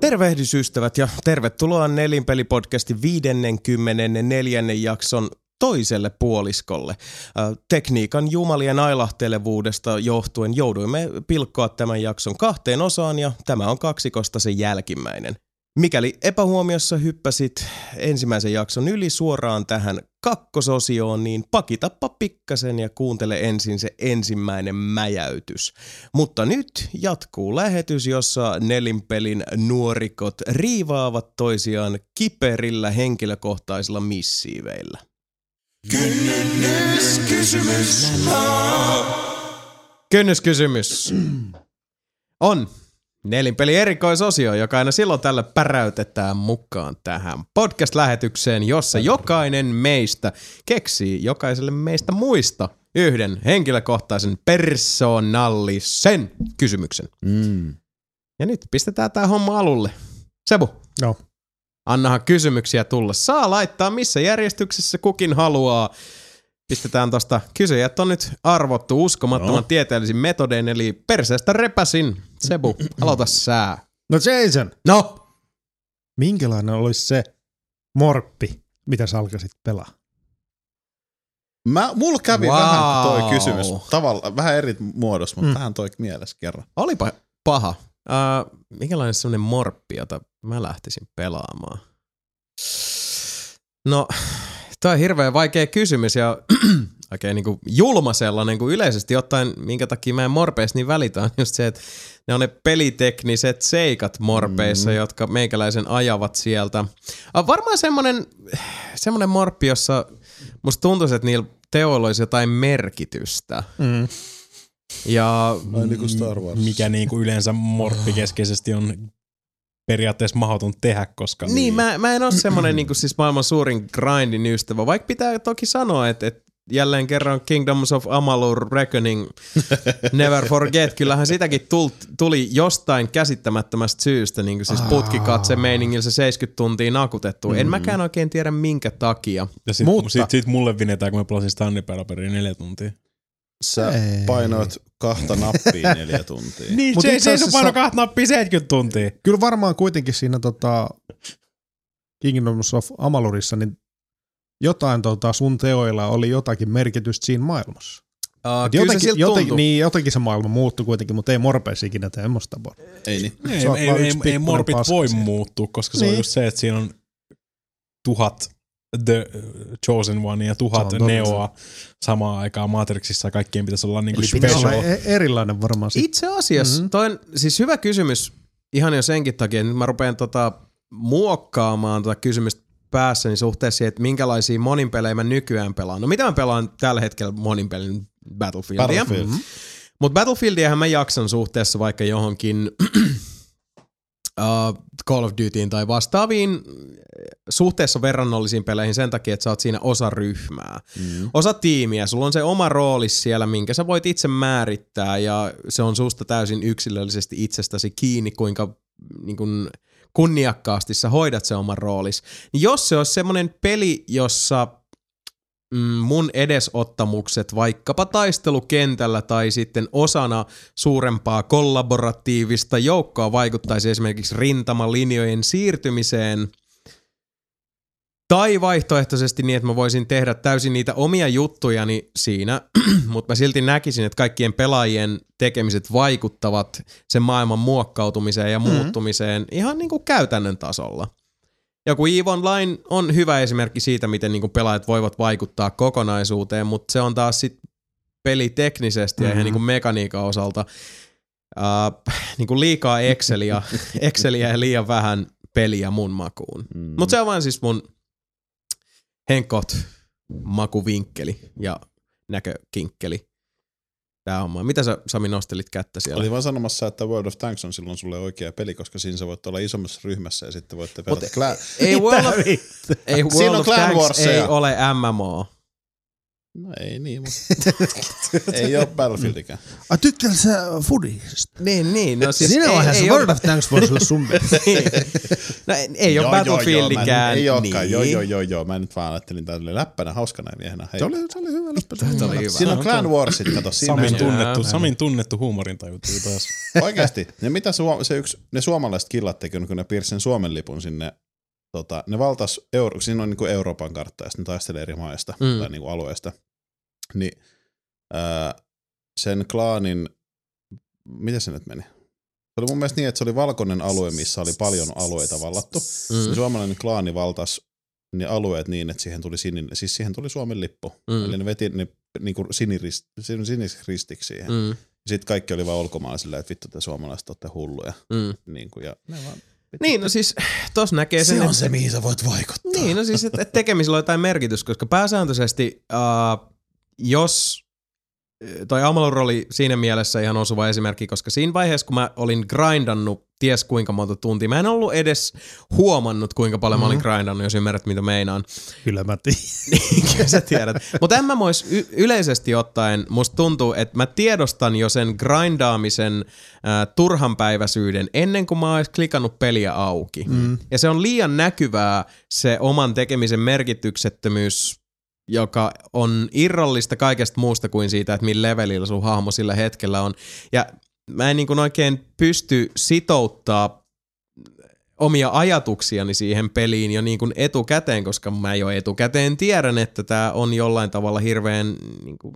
Tervehdysystävät ja tervetuloa Nelinpeli-podcastin 54. jakson toiselle puoliskolle. Tekniikan jumalien ailahtelevuudesta johtuen jouduimme pilkkoa tämän jakson kahteen osaan ja tämä on kaksikosta se jälkimmäinen. Mikäli epähuomiossa hyppäsit ensimmäisen jakson yli suoraan tähän kakkososioon, niin pakitappa pikkasen ja kuuntele ensin se ensimmäinen mäjäytys. Mutta nyt jatkuu lähetys, jossa nelinpelin nuorikot riivaavat toisiaan kiperillä henkilökohtaisilla missiiveillä. Kynnyskysymys. On Nelinpeli erikoisosio, joka aina silloin tällä päräytetään mukaan tähän podcast-lähetykseen, jossa jokainen meistä keksii jokaiselle meistä muista yhden henkilökohtaisen persoonallisen kysymyksen. Mm. Ja nyt pistetään tämä homma alulle. Sebu, No. Annahan kysymyksiä tulla. Saa laittaa missä järjestyksessä kukin haluaa. Pistetään tosta, kysyjät on nyt arvottu uskomattoman No. tieteellisin metodein, eli perseestä repäsin. Sebu, aloita sää. No Jason, No, minkälainen olisi se morppi, mitä sä alkaisit pelaa? Mä, mulla kävi Wow. vähän toi kysymys, tavalla, vähän eri muodossa, mutta Mm. tähän toi mielessä kerran. olipa paha. Uh, minkälainen semmonen morppi, jota mä lähtisin pelaamaan? No, tää on hirveän vaikea kysymys ja oikein niinku julma sellainen, kuin yleisesti ottaen, minkä takia mä en morpeista niin välitä, on just se, että ne on ne pelitekniset seikat morpeissa, mm. jotka meikäläisen ajavat sieltä. Uh, varmaan semmonen, semmonen morppi, jossa musta tuntuisi, että niillä teoilla olisi jotain merkitystä. Mm. Ja Ai niinku Star Wars. mikä niinku yleensä morppikeskeisesti on periaatteessa mahdoton tehdä, koska Niin, mä, mä en ole semmonen niin siis maailman suurin grindin ystävä, vaikka pitää toki sanoa, että, että jälleen kerran Kingdoms of Amalur Reckoning, Never Forget, kyllähän sitäkin tult, tuli jostain käsittämättömästä syystä, niin kuin siis putkikatse meiningillä se 70 tuntia nakutettu. En mäkään oikein tiedä minkä takia. ja sit, Mutta- sit, sit, mulle vinetään, kun mä pelasin Stanley Paraperiin neljä tuntia. Sä Ei. painoit kahta nappia neljä tuntia. Niin, Mut se, se, se asiassa- paino kahta nappia 70 tuntia. Kyllä varmaan kuitenkin siinä tota, Kingdoms of Amalurissa, niin jotain tota, sun teoilla oli jotakin merkitystä siinä maailmassa. Uh, jotenkin, jotenkin, niin, jotenkin se maailma muuttui kuitenkin, mutta ei morpeisi ikinä semmoista. Ei niin. Ei, Se ei, ei, ei morpit voi siinä. muuttua, koska se on Niin. just se, että siinä on tuhat The Chosen One ja tuhat. Neoa samaan aikaan Matrixissa ja kaikkien pitäisi olla niinku pitäisi olla special. e- erilainen varmaan. sit. Itse asiassa, Mhm. mm-hmm. toi on siis hyvä kysymys ihan jo senkin takia, että nyt mä rupean tota muokkaamaan tota kysymystä päässäni suhteessa siihen, että minkälaisia monin pelejä mä nykyään pelaan. No mitä mä pelaan tällä hetkellä monin pelin Battlefieldia. Battlefield. Mm-hmm. Mutta Battlefieldiahan mä jaksan suhteessa vaikka johonkin uh, Call of Dutyin tai vastaaviin suhteessa verrannollisiin peleihin sen takia, että sä oot siinä osa ryhmää. Mm. Osa tiimiä, sulla on se oma rooli siellä, minkä sä voit itse määrittää ja se on susta täysin yksilöllisesti itsestäsi kiinni, kuinka niin kun, kunniakkaasti sä hoidat se oman roolis. Niin jos se olisi semmoinen peli, jossa mun edesottamukset vaikkapa taistelukentällä tai sitten osana suurempaa kollaboratiivista joukkoa vaikuttaisi esimerkiksi rintamalinjojen siirtymiseen – tai vaihtoehtoisesti niin, että mä voisin tehdä täysin niitä omia juttujani siinä, mutta mä silti näkisin, että kaikkien pelaajien tekemiset vaikuttavat sen maailman muokkautumiseen ja muuttumiseen ihan niin kuin käytännön tasolla. Joku EVE Online on hyvä esimerkki siitä, miten niin kuin pelaajat voivat vaikuttaa kokonaisuuteen, mutta se on taas sit peliteknisesti ja ihan niin kuin mekaniikan osalta uh, niin kuin liikaa Excelia, Excelia ja liian vähän peliä mun makuun. Mm. Mutta se on vaan siis mun henkot makuvinkkeli ja näkökinkkeli. Tää homma. Mitä sä Sami nostelit kättä siellä? Oli vaan sanomassa, että World of Tanks on silloin sulle oikea peli, koska siinä sä voit olla isommassa ryhmässä ja sitten voitte pelata. Mut- Clan... ei World of, ei Siinä World on of Clan Tanks Warsia. ei ole MMO. No ei niin, mutta ei ole Battlefieldikään. Ai tykkään sä foodista? Niin, niin. No siis Siinä ei, vaiheessa ei World ole, of Tanks voisi olla sun mielestä. niin. No ei, ei ole Joo, joo, Battlefieldikään. Joo, mä, ei olekaan. niin. Joo, joo, joo, joo. Mä nyt vaan ajattelin tälle läppänä, hauskana miehenä. Hei. Se oli, se oli hyvä läppä. Se oli hyvä. Siinä on Clan Warsit, kato. Siinä Samin tunnettu. Samin tunnettu huumorintaju tuli taas. Oikeasti. Ja mitä se yksi, ne suomalaiset killat teki, kun ne piirsi sen Suomen lipun sinne, tota, ne valtas, Euro, siinä on niinku Euroopan kartta, ja sitten ne taistelee eri maista Mm. tai niinku alueista. Niin ää, sen klaanin, miten se nyt meni? Se oli mun mielestä niin, että se oli valkoinen alue, missä oli paljon alueita vallattu. Mm. Mm, Suomalainen klaani valtas ne alueet niin, että siihen tuli, sininen, siis siihen tuli Suomen lippu. Mm. Eli ne veti ne niinku sinirist, sin- sinisristiksi siihen. Mm. mm, Sitten kaikki oli vaan ulkomaalaisilla, että vittu te suomalaiset olette hulluja. mm. Niin, kuin, ja ne vaan, Niin, no siis tos näkee sen, että- mihin sä voit vaikuttaa. Niin, no siis, että et tekemisellä on jotain merkitys, koska pääsääntöisesti, uh, jos toi Amalur oli siinä mielessä ihan osuva esimerkki, koska siinä vaiheessa, kun mä olin grindannut ties kuinka monta tuntia, mä en ollut edes huomannut, kuinka paljon mm-hmm. mä olin grindannut, jos ymmärrät, mitä meinaan. Kyllä mä tiedän. Niin, Kyllä sä tiedät. Mutta MMOis y- yleisesti ottaen musta tuntuu, että mä tiedostan jo sen grindaamisen äh, turhanpäiväisyyden ennen kuin mä oon klikannut peliä auki. Mm. Ja se on liian näkyvää se oman tekemisen merkityksettömyys joka on irrallista kaikesta muusta kuin siitä, että millä levelillä sun hahmo sillä hetkellä on. Ja mä en niin kuin oikein pysty sitouttaa omia ajatuksiani siihen peliin jo niin kuin etukäteen, koska mä jo etukäteen tiedän, että tämä on jollain tavalla hirveän niin kuin,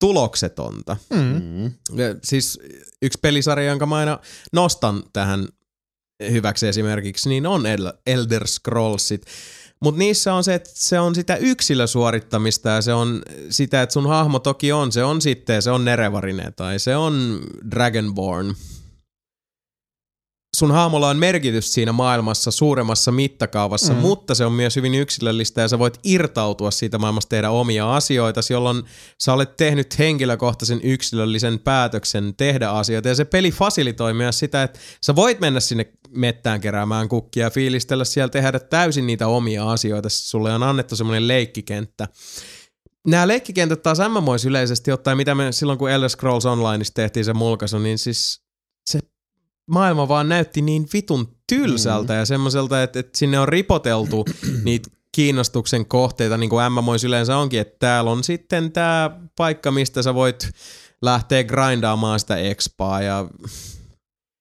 tuloksetonta. Mm. Mm. Ja Siis yksi pelisarja, jonka mä aina nostan tähän hyväksi esimerkiksi, niin on El- Elder Scrollsit. Mutta niissä on se, että se on sitä yksilösuorittamista ja se on sitä, että sun hahmo toki on, se on sitten, se on Nerevarine tai se on Dragonborn. Sun hahmolla on merkitys siinä maailmassa suuremmassa mittakaavassa, mm. mutta se on myös hyvin yksilöllistä ja sä voit irtautua siitä maailmasta tehdä omia asioita, jolloin sä olet tehnyt henkilökohtaisen yksilöllisen päätöksen tehdä asioita ja se peli fasilitoi myös sitä, että sä voit mennä sinne mettään keräämään kukkia ja fiilistellä siellä tehdä täysin niitä omia asioita. Sulle on annettu semmoinen leikkikenttä. Nämä leikkikentät taas MMOis yleisesti ottaen, mitä me silloin kun Elder Scrolls Onlineissa tehtiin se mulkaisu, niin siis maailma vaan näytti niin vitun tylsältä mm. ja semmoiselta, että, että sinne on ripoteltu niitä kiinnostuksen kohteita, niin kuin MMOis yleensä onkin, että täällä on sitten tämä paikka, mistä sä voit lähteä grindaamaan sitä expaa ja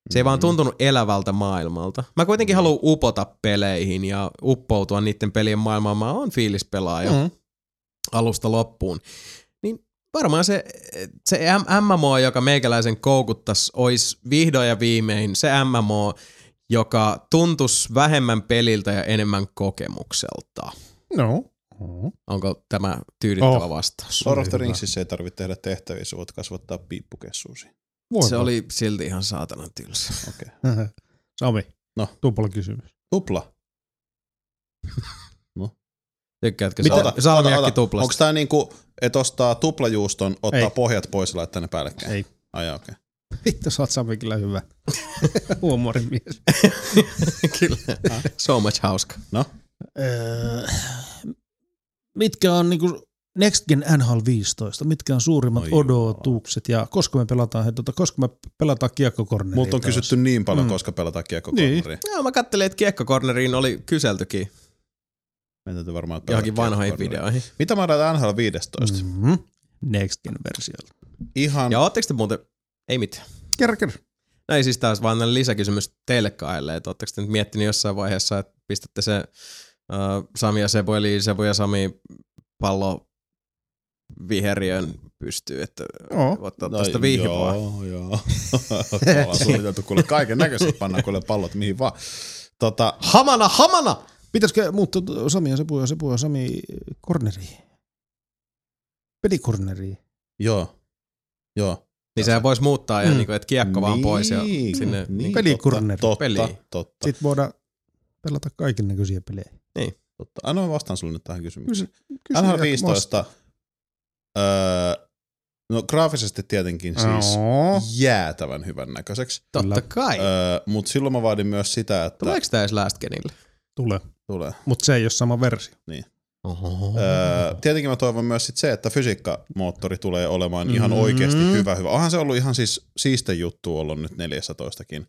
se ei vaan tuntunut elävältä maailmalta. Mä kuitenkin haluan upota peleihin ja uppoutua niiden pelien maailmaan. Mä oon fiilispelaaja mm. alusta loppuun. Varmaan se, se MMO, joka meikäläisen koukuttaisi, olisi vihdoin ja viimein se MMO, joka tuntuisi vähemmän peliltä ja enemmän kokemukselta. No. Onko tämä tyydyttävä Oh. vastaus? Lord of the hyvä. Ringsissa ei tarvitse tehdä tehtäviä, sä voit kasvattaa piippukessuusi. Se oli silti ihan saatanan tylsä. Okei. Sami. No. Tupla kysymys. Tupla. Tykkäätkö Mitä? Mitä? salmiakki Onko tuplasta? tää niinku, että ostaa tuplajuuston, ottaa Ei. pohjat pois ja laittaa ne päällekkäin? Ei. Ai okei. Vittu, sä oot Sami kyllä hyvä. Huumorimies. Kyllä. So much hauska. No, Öö, mitkä on niinku Next Gen NHL 15? Mitkä on suurimmat Oi odotukset? Ja koska me pelataan, he, tota, koska me pelataan kiekkokorneria multa on taas? kysytty niin paljon, Mm. koska pelataan Niin. kiekkokorneria. Joo, mä kattelin, että kiekkokorneriin oli kyseltykin Meidän täytyy varmaan johonkin vanhoihin videoihin. Mitä mä odotan NHL 15? Mm. Mm-hmm. Next Gen versiolta. Ihan, Ja ootteko te muuten, ei mitään. Kerro, kerro. No ei siis taas vaan lisäkysymys teille kahdelle, että ootteko te nyt miettinyt jossain vaiheessa, että pistätte se uh, Sami ja Sebu, eli Sebu ja Sami pallo viheriön pystyy, että voitte ottaa sitä vihvoa. Joo, joo. Ollaan suunniteltu kuule kaiken näköistä, pannaan kuule pallot mihin vaan. Tota, Hamana, hamana! Pitäisikö muuttaa Sami ja Sepu ja Sepu ja Sami korneriin? Pelikorneriin. joo, joo. Niin sehän voisi muuttaa ja Mm. niin kuin, että kiekko vaan pois ja sinne. niin, Pelikorneri. Totta, Peli. totta, totta, Sitten voidaan pelata kaiken näköisiä pelejä. totta. Anna mä vastaan sulle nyt tähän kysymykseen. Kysy, kysy NHL ja 15, öö, no graafisesti tietenkin siis Oo. jäätävän hyvän näköiseksi. Totta kai. Öö, Mutta silloin mä vaadin myös sitä, että Tuleeko tämä edes Last Genille? Tulee. Tulee. Mutta se ei ole sama versio. Oho. Öö, tietenkin mä toivon myös sit se, että fysiikkamoottori tulee olemaan ihan Mm. oikeasti hyvä, hyvä. Onhan se ollut ihan siis siiste juttu ollut nyt 14kin.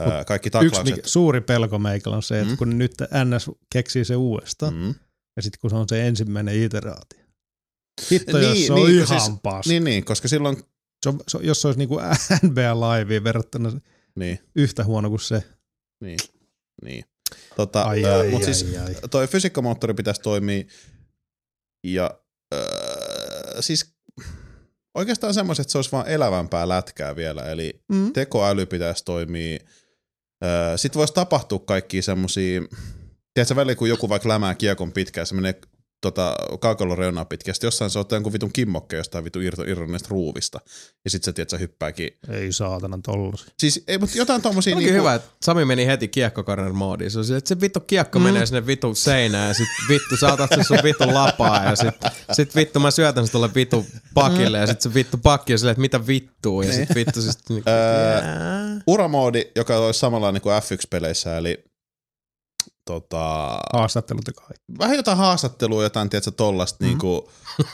Öö, kaikki Yksi taklaukset. mikä, suuri pelko meikällä on se, että Mm. kun nyt NS keksii se uudestaan, Mm. ja sitten kun se on se ensimmäinen iteraatio. Hitto, Niin, jos se on niin, ihan siis- paska. Niin, niin, koska silloin, Se on, se on, jos se olisi niinku NBA Live verrattuna niin, yhtä huono kuin se. niin, niin. Tota, Ai, öö, ai, mut ai, siis ai. toi fysiikkamoottori pitäisi toimia ja öö, siis oikeastaan semmoiset, että se olisi vaan elävämpää lätkää vielä, eli Mm. tekoäly pitäisi toimia. Öö, Sitten voisi tapahtua kaikkia semmosia, tiedätkö välillä kun joku vaikka lämää kiekon pitkään, se menee tota, kaukalon reunaa pitkin, ja sitten jossain se ottaa jonkun vitun kimmokke jostain vitun irto, irronneesta ruuvista, ja sitten se, tiedätkö, hyppääkin. Ei saatana tollosi. Siis ei, mutta jotain tommosia Onkin niinku, hyvä, että Sami meni heti kiekkokorner moodiin. Se on sille, että se vittu kiekko Mm. menee sinne vittu seinään ja sit vittu sä otat sen sun vittu lapaa ja sit, sit vittu mä syötän sen tuolle vittu pakille ja sit se vittu pakki on silleen, että mitä vittua ja sit vittu siis niinku, Öö, uramoodi, joka olisi samanlainen kuin F1-peleissä, eli tota, Haastattelut ja kaikki. vähän jotain haastattelua, jotain, tiedätkö, tollasta mm-hmm. niinku, uh,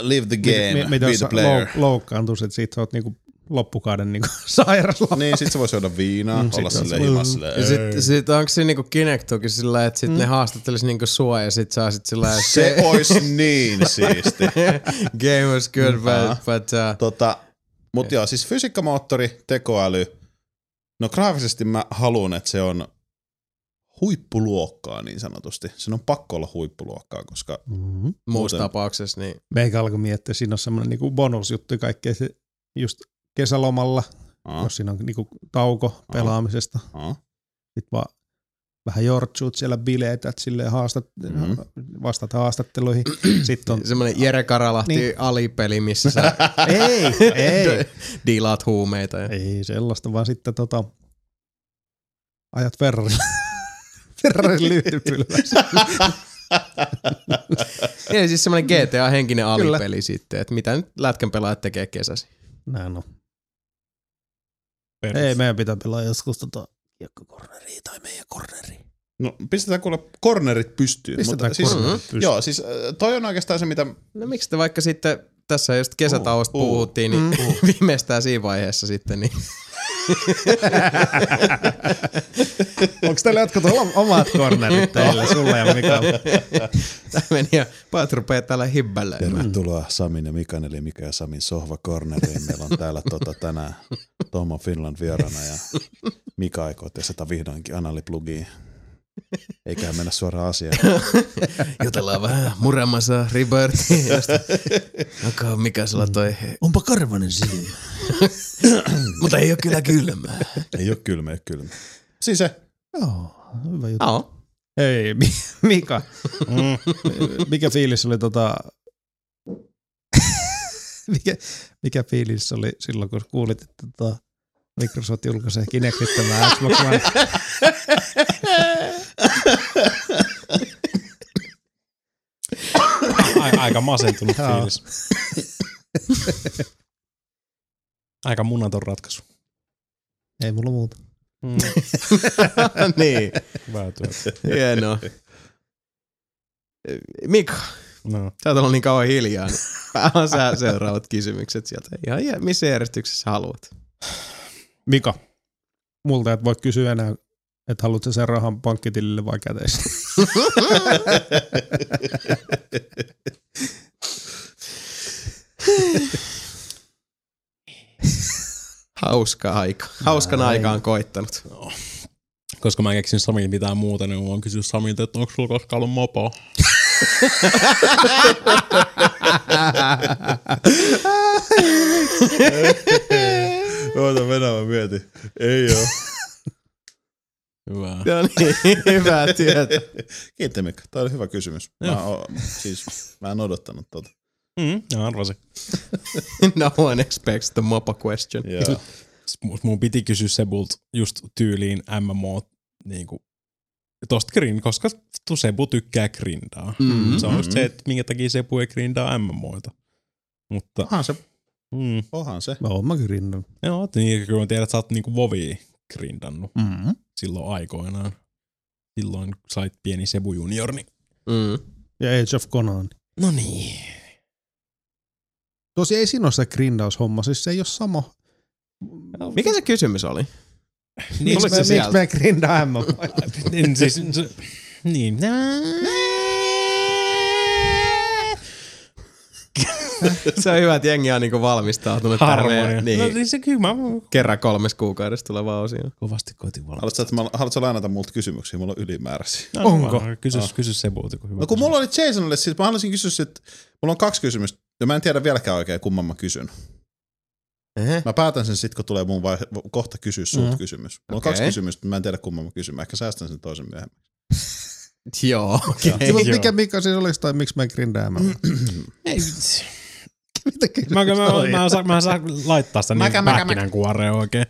live the game, Mi- mi- mitä be the sä player. lou- loukkaantuisit, sit sä oot niinku loppukauden niinku sairaala. Niin, sit se voisi juoda viinaa, Mm, mm, olla silleen se- himas silleen. Ja sit, sit onko se niinku Kinectukin sillä että sit Mm. ne haastattelis niinku sua ja sit saa sit sillä että Se olisi niin siisti. game was good Aha. but, but uh, tota, Mutta joo, siis fysiikkamoottori, tekoäly. No graafisesti mä haluan, että se on huippuluokkaa niin sanotusti. Sen on pakko olla huippuluokkaa, koska Mm-hmm. muussa Muuten- tapauksessa niin Meikä alkoi miettiä, siinä on semmoinen niinku bonusjuttu ja kaikkea se just kesälomalla, aa, jos siinä on niinku tauko pelaamisesta. aa, Sitten vaan vähän jortsuut siellä bileetät silleen haastat, Mhm. vastat haastatteluihin. Sitten on... semmoinen Jere Karalahti Niin. alipeli, missä sä ei, ei, diilaat huumeita. Ja. ei sellaista, vaan sitten tota, ajat Ferrarilla. Ferrarin lyhdypylvässä. Ei siis semmoinen GTA-henkinen Kyllä. alipeli sitten, että mitä nyt lätkän pelaajat tekee kesäsi. Näin on. Perus. Ei, meidän pitää pelaa joskus tota kiekkokorneria tai meidän korneria. No pistetään kuule cornerit pystyyn. Pistetään mutta siis, kornerit pystyyn. Joo, siis äh, toi on oikeastaan se, mitä... No miksi te vaikka sitten tässä just kesätauosta Uh, uh, puhuttiin, niin viimeistään siinä vaiheessa sitten, niin Onko teillä jotkut oma- omat kornerit teille, sulle ja Mikalle? tämä meni ja pojat rupeaa täällä hibbälemään. Tervetuloa Samin ja Mikan, eli Mika ja Samin sohva corneriin. Meillä on täällä tota, tänään Tomo Finland vierana ja Mika aikoo testata vihdoinkin analiplugiin. Eiköhän mennä suoraan asiaan. Jutellaan vähän muremassa Robertin. Onko mikä sulla toi? Onpa karvanen siinä. Mutta ei ole kyllä kylmää. Ei ole kylmä, ei ole kylmä. Siis se. Joo, hyvä juttu. Joo. Hei, Mi- Mika, Mm. mikä fiilis oli tota... mikä, mikä fiilis oli silloin, kun kuulit, että tota Microsoft julkaisee Kinectit tämä Xbox One? Aika, masentunut fiilis. Aika munaton ratkaisu. Ei mulla muuta. Mm. niin, Hyvää työtä. hienoa. Mika, No. sä oot ollut niin kauan hiljaa, niin vähän sä seuraavat kysymykset sieltä. Ihan jä- missä järjestyksessä haluat. Mika, multa et voi kysyä enää, että haluatko sen rahan pankkitilille vai käteistä. Hauska aika. Hauskan Näin. aika on koittanut. Koska mä en keksinyt Samilta mitään muuta, niin mä voin kysyä Samilta, että onko sulla koskaan ollut mopo? Oota, mennä mä mietin. Ei oo. Hyvä. No niin, hyvää työtä. Kiitos Mikko, toi oli hyvä kysymys. Mä, o, siis, mä en odottanut tota. Mm, ja arvasin. No one expects the mopa question. Joo. Mun- piti kysyä Sebult just tyyliin MMO niinku, tosta grind, koska tu Sebu tykkää grindaa. Mm. Se on just se, että minkä takia Sebu ei grindaa MMOita. Mutta, Onhan se, mm, onhan se. Mä oon mä grindannut. joo, niin, kyllä mä tiedän, että sä oot niinku Vovia grindannut Mm-hmm. silloin aikoinaan. Silloin sait pieni Sebu junior, niin Mm. Ja Age of Conan. No niin. Tosi ei siinä ole se grindaushomma, siis se ei ole sama. Mikä se kysymys oli? Miksi Tuliko me, se miksi sieltä? me grindaa MMO? niin, siis, se, niin. se on hyvä, että jengi on niinku valmistautunut Harmonia. Niin. No niin se kyllä mä kerran kolmes kuukaudessa tuleva osio. kovasti koitin valmistaa. Haluatko, että mä, haluatko lainata multa kysymyksiä? Mulla on ylimääräisiä. No, Onko? vaan, Kysy, kysy Sebulta, kun hyvä No kun kysymys. mulla oli Jasonille, siis mä haluaisin kysyä sit, mulla on kaksi kysymystä, ja mä en tiedä vieläkään oikein kumman mä kysyn. Eh? Mä päätän sen sit, kun tulee mun vai, kohta kysyä sulta Mhm. kysymys. Mulla on Okei. kaksi kysymystä, mä en tiedä kumman mä kysyn. Mä ehkä säästän sen toisen myöhemmin. Joo, okei. Joo. mikä, mikä siis olisi tai miksi me grindaa MMO? Ei, Mitä mä, mä, mä, mä, saan, mä saan laittaa sitä Mäkä, niin pähkinänkuoreen oikein.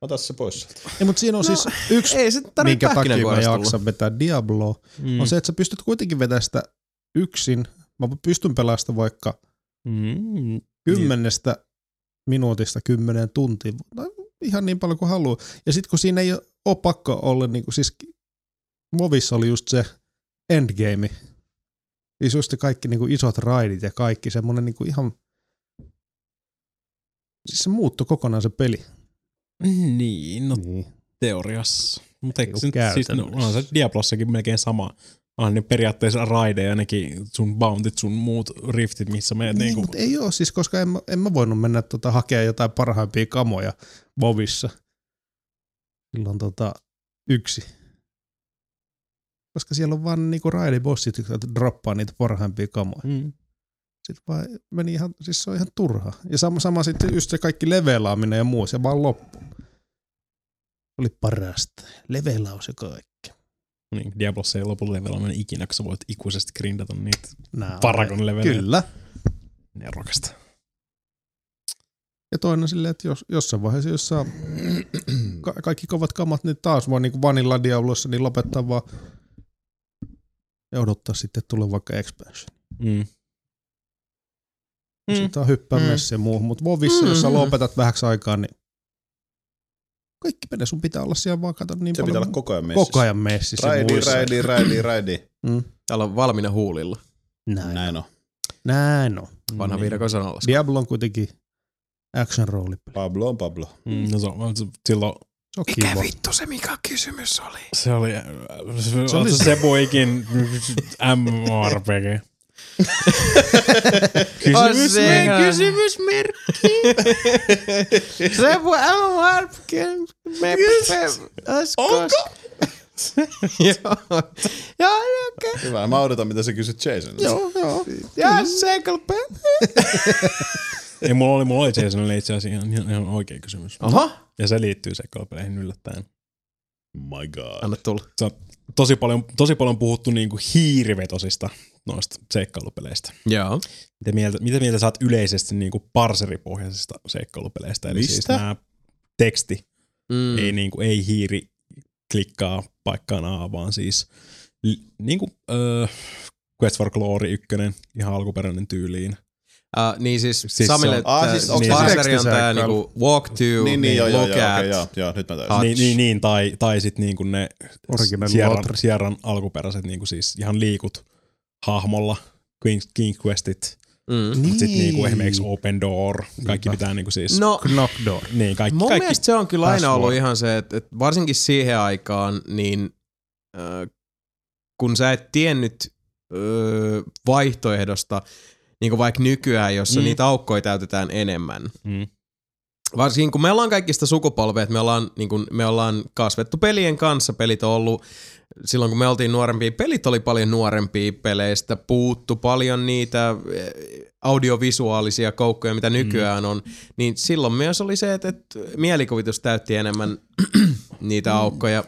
Ota se pois sieltä. Ei, mutta siinä on no, siis yksi, Ei se minkä takia mä jaksan vetää Diabloa, Mm. on se, että sä pystyt kuitenkin vetämään sitä yksin. Mä pystyn pelaamaan vaikka Mm. kymmenestä minuutista kymmeneen tuntiin. No, ihan niin paljon kuin haluaa. Ja sitten kun siinä ei ole pakko olla, niin kuin, siis Movissa oli just se endgame. Siis just kaikki niin kuin isot raidit ja kaikki semmoinen niin kuin ihan, siis se muuttui kokonaan se peli. Niin, no Niin. teoriassa. Mutta Ei eikö se, siis, no, on se Diablossakin melkein sama. On ne periaatteessa raideja, nekin sun bountit, sun muut riftit, missä menet Niin, niinku, mutta ei ole siis, koska en, mä- en mä voinut mennä tota, hakea jotain parhaimpia kamoja Vovissa. Silloin tota, yksi. Koska siellä on vaan niinku raidibossit, jotka droppaa niitä parhaimpia kamoja. Mm. Sitten vaan meni ihan, siis se on ihan turha. Ja sama, sama sitten just se kaikki levelaaminen ja muu, se vaan loppu. Oli parasta. Levelaus ja kaikki. Niin, Diablossa ei lopulla levelaaminen ikinä, kun sä voit ikuisesti grindata niitä Nää on- Paragon levelejä. Kyllä. Nerokasta. Ja toinen silleen, että jos, jossain vaiheessa, jos saa ka- kaikki kovat kamat, niin taas vaan niin kuin Vanilla Diablossa, niin lopettaa vaan ja odottaa sitten, että tulee vaikka expansion. Mm. Mm. Sitten on hyppää Mm. mm. ja muuhun, mutta Vovissa, jos sä Mm. lopetat vähäksi aikaa, niin kaikki menee, sun pitää olla siellä vaan kato niin Se paljon. pitää olla koko ajan messissä. koko ajan messissä. Raidi, raidi, raidi, raidi. Mm. Täällä on valmiina huulilla. Näin. Näin on. Näin on. Vanha Niin. viidakon sanalla. Diablo on kuitenkin action roolipeli. Pablo on Pablo. Mm, no se on, se- silloin Se on kiva. vittu se mikä kysymys oli? se oli, se, Se se oli oli se- Sebuikin MMORPG. On kysymys, se me, ihan- kysymysmerkki. Se voi aivan me Onko? Joo. Joo, okei. Hyvä, mä odotan mitä sä kysyt Jason. Joo, joo. Ja sekelpä. Ei, mulla oli, mulla oli Jasonille itse asiassa ihan, ihan, oikea kysymys. Oho. Ja se liittyy seikkapeleihin yllättäen. My god. Anna tulla. Tosi paljon, tosi paljon puhuttu niinku hiirivetosista noista seikkailupeleistä. Joo. Mitä mieltä, mitä mieltä sä oot yleisesti niinku parseripohjaisista seikkailupeleistä? Eli siis Mistä? nämä teksti Mm. ei, niinku, ei hiiri klikkaa paikkaan A, vaan siis li, niinku, äh, Quest for Glory 1, ihan alkuperäinen tyyliin. Uh, niin siis, Siis Samille, on- Ah, tää- siis onks niin, se parseri on tekstiseikkailu? niinku walk to, Niin, niin, joo, joo, look joo, at. okei, joo, joo, nyt mä. Touch. Niin, niin, niin, tai, tai sitten niinku ne Sierran. Sierran alkuperäiset niinku siis ihan liikut hahmolla, King, King Questit, Mm. niin. sitten niinku esimerkiksi Open Door, kaikki pitää niinku siis, No, Knock door. niin kaikki, mun kaikki mielestä se on kyllä aina ollut ihan se, että, että varsinkin siihen aikaan, niin äh, kun sä et tiennyt äh, vaihtoehdosta, niin kuin vaikka nykyään, jossa Mm. mm. niitä aukkoja täytetään enemmän. mm, Varsinkin kun me ollaan kaikista sukupolvea, että me ollaan, niin kun, me ollaan kasvettu pelien kanssa, pelit on ollut, silloin kun me oltiin nuorempia, pelit oli paljon nuorempia peleistä, puuttu paljon niitä eh, audiovisuaalisia koukkuja, mitä nykyään on, niin silloin myös oli se, että, että mielikuvitus täytti enemmän niitä aukkoja.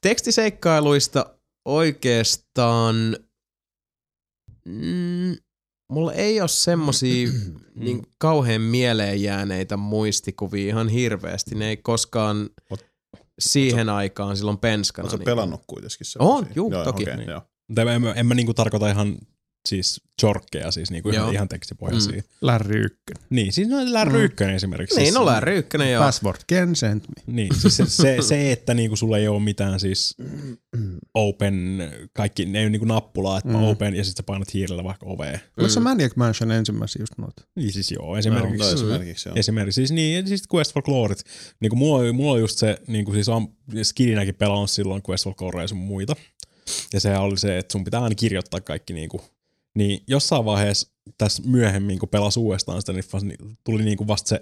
Tekstiseikkailuista oikeastaan, mm, mulla ei ole semmosia niin kauhean mieleen jääneitä muistikuvia ihan hirveästi. Ne ei koskaan Oot- siihen aikaan silloin penskana. Oletko niin- pelannut kuitenkin se? On, juu, toki. Okay, Niin. joo. En, mä- en mä niinku tarkoita ihan siis jorkkeja, siis niinku ihan, Joo. ihan tekstipohjaisia. Mm. Larry 1. Niin, siis no Larry 1 esimerkiksi. Niin, siis, no Larry ykkönen joo. Password can send me. Niin, siis se, se, se, että niinku sulla ei ole mitään siis open, kaikki, ne ei ole niinku nappulaa, että Mm. mm. open ja sitten sä painat hiirellä vaikka oveen. Oliko se Maniac Mansion ensimmäisiä just noita? Niin siis joo, esimerkiksi. No, esimerkiksi joo. Esimerkiksi siis niin, ja siis Quest for Gloryt. Niin kuin mulla, mulla oli just se, niin kuin siis on skidinäkin pelannut silloin Quest for Glory ja sun muita. Ja se oli se, että sun pitää aina kirjoittaa kaikki niin kuin, niin jossain vaiheessa tässä myöhemmin, kun pelasi uudestaan sitä, niin niin tuli niin kuin vasta se,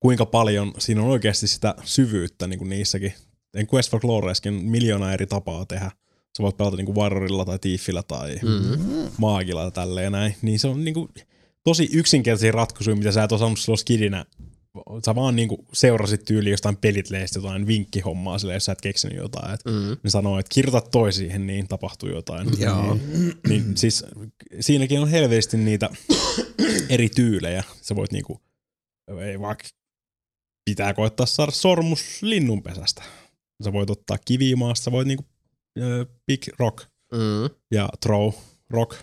kuinka paljon siinä on oikeasti sitä syvyyttä niin kuin niissäkin. En Quest for Gloryeskin on miljoona eri tapaa tehdä. Sä voit pelata niin kuin Warriorilla tai Thiefillä tai Mm. maagilla ja tälleen näin. Niin se on niinku tosi yksinkertaisia ratkaisuja, mitä sä et osannut silloin skidinä. Sä vaan niinku seurasit tyyli jostain pelitleistä jotain vinkkihommaa sille, jos sä et keksinyt jotain. Et Mm. ne sanoo, että kirjoita toi siihen, niin tapahtuu jotain. Joo. Niin, niin siis siinäkin on helvesti niitä eri tyylejä. Sä voit niinku, ei vaikka pitää koittaa saada sormus linnunpesästä. Sä voit ottaa kivimaasta, sä voit niinku ö, pick rock Mm. ja throw rock.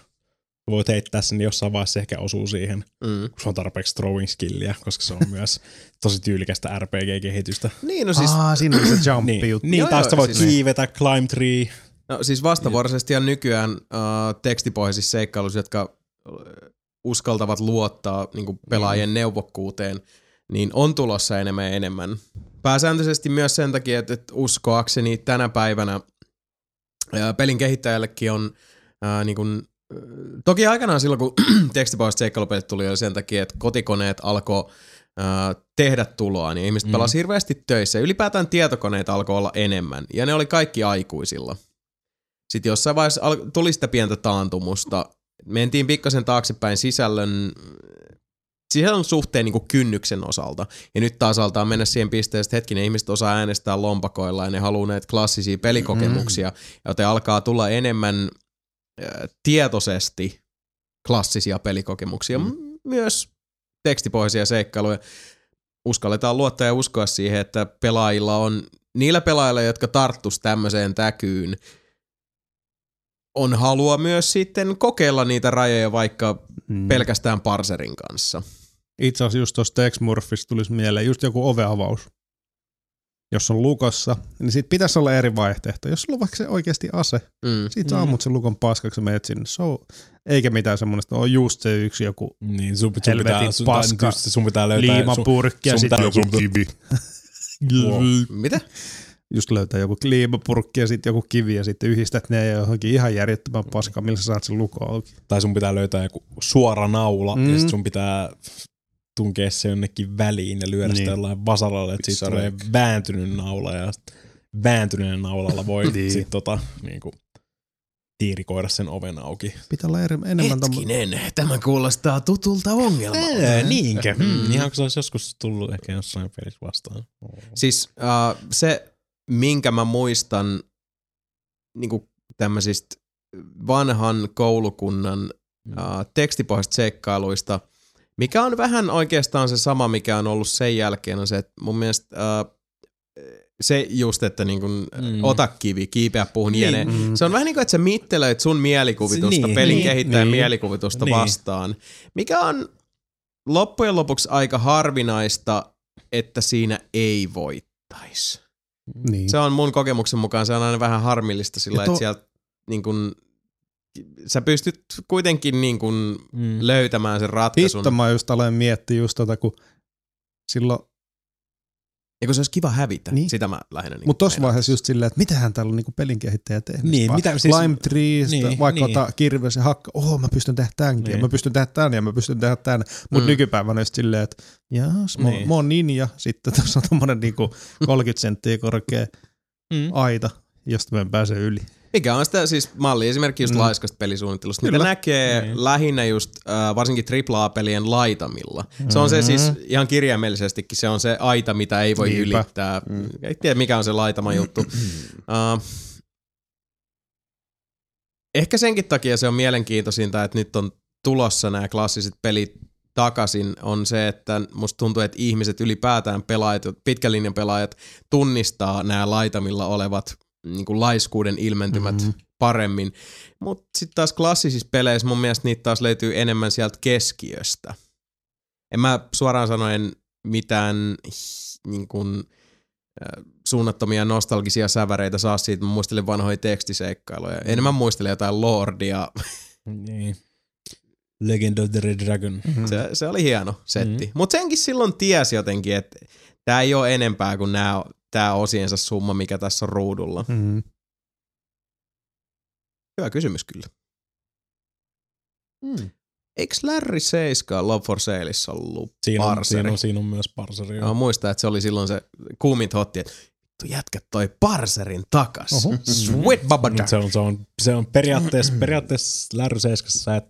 Voit heittää sen, niin jossain vaiheessa se ehkä osuu siihen, Mm. kun se on tarpeeksi throwing skillia, koska se on myös tosi tyylikästä RPG-kehitystä. Niin, no siis, Aa, siinä oli se jump Niin, juttu. niin Joo, taas joo, voit siis- kiivetä, climb tree. no, siis vastavuoroisesti ja nykyään uh, tekstipohjaisissa seikkailuissa, jotka äh, uskaltavat luottaa niin pelaajien neuvokkuuteen, niin on tulossa enemmän ja enemmän. Pääsääntöisesti myös sen takia, että, että uskoakseni tänä päivänä ää, pelin kehittäjällekin on ää, niin kuin, toki aikanaan silloin, kun tekstipohjaiset seikkailupelit tuli, oli sen takia, että kotikoneet alkoi tehdä tuloa, niin ihmiset Mm. mm. hirveästi töissä. Ylipäätään tietokoneita alkoi olla enemmän, ja ne oli kaikki aikuisilla. Sitten jossain vaiheessa tuli sitä pientä taantumusta. Mentiin pikkasen taaksepäin sisällön, sisällön suhteen niin kuin kynnyksen osalta. Ja nyt taas altaa mennä siihen pisteeseen, että hetkinen, ihmiset osaa äänestää lompakoilla ja ne haluaa näitä klassisia pelikokemuksia, joten alkaa tulla enemmän tietoisesti klassisia pelikokemuksia, mm. myös tekstipohjaisia seikkailuja. Uskalletaan luottaa ja uskoa siihen, että pelaajilla on, niillä pelaajilla, jotka tarttus tämmöiseen täkyyn, on halua myös sitten kokeilla niitä rajoja vaikka Mm. pelkästään parserin kanssa. Itse asiassa just tuosta Murphista tulisi mieleen just joku oveavaus. Jos on lukossa, niin siitä pitäisi olla eri vaihtoehto. Jos sulla on vaikka se oikeasti ase, Mm. sit sä Mm. ammut sen lukon paskaksi ja menet sinne. So, eikä mitään semmoista, on just se yksi joku Niin, sun, sun, Helvetin pitää, sun, paska. just sun pitää löytää... liimapurkki ja sun sitten pitää- joku kivi. Wow. Mitä? Just löytää joku liimapurkki ja sitten joku kivi ja sitten yhdistät ne johonkin ihan järjettömän paskaan, millä sä saat sen lukon auki. Tai sun pitää löytää joku suora naula mm. Mm. ja sit sun pitää tunkea se jonnekin väliin ja lyödä niin. sitä Niin. jollain vasaralla, että siitä tulee vääntynyt naula ja vääntyneen naulalla voi Niin. niin. sit tota niinku tiirikoida sen oven auki. Pitää olla eri, enemmän tommo- Hetkinen, tämä kuulostaa tutulta ongelmalta. Ää, niinkö? Mm. Mm. Ihan kun se olisi joskus tullut ehkä jossain pelissä vastaan. Siis uh, se, minkä mä muistan niin tämmöisistä vanhan koulukunnan uh, tekstipohjaisista seikkailuista, mikä on vähän oikeastaan se sama, mikä on ollut sen jälkeen, on se, että mun mielestä uh, se just, että niin kun, Mm. mm. ota kivi, kiipeä puuhun niin. jne. Mm. Se on vähän niin kuin, että sä mittelöit sun mielikuvitusta, Niin, pelin niin, kehittäjän niin. mielikuvitusta Niin. vastaan, mikä on loppujen lopuksi aika harvinaista, että siinä ei voittaisi. Niin. Se on mun kokemuksen mukaan, se on aina vähän harmillista sillä, to- että sieltä niin kun, sä pystyt kuitenkin niin kun Mm. löytämään sen ratkaisun. Hitto mä just aloin miettiä just tota, kun silloin, Ja kun se olisi kiva hävitä, Niin. niin. sitä mä lähinnä niin mutta tossa vaiheessa just silleen, että mitähän täällä on niinku pelin kehittäjä tehnyt. Niin, mitä siis- Climb trees, niin, niin, vaikka niin. niin. ota kirves ja hakka, oh mä pystyn tehdä tämänkin, Niin. niin. mä pystyn tehdä tän ja mä pystyn tehdä tän. Mutta Mm. nykypäivänä just silleen, että jaas, mä, Niin. niin. mä oon ninja, sitten tuossa on tommonen niinku 30 senttiä korkea Mm. aita, josta mä en pääse yli. Mikä on sitä siis malli esimerkki just mm. Laiskasta pelisuunnittelusta, mitä Kyllä. näkee Niin. lähinnä just äh, varsinkin AAA-pelien laitamilla. Se on se siis ihan kirjaimellisestikin, se on se aita, mitä ei voi Niinpä. ylittää. Mm. Ei tiedä mikä on se laitama juttu. uh, ehkä senkin takia se on mielenkiintoisinta, että nyt on tulossa nämä klassiset pelit takaisin, on se, että musta tuntuu, että ihmiset ylipäätään pelaajat, pitkän linjan pelaajat tunnistaa nämä laitamilla olevat niin kuin laiskuuden ilmentymät Mhm. mm-hmm. paremmin. Mutta sitten taas klassisissa peleissä mun mielestä niitä taas löytyy enemmän sieltä keskiöstä. En mä suoraan sanoen mitään niin kuin, suunnattomia nostalgisia säväreitä saa siitä. Mä muistelen vanhoja tekstiseikkailuja. Enemmän muistelen jotain Lordia. Niin. Legend of the Red Dragon. Mm. Se, se oli hieno setti. Mm. Mutta senkin silloin tiesi jotenkin, että tämä ei ole enempää kuin nämä, tämä osiensa summa, mikä tässä on ruudulla. Mm. Hyvä kysymys kyllä. Mm. Eikö Larry Seiska Love for Saleissa ollut Siinä on, parseri? siinä, on, siinä on myös parseri. Mä muistan, että se oli silloin se kuumint hotti, että jätkä toi parserin takas. Oho. Sweet baba Mut se on, se on, se on periaatteessa, periaatteessa Larry Seiskassa sä et,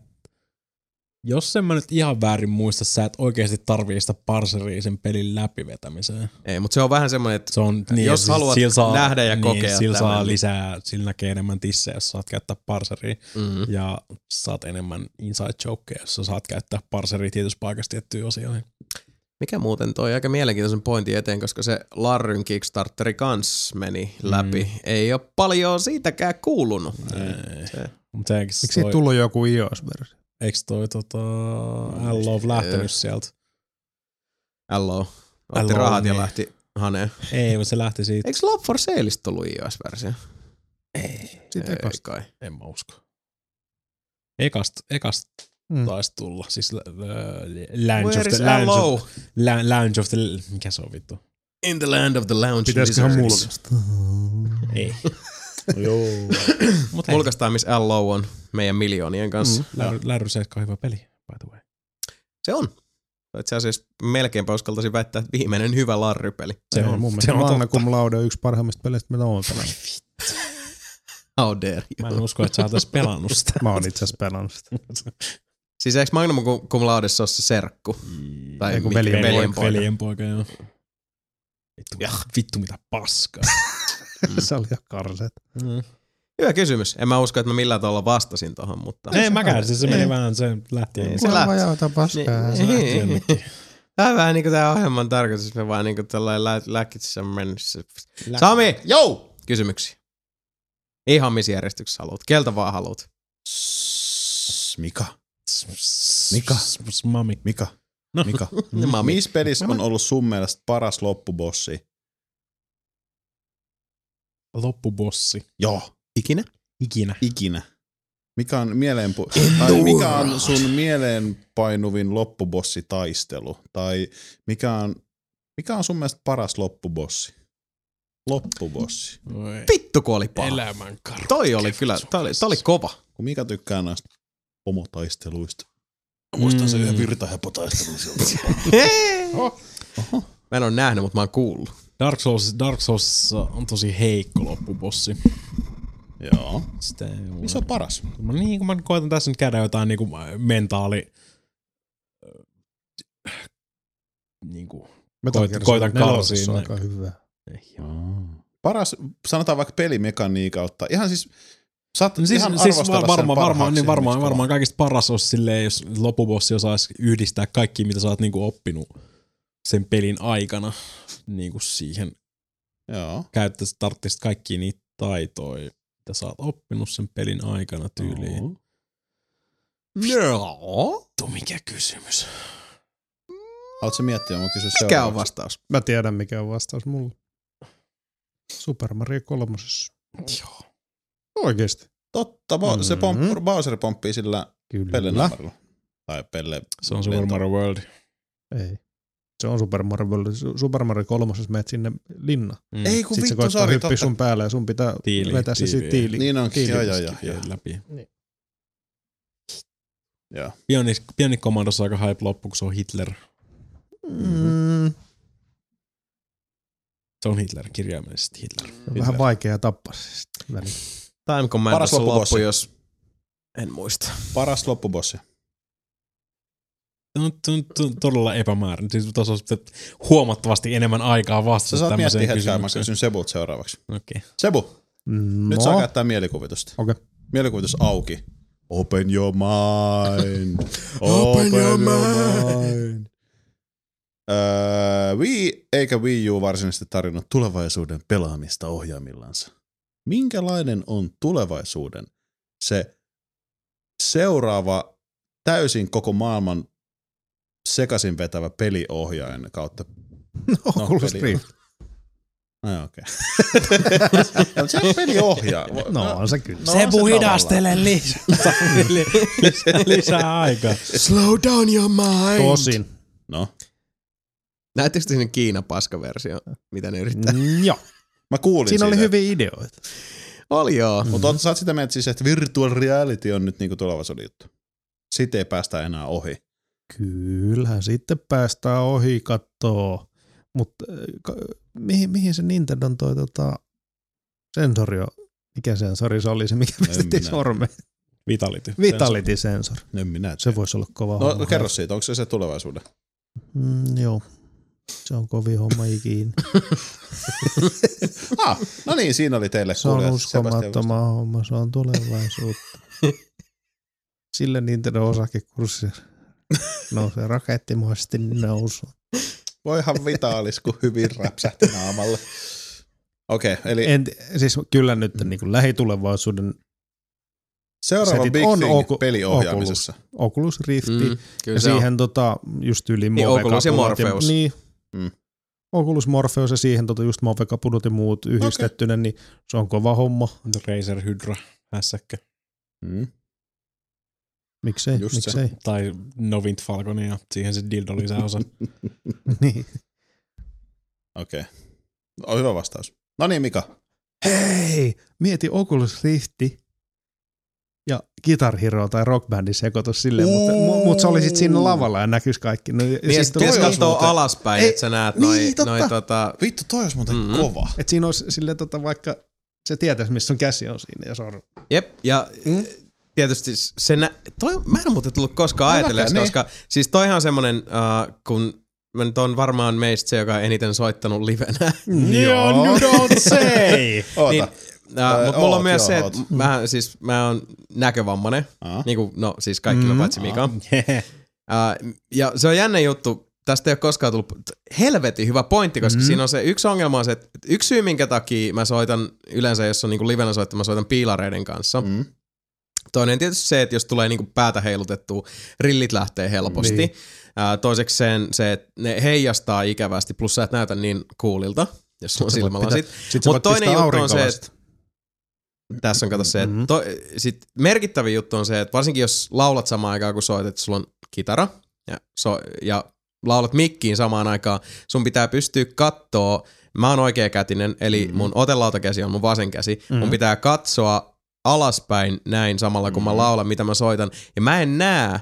jos en mä nyt ihan väärin muista, sä et oikeasti tarvii sitä parseria sen pelin läpivetämiseen. Ei, mutta se on vähän semmoinen, että Se on, niin, Jos siis haluat sillä saa, nähdä ja niin, kokea Sillä tämän, saa niin- lisää, sillä näkee enemmän tissejä, jos saat käyttää parseria. mm, Ja saat enemmän inside jokeja, jos saat käyttää parseria tietyssä paikassa tiettyihin osioihin. mikä muuten toi aika mielenkiintoisen pointin eteen, koska se Larryn Kickstarteri kans meni läpi. Mm. Ei ole paljon siitäkään kuulunut. Ei. Se, Mut se, Eikö siitä tullut joku iOS-versio? Eikö toi tota, L-Love lähtenyt sieltä? Hello. Otti Hello, rahat ja niin. lähti haneen. Ei, mutta se lähti siitä. Eikö Love for Saleista tullut iOS-versio? Ei, Siitä Ei ekasta. kai. en mä usko. Ekasta, ekasta Mm. taisi tulla. Siis uh, Lounge of the Lounge of, la, lounge of the... Mikä se on vittu? In the land of the lounge Pitäisiköhän lizards. mulkasta? Joo. Mulkaistaan, missä LO on meidän miljoonien kanssa. Mm. Larry 7 on hyvä peli, by the way. Se on. Itse asiassa melkeinpä uskaltaisin väittää, että viimeinen hyvä Larry-peli. Se on, mun se mielestä on Magna totta. Cum Laude on yksi parhaimmista peleistä, mitä oon pelannut. How dare Mä you. en usko, että sä oot pelannut sitä. Mä oon itse asiassa pelannut sitä. Siis eikö Magnum cum- laudessa ole se serkku? Tai Ei, kun mi- veljen veljen poika. poika. Veljen poika, joo. Vittu, vittu mitä paskaa. se oli ihan karseet. Mm. Hyvä kysymys. En mä usko, että mä millään tavalla vastasin tohon, mutta... Ei mäkään, siis se meni Ei. vähän, se lähti. Ei, Ei, se lähti. Jauta paskaa. Niin. se. Tämä on vähän niinku tää ohjelman tarkoitus, me vaan niinku tällainen lä- läkitsessä mennessä. Sami! Jou! Kysymyksiä. Ihan missä järjestyksessä haluat. Keltä vaan haluat. Mika. Mika. Mami. Mika. No. Mika. Mami. Missä pelissä on ollut sun mielestä paras loppubossi? Loppubossi. Joo. Ikinä? Ikinä. Ikinä. Mikä on, mieleenpu- tai mikä on sun mieleenpainuvin loppubossitaistelu? Tai mikä on, mikä on sun mielestä paras loppubossi? Loppubossi. Oi. Vittu kun oli paha. Elämän karu. Toi oli kyllä, toi oli, toi oli kova. Kun Mika tykkää näistä pomotaisteluista. Muistan sen Mm. yhden virtahepotaistelun sieltä. Mä en ole nähnyt, mutta mä oon kuullut. Dark Souls, Dark Soulsissa on tosi heikko loppubossi. Joo. Sitä ei ole. Missä on paras? Mä, niin, kun mä koitan tässä nyt käydä jotain niinku mentaali... äh, Niinku, Metal Gear koitan nelosessa karsia on aika hyvä. ei, Paras, sanotaan vaikka pelimekaniikan kautta. Ihan siis, saat No siis, ihan siis varmaan, sen varmaan, niin varmaan, varmaan kaikista paras olisi silleen, jos loppubossi osaisi yhdistää kaikki, mitä sä oot niinku oppinut sen pelin aikana niinku siihen kova. Joo. käyttäisi, tarvitsisi kaikki niitä taitoja, mitä sä oot oppinut sen pelin aikana tyyliin. Oo. Joo. Vittu, mikä kysymys. Haluatko miettiä, mä kysyn Mikä on vastaus? Mä tiedän, mikä on vastaus mulle. Super Mario kolmosessa. Joo. Oikeesti. Totta, Bo- se pomp. Bowser pomppii sillä Kyllä. Tai pelle... Se on Super Mario World. Ei. Se on Super Mario, World. Super Mario kolmosessa menet sinne linna. Mm. Ei kun Sitten se vittu, koittaa sori, totta. sun päälle ja sun pitää Tiili, vetää se tiili. siitä tiili. Niin onkin, tiili- joo, joo, joo. Vie läpi. Joo. Bionic, Bionic Commandossa aika hype loppu, kun se on Hitler. Mm, Se on Hitler, kirjaimellisesti Hitler. on vähän vaikea tappaa se sitten välillä. Time Commandossa loppubossi. loppu, jos... En muista. Paras loppubossi. On todella epämääräinen. Siis tuossa on sitten huomattavasti enemmän aikaa Sä vastata saat tämmöiseen miettiä hetken, mä kysyn Sebulta seuraavaksi. Okei. Sebu, No, nyt saa käyttää mielikuvitusta. Okei. Mielikuvitus auki. Open your mind. Open, your mind. Öö, Wii eikä Wii U varsinaisesti tarjonnut tulevaisuuden pelaamista ohjaimillansa. minkälainen on tulevaisuuden se seuraava täysin koko maailman sekaisin vetävä peliohjaajan kautta. Oculus peli- Rift. Ai okei. Okay. se on peliohjaaja. No on se kyllä. No, se hidastele lisää, lisää, lisää aikaa. Slow down your mind. Tosin. No, Näettekö te sinne Kiina paskaversio, mitä ne yrittää? Mm, joo. mä kuulin Siinä oli siitä. hyviä ideoita. Oli joo. Mutta sä oot sitä mieltä siis, että virtual reality on nyt niinku tulevaisuuden juttu. Siitä ei päästä enää ohi. Kyllähän sitten päästään ohi kattoo. Mutta mihin, mihin se Nintendon toi tota, sensori on? Mikä sensori se oli se, mikä pistettiin sormeen? Vitality. Vitality-sensori. En minä Se tiedä. voisi olla kova No homma. kerro siitä, onko se se tulevaisuuden? Mm, joo. Se on kovin homma ikinä. Ah, no niin, siinä oli teille Se on uskomattoma homma, se on tulevaisuutta. Sille Nintendo osakekurssi nousee rakettimaisesti nousu. Voihan vitaalis, kun hyvin räpsähti naamalle. Okei, okay, eli En, siis kyllä nyt niin kuin lähitulevaisuuden seuraava setit big on thing Ocu- peliohjaamisessa. Oculus Rifti Mm, mm, ja se on. siihen tota, just yli Niin, Oculus ja Morpheus. niin, Mm. mm. Oculus Morpheus ja siihen tota just Move-kapunut ja muut yhdistettynä, okay. niin se on kova homma. Razer Hydra hässäkkä. Mm. Miksei, Just se. miksei. Tai Novint Falcon ja siihen se dildo lisäosa. niin. Okei. Okay. On hyvä vastaus. No niin, Mika. Hei, mieti Oculus Rifti ja Guitar Hero tai Rock Bandin sekoitus silleen, mutta, mu- mutta se oli sitten siinä lavalla ja näkyisi kaikki. No, toi olisi katsoa muuten- alaspäin, että sä näet niin, noi, totta. noi tota, Vittu, toi olisi muuten Mhm. kova. Et siinä olisi silleen tota, vaikka se tietäisi, missä sun käsi on siinä ja sormi. Jep, ja mm. Tietysti se nä- toi, mä en muuten tullut koskaan ajatelleeksi, näkee, koska siis toihan on semmonen, uh, kun mä nyt on varmaan meistä se, joka on eniten soittanut livenä. Joo, you don't say! Oota. niin, uh, mutta mulla oot, on myös joo, se, että mä, siis, mä oon näkövammainen, Aa. niin kuin, no siis kaikki mm, paitsi Mika. Yeah. Uh, ja se on jännä juttu, tästä ei ole koskaan tullut helvetin hyvä pointti, koska mm. siinä on se yksi ongelma on se, että yksi syy minkä takia mä soitan yleensä, jos on niinku livenä soittaa, mä soitan piilareiden kanssa. Mm. Toinen tietysti se, että jos tulee niinku päätä heilutettua, rillit lähtee helposti. Niin. Ää, toiseksi sen, se, että ne heijastaa ikävästi, plus sä et näytä niin coolilta, jos sulla on silmälasit. Mutta toinen juttu on se, että tässä on kato se, että Mhm. to, sit merkittävin juttu on se, että varsinkin jos laulat samaan aikaan kun soitat, että sulla on kitara ja, so, ja laulat mikkiin samaan aikaan, sun pitää pystyä kattoo, mä oon oikeakätinen, eli Mhm. mun otelautakäsi on mun vasen käsi, mun Mhm. pitää katsoa alaspäin näin samalla kun mä Mhm. laulan, mitä mä soitan, ja mä en näe,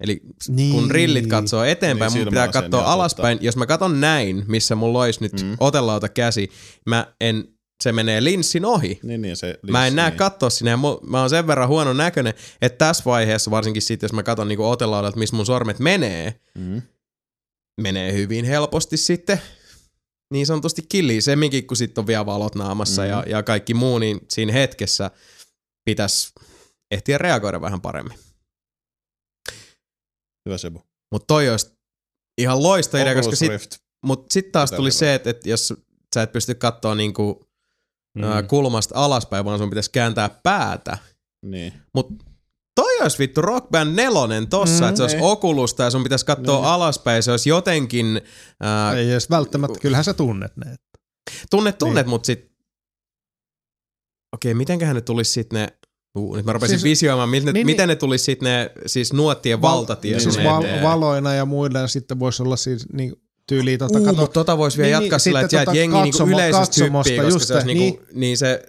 eli Niin. kun rillit katsoo eteenpäin, Niin, mun pitää katsoa alaspäin. Jos mä katon näin, missä mulla olisi nyt Mm. mm. otelauta käsi, mä en, se menee linssin ohi. Niin, niin, se Mä en linssi, näe niin. katsoa sinne mä oon sen verran huono näköinen, että tässä vaiheessa varsinkin sitten, jos mä katson niinku otelaudalta, missä mun sormet menee, Mm. menee hyvin helposti sitten niin sanotusti killiin. Semminkin, kun sitten on vielä valot naamassa mm. ja, ja kaikki muu, niin siinä hetkessä pitäisi ehtiä reagoida vähän paremmin. Hyvä Sebu. Mutta toi olisi ihan loista idea, koska Oculus sit, Rift. mut sit taas Pitää tuli se, että, että jos sä et pysty katsoa niinku, mm. ää, kulmasta alaspäin, vaan sun pitäisi kääntää päätä. Niin. Toi olisi vittu Rock Band 4 tossa, Mm, mm, että se olisi niin. Okulusta ja sun pitäisi katsoa Niin. alaspäin. Se olisi jotenkin, ää, Ei edes välttämättä, kyllähän sä tunnet ne. tunnet tunnet, Niin. mutta sit, okei, mitenköhän ne tulisi sit ne, uh, nyt mä rupesin Siis- visioimaan, miten, niin, niin, miten niin. ne tulisi sit ne, siis nuottien Val- valtatie. niin, Siis val- valoina ja muilla ja sitten voisi olla siis niin tyyliin tota, Uh, kato, mutta tota voisi vielä Niin, jatkaa niin, sillä, sitten että, tota jengi niinku katsomo- yleisesti katsomosta, hyppii, koska just se, olisi se, niinku, niin. se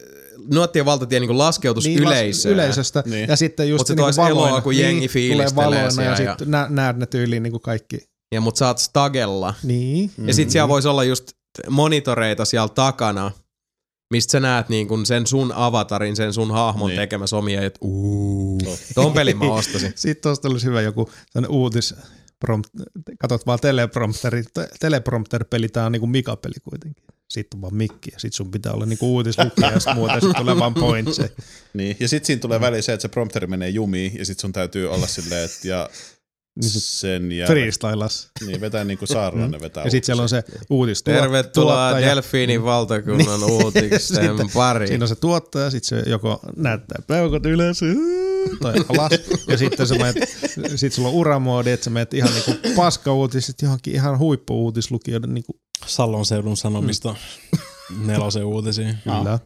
nuottien valtatie niinku laskeutuisi niin, yleisöön. yleisöstä. Niin. Ja sitten just Mut se niinku toisi valoina, eloa, kun jengi niin, fiilistelee tulee valoina ja, ja- sitten nä- näet ne tyyliin niinku kaikki. Ja mut saat stagella. Niin. Ja sit siellä voisi olla just monitoreita siellä takana, mistä sä näet niin kun sen sun avatarin, sen sun hahmon Niin. niin. tekemä somia, että uuu, Totta. ton pelin mä ostasin. Sitten tuosta olisi hyvä joku uutis, prompt, katot vaan teleprompteri, te- teleprompter-peli, tää on niinku Mika-peli kuitenkin. Sitten on vaan mikki ja sit sun pitää olla niinku uutislukija ja sit muuten sit tulee vaan pointse. Niin. Ja sitten siinä tulee väliin se, että se prompteri menee jumiin ja sitten sun täytyy olla silleen, että ja Niin se sen jälkeen. freestylas. Niin, vetää niin kuin Saarlainen vetää. Ja sitten siellä on se uutistuottaja. Tervetuloa Delfiinin valtakunnan uutisten pariin. Siinä on se tuottaja, sitten se joko näyttää peukot ylös tai alas, ja sitten se menet, sit sulla on uramoodi, että sä menet ihan niinku paska-uutiset johonkin ihan huippu-uutislukijoiden niinku, Sallon seudun sanomista nelosen uutisiin. kyllä.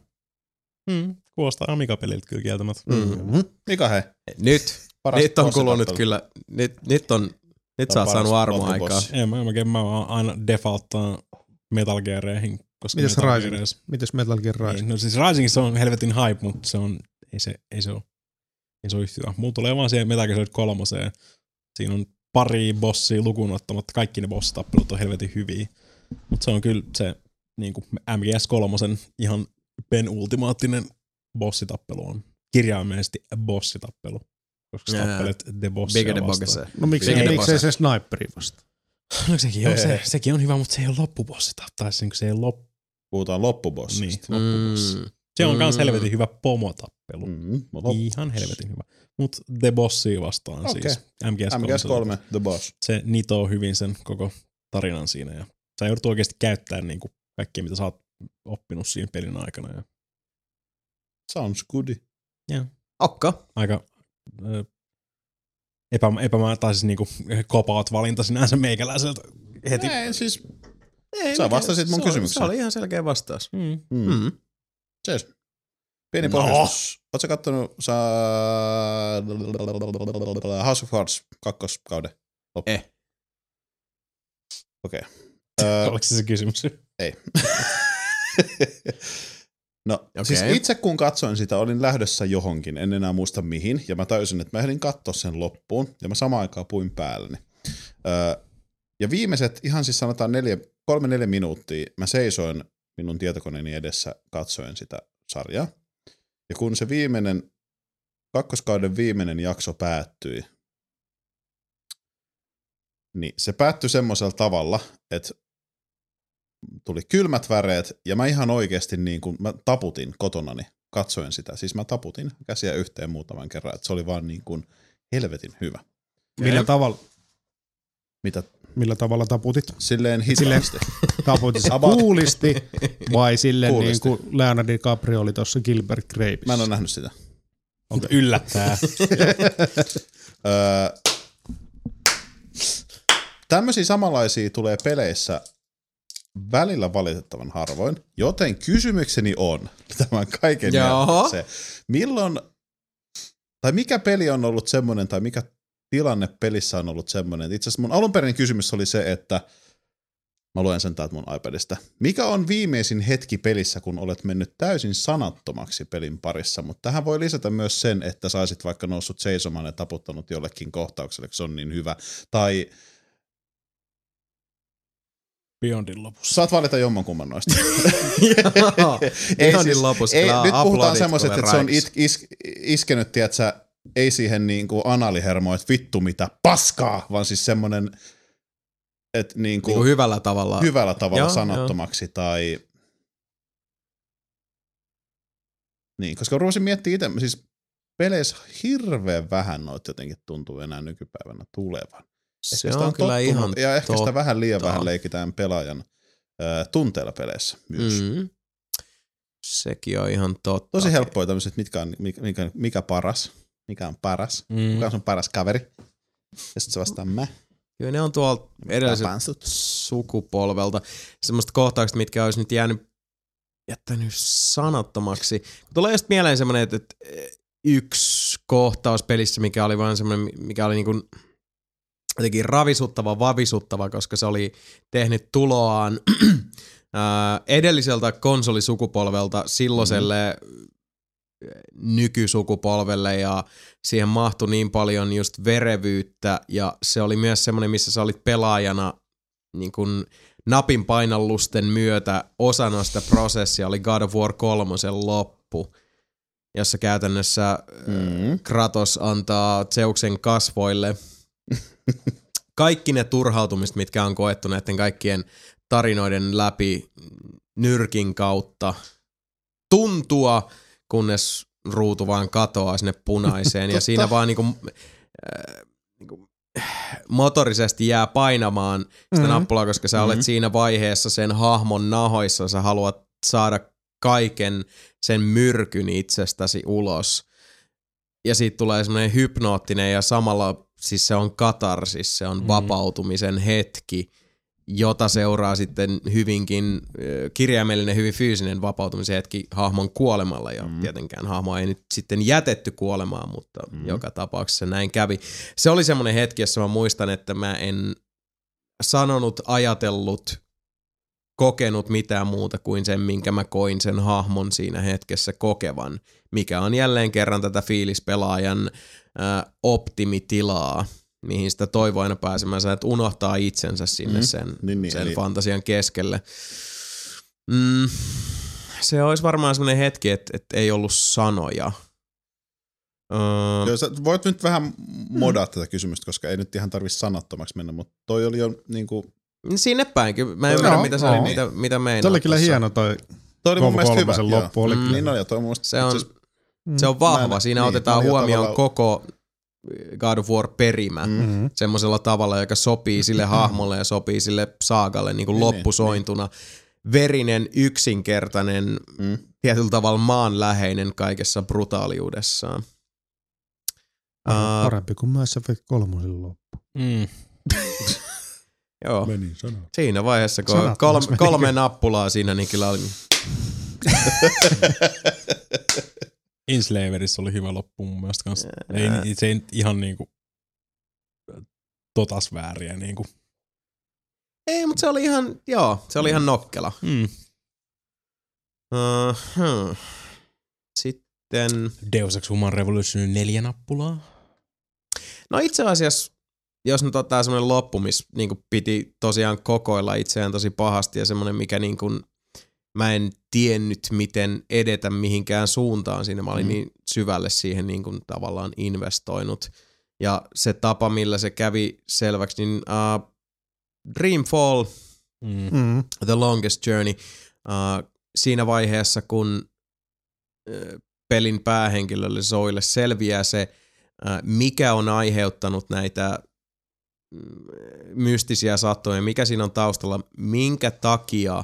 Mm, kuulostaa Amiga-peliltä kyllä kieltämättä. Mm-hmm. Mika hei. Nyt, Paras nyt on kulunut kyllä, nyt, nyt on, nyt sä oot saanut armoaikaa. Ei, mä, mä, mä oon aina defaulttaan Metal Geareihin. Koska Mites Metal Rising? Gearissa- Mites Metal Gear Rising? Niin, no siis Risingissa on helvetin hype, mutta se on, ei se, ei se ole, ei se ole yhtä hyvä. Mulla tulee vaan siihen Metal Gear Solid kolmoseen. Siinä on pari bossia lukuun ottamatta. Kaikki ne bossitappelut on helvetin hyviä. Mutta se on kyllä se niin kuin MGS3 ihan penultimaattinen bossitappelu on kirjaimellisesti bossitappelu. Koska sä tappelet The Bossia Bigger the vastaan. bugger No miksi, the miksei se sniperi vasta? No sekin on, se, sekin on hyvä, mutta se ei ole loppubossita. Tai se, se ei ole loppu. Puhutaan loppubossista. Niin, loppubossi. Mm. Se on Mm. myös helvetin hyvä pomotappelu. Mm, Ihan helvetin hyvä. Mutta The Bossia vastaan Okei. siis. MGS3. MGS3, The Boss. Se nitoo hyvin sen koko tarinan siinä. Ja sä joudut oikeasti käyttämään niin kuin kaikkea, mitä sä oot oppinut siinä pelin aikana. Ja Sounds good. Okka. aika ö, epä, epä, tai siis niinku kopaat valinta sinänsä meikäläiseltä heti. Ei, siis Ei, Sä mikä- vastasit mun se oli- kysymykseen. Se oli ihan selkeä vastaus. Mm. mm. Mm. Jees. Pieni No. pohjustus. Ootko kattonut sa... House of Cards kakkoskauden loppu? Eh. Okei. Öö, Oliko se se kysymys? no, Okei. siis itse kun katsoin sitä, olin lähdössä johonkin, en enää muista mihin, ja mä tajusin, että mä ehdin katsoa sen loppuun, ja mä samaan aikaan puin päälleni. Öö, ja viimeiset, ihan siis sanotaan neljä, kolme neljä minuuttia, mä seisoin minun tietokoneeni edessä katsoen sitä sarjaa. Ja kun se viimeinen, kakkoskauden viimeinen jakso päättyi, niin se päättyi semmoisella tavalla, että tuli kylmät väreet ja mä ihan oikeasti niin kuin, mä taputin kotonani katsoen sitä. Siis mä taputin käsiä yhteen muutaman kerran, että se oli vaan niin kuin helvetin hyvä. Millä tavalla, Mitä millä tavalla taputit? silleen Silleen- hitaasti. Taputit sä About- kuulisti vai silleen niin Kuulisti. kuin Leonardo DiCaprio oli tuossa Gilbert Grapeissa? Mä en ole nähnyt sitä. Onko yllättää? Tämmöisiä samanlaisia tulee peleissä välillä valitettavan harvoin, joten kysymykseni on tämän kaiken se, milloin, tai mikä peli on ollut semmoinen, tai mikä tilanne pelissä on ollut semmoinen, itse asiassa mun alunperäinen kysymys oli se, että mä luen sen täältä mun iPadista. Mikä on viimeisin hetki pelissä, kun olet mennyt täysin sanattomaksi pelin parissa, mutta tähän voi lisätä myös sen, että saisit vaikka noussut seisomaan ja taputtanut jollekin kohtaukselle, kun se on niin hyvä. Tai Beyondin lopussa. saat valita jommankumman noista. Joo. Ei Ihan siis- lopussa. ei, nyt puhutaan semmoiset, että se on it, is, iskenyt, tiedätkö, ei siihen niinku analihermoon, että vittu mitä paskaa, vaan siis semmoinen, että niinku, Niin kuin hyvällä tavalla. hyvällä tavalla Joo, sanattomaksi tai niin, koska ruvasin miettimään itse, siis peleissä hirveän vähän noita jotenkin tuntuu enää nykypäivänä tulevan. Se sitä on kyllä tottunut, ihan Ja ehkä sitä vähän liian totta. vähän leikitään pelaajan ö, tunteella peleissä myös. Mm. Sekin on ihan totta. Tosi helppoja tämmöiset, mitkä on, mikä, mikä, mikä paras, mikä on paras, Mm. mikä on sun paras kaveri. Ja sitten se vastaa mä. Kyllä ne on tuolta edelliseltä sukupolvelta. Semmoista kohtaukset, mitkä olisi nyt jäänyt jättänyt sanattomaksi. Tulee just mieleen semmoinen, että, että yksi kohtaus pelissä, mikä oli vaan semmoinen, mikä oli niin kuin jotenkin ravisuttava, vavisuttava, koska se oli tehnyt tuloaan edelliseltä konsolisukupolvelta silloiselle nykysukupolvelle ja siihen mahtui niin paljon just verevyyttä ja se oli myös semmoinen, missä sä olit pelaajana niin kuin napin painallusten myötä osana sitä prosessia oli God of War 3 loppu, jossa käytännössä Mm. Kratos antaa Zeuksen kasvoille kaikki ne turhautumiset, mitkä on koettu näiden kaikkien tarinoiden läpi nyrkin kautta tuntua, kunnes ruutu vaan katoaa sinne punaiseen ja siinä vaan niinku, äh, niinku motorisesti jää painamaan sitä Mhm. mm-hmm. nappulaa, koska sä olet Mhm. siinä vaiheessa sen hahmon nahoissa, sä haluat saada kaiken sen myrkyn itsestäsi ulos. Ja siitä tulee semmoinen hypnoottinen ja samalla siis se on katarsis, se on Mm. vapautumisen hetki, jota seuraa sitten hyvinkin kirjaimellinen, hyvin fyysinen vapautumisen hetki hahmon kuolemalla. Ja Mm. tietenkään hahmo ei nyt sitten jätetty kuolemaan, mutta mm. joka tapauksessa näin kävi. Se oli semmoinen hetki, jossa mä muistan, että mä en sanonut, ajatellut, kokenut mitään muuta kuin sen, minkä mä koin sen hahmon siinä hetkessä kokevan, mikä on jälleen kerran tätä fiilispelaajan ää, optimitilaa, mihin sitä toivoo aina pääsemänsä, että unohtaa itsensä sinne Mm. sen, Niin, niin, sen eli- fantasian keskelle. Mm, se olisi varmaan semmoinen hetki, että, että ei ollut sanoja. Öö, Joo, sä voit nyt vähän modaa tätä kysymystä, koska ei nyt ihan tarvi sanattomaksi mennä, mutta toi oli jo niinku, sinne päin. Kyllä Mä Joo, ymmärrän, mitä, se, joo. mitä, mitä meinaat. Se oli kyllä tossa. hieno toi toi oli mun mielestä hyvä. loppu. Oli Mm. kyllä. Niin oli, ja toi on mun Se on, asiassa- se on vahva. Mä en- Siinä niin, otetaan huomioon tavalla- koko God of War perimä Mm. Mm-hmm. semmoisella tavalla, joka sopii sille hahmolle ja sopii sille saagalle niin kuin Niin, loppusointuna. Verinen, yksinkertainen, Mm. tietyllä tavalla maanläheinen kaikessa brutaaliudessaan. Uh, Parempi kuin Mass Effect 3 loppu. Mm. joo, Meni sana. siinä vaiheessa, kun Sanat kolme, meni. kolme nappulaa siinä, niin kyllä oli... Enslaverissä oli hyvä loppu mun mielestä kanssa. Ei, se ei ihan niinku totas vääriä niinku. Ei, mutta se oli ihan, joo, se oli ihan nokkela. Mm. Uh, hmm. Sitten, Deus Ex Human Revolution neljä nappulaa. no itse asiassa, jos nyt ottaa semmoinen loppu, missä niin piti tosiaan kokoilla itseään tosi pahasti ja semmoinen, mikä niin kuin, mä en tiennyt, miten edetä mihinkään suuntaan siinä. Mä olin Mm. niin syvälle siihen niin kuin tavallaan investoinut. Ja se tapa, millä se kävi selväksi, niin uh, Dreamfall – Mm. Mm. The Longest Journey. Uh, siinä vaiheessa, kun uh, pelin päähenkilölle Zoille selviää se, mikä on aiheuttanut näitä mystisiä sattoja, mikä siinä on taustalla, minkä takia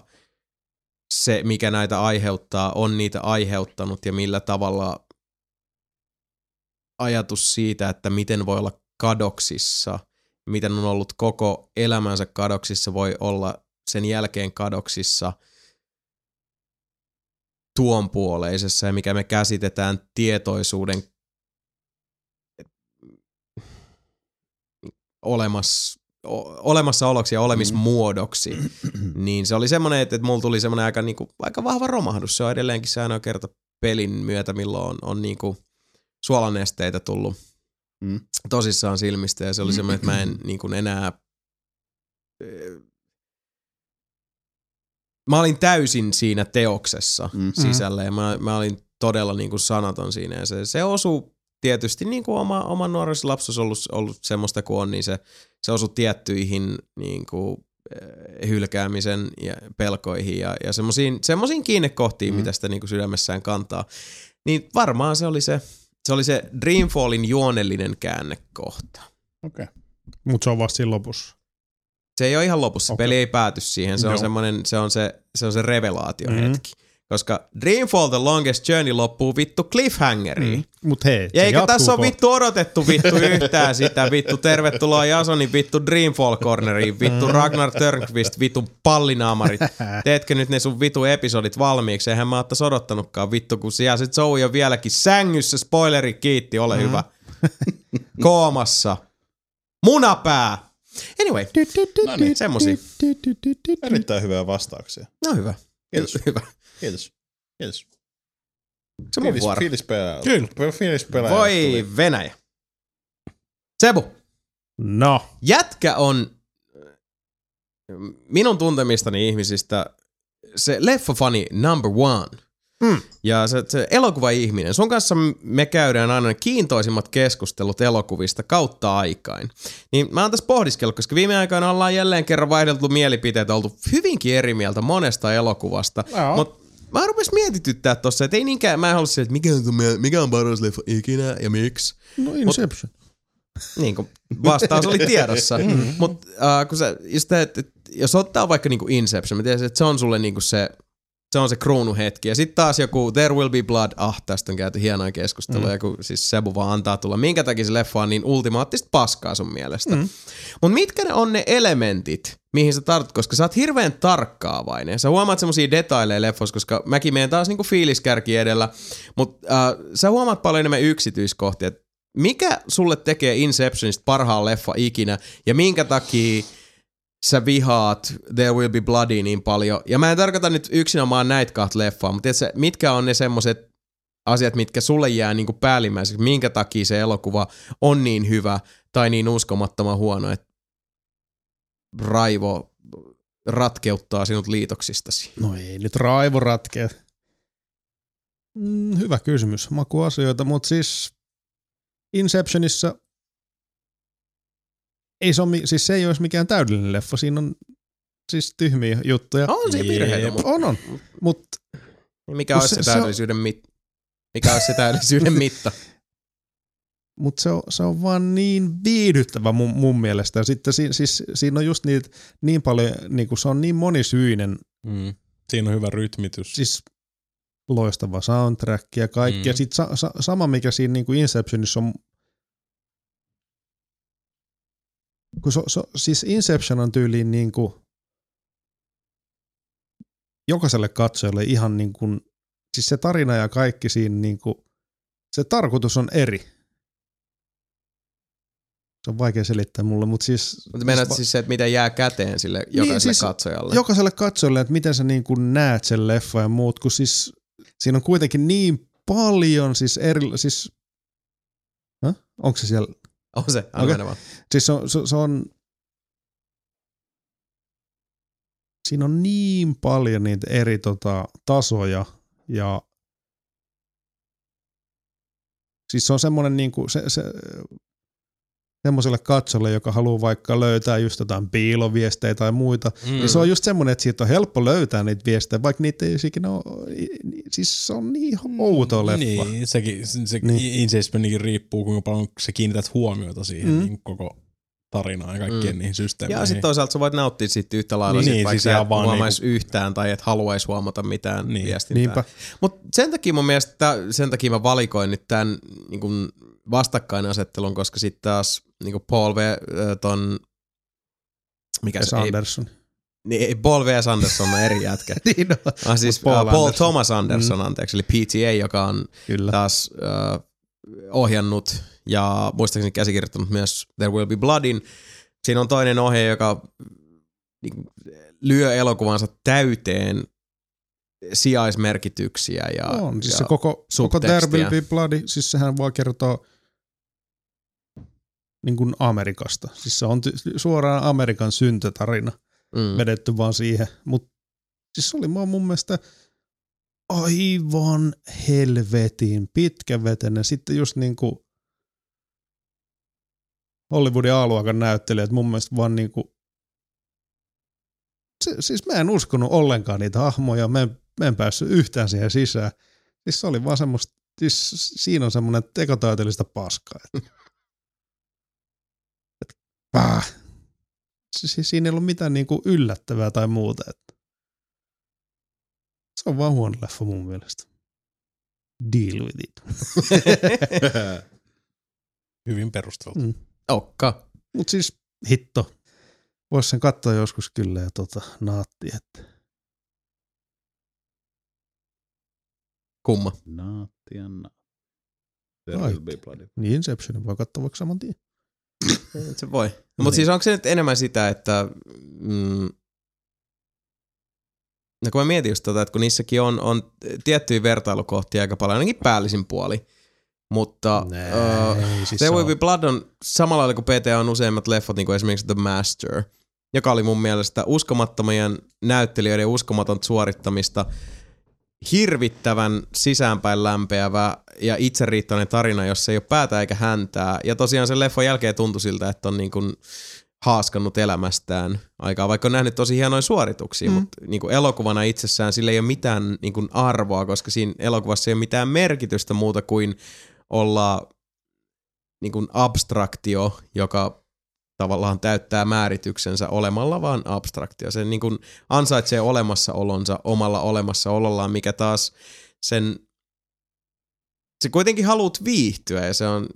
se, mikä näitä aiheuttaa, on niitä aiheuttanut ja millä tavalla ajatus siitä, että miten voi olla kadoksissa, miten on ollut koko elämänsä kadoksissa, voi olla sen jälkeen kadoksissa tuonpuoleisessa ja mikä me käsitetään tietoisuuden olemas, o- olemassaoloksi ja olemismuodoksi, niin se oli semmoinen, että, että mulla tuli semmoinen aika, niinku, aika vahva romahdus. Se on edelleenkin se ainoa kerta pelin myötä, milloin on, on niinku suolanesteitä tullut Mm. tosissaan silmistä ja se oli semmoinen, että mä en niin kuin enää eh, mä olin täysin siinä teoksessa Mm. sisällä ja mä, mä olin todella niin kuin sanaton siinä ja se, se osui tietysti niin kuin oma, oma nuorissa lapsuus ollut, ollut semmoista kuin on, niin se, se osui tiettyihin niin kuin, eh, hylkäämisen ja pelkoihin ja, ja semmoisiin, semmoisiin kiinnekohtiin, Mm. mm. mitä sitä niin kuin sydämessään kantaa. Niin varmaan se oli se, se oli se Dreamfallin juonellinen käännekohta. Okei. Mutta se on vasta siinä lopussa. Se ei ole ihan lopussa, okay. peli ei pääty siihen, se on Joo. semmoinen, se on se, se on se revelaatiohetki. Mhm. Koska Dreamfall The Longest Journey loppuu vittu cliffhangeriin. Mm. Mut hei, Ja eikä tässä ole vittu odotettu vittu yhtään sitä vittu. Tervetuloa Jasonin vittu Dreamfall Corneriin. Vittu Ragnar Törnqvist, vittu pallinaamarit. Teetkö nyt ne sun vitu episodit valmiiksi? Eihän mä ottais odottanutkaan vittu, kun siellä se Zoe on vieläkin sängyssä. Spoileri kiitti, ole Mm. hyvä. Koomassa. Munapää. Anyway, No niin, semmosia. erittäin hyviä vastauksia. No hyvä. Kiitos. Hyvä. Kiitos. Kiitos. Se vuoro. Fiilis pelaa. Kyllä. Fiilis pelaa. Voi Venäjä. Sebu. No, Jätkä on minun tuntemistani ihmisistä se leffafani number one. Mm. Ja se, se elokuva-ihminen. Sun kanssa me käydään aina kiintoisimmat keskustelut elokuvista kautta aikain. Niin mä oon tässä pohdiskellut, koska viime aikoina ollaan jälleen kerran vaihdeltu mielipiteitä, oltu hyvinkin eri mieltä monesta elokuvasta. Joo. Mutta mä rupes mietityttää tossa, että ei niinkään, mä en halua että mikä on, mikä on paras leffa ikinä ja miksi. no Inception. Niin kuin vastaus oli tiedossa. Mm. Mutta äh, kun sä, just te, et, et, jos ottaa vaikka niinku Inception, mä tiedän, että se on sulle niinku se, se on se kruunuhetki. Ja sitten taas joku There Will Be Blood, ah, tästä on käyty hienoja keskustelua, mm. kun siis Sebu vaan antaa tulla. Minkä takia se leffa on niin ultimaattista paskaa sun mielestä? Mm. Mutta mitkä ne on ne elementit, mihin sä tartut, koska sä oot hirveän tarkkaavainen. Sä huomaat semmosia detaileja leffossa, koska mäkin menen taas niinku fiiliskärki edellä, mutta äh, sä huomaat paljon enemmän yksityiskohtia. Mikä sulle tekee Inceptionista parhaan leffa ikinä ja minkä takia sä vihaat There Will Be Bloody niin paljon. Ja mä en tarkoita nyt yksinomaan näitä kahta leffaa, mutta tiedätkö, mitkä on ne semmoset asiat, mitkä sulle jää niinku päällimmäiseksi, minkä takia se elokuva on niin hyvä tai niin uskomattoman huono, että raivo ratkeuttaa sinut liitoksistasi. No ei nyt raivo ratkea. Mm, hyvä kysymys. Makuasioita, mutta siis Inceptionissa ei se, ole, mi- siis se ei olisi mikään täydellinen leffa. Siinä on siis tyhmiä juttuja. On se virheitä, mutta On, on. Mutta mikä Kun olisi se, se- se on- täydellisyyden mit... Mikä olisi se täydellisyyden mitta? mut se, on, se on vaan niin viihdyttävä mun, mun mielestä. Ja sitten si, siis, siinä on just niitä niin paljon, niin kuin se on niin monisyinen, Mm. Siinä on hyvä rytmitys. siis loistava soundtrack ja kaikki. Mm. Mm. Ja sitten sa, sa, sama, mikä siinä niin kuin Inceptionissa on, kun se, se, siis Inception on tyyliin niin kuin jokaiselle katsojalle ihan niin kuin, siis se tarina ja kaikki siinä niin kuin, se tarkoitus on eri. Se on vaikea selittää mulle, mutta siis... Mutta meinaat va- siis se, että mitä jää käteen sille jokaiselle siis katsojalle. jokaiselle katsojalle, että miten sä niin kuin näet sen leffa ja muut, kun siis siinä on kuitenkin niin paljon siis eri, siis, Häh? onko se siellä, On se, Okei. mennä vaan. siis se on, se, se on, siinä on niin paljon niitä eri tota, tasoja ja siis se on semmoinen niin kuin, se, se, semmoiselle katsolle, joka haluaa vaikka löytää just jotain piiloviestejä tai muita, Mm. niin se on just semmoinen, että siitä on helppo löytää niitä viestejä, vaikka niitä ei olisi ikinä ole, siis se on niin outo leffa. Niin, sekin, se, se Niin. niin. Inceptionikin riippuu, kuinka paljon sä kiinnität huomiota siihen Mm. mm. niin koko tarinaan ja kaikkien Mm. mm. niihin systeemeihin. Ja sitten toisaalta sä voit nauttia siitä yhtä lailla, Niin, niin, sit, niin, vaikka siis et huomaisi niinku... yhtään tai et haluaisi huomata mitään niin. Niin. viestintää. Niinpä. Mutta sen takia mun mielestä, sen takia mä valikoin nyt tämän niin kun vastakkainasettelun, koska sitten taas niin Paul V. äh, ton, mikä se ei, Anderson. niin, ei, Paul V. Anderson on eri jätkä. niin on. Ah, siis Paul Paul, Paul Anderson. Thomas Anderson, mm. anteeksi, eli PTA, joka on Kyllä. taas äh, ohjannut ja muistaakseni käsikirjoittanut myös There Will Be Bloodin. Siinä on toinen ohjaaja, joka niin, lyö elokuvansa täyteen sijaismerkityksiä. Ja, on, siis ja se koko, koko There. Will Be Bloody, siis sehän vaan kertoo niin kuin Amerikasta. Siis se on ty- suoraan Amerikan syntytarina mm. vedetty vaan siihen. Mutta siis se oli vaan mun mielestä aivan helvetin pitkävetenen. Sitten just niin kuin Hollywoodin A-luokan näyttelijät mun mielestä vaan niin kuin se, siis mä en uskonut ollenkaan niitä hahmoja, mä en, mä en päässyt yhtään siihen sisään. Siis se oli vaan semmoista, siis siinä on semmoinen tekotaiteellista paskaa. ah. Siis siinä ei ollut mitään niinku yllättävää tai muuta. Et. Se on vaan huono leffa mun mielestä. Deal with it. Hyvin perusteltu. Mm. Okka. Mut siis hitto. Vois sen katsoa joskus kyllä ja tota, naatti, että Kumma. Naatti. There Right. will be bloody. niin Inception voi katsoa vaikka saman tien. Se voi. No, Niin. mutta siis onko se nyt enemmän sitä, että... Mm, no kun mä mietin just tota, että kun niissäkin on, on tiettyjä vertailukohtia aika paljon, ainakin päällisin puoli. Mutta Ei, siis There se Will on- Be Blood on samalla lailla kuin PT on useimmat leffot, niin kuin esimerkiksi The Master, joka oli mun mielestä uskomattomien näyttelijöiden uskomaton suorittamista, hirvittävän sisäänpäin lämpeävä ja itseriittoinen tarina, jossa ei ole päätä eikä häntää. Ja tosiaan sen leffon jälkeen tuntui siltä, että on niin kuin haaskannut elämästään aikaa, vaikka on nähnyt tosi hienoja suorituksia, mm. mutta niin kuin elokuvana itsessään sillä ei ole mitään niin kuin arvoa, koska siinä elokuvassa ei ole mitään merkitystä muuta kuin olla niin kuin abstraktio, joka tavallaan täyttää määrityksensä olemalla vaan abstraktio. Se niin kuin ansaitsee olemassaolonsa omalla olemassaolollaan, mikä taas sen se kuitenkin haluat viihtyä ja se on,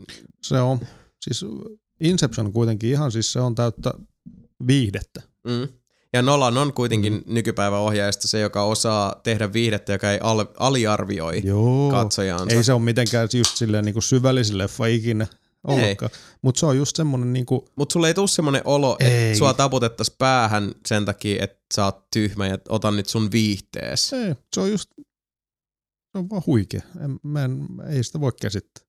Se on, siis Inception on kuitenkin ihan siis se on täyttä viihdettä. mm. ja Nolan on kuitenkin mm. nykypäivän ohjaajasta se, joka osaa tehdä viihdettä, joka ei al- aliarvioi Joo. katsojaansa. Ei se ole mitenkään just silleen niinku syvällisin leffa ikinä ollutkaan. Mutta se on just semmonen niinku, Mutta sulle ei tule semmoinen olo, että sua taputettaisiin päähän sen takia, että sä oot tyhmä ja otan nyt sun viihtees. ei, se on just, se on vaan huikea. En, mä en, ei sitä voi käsittää.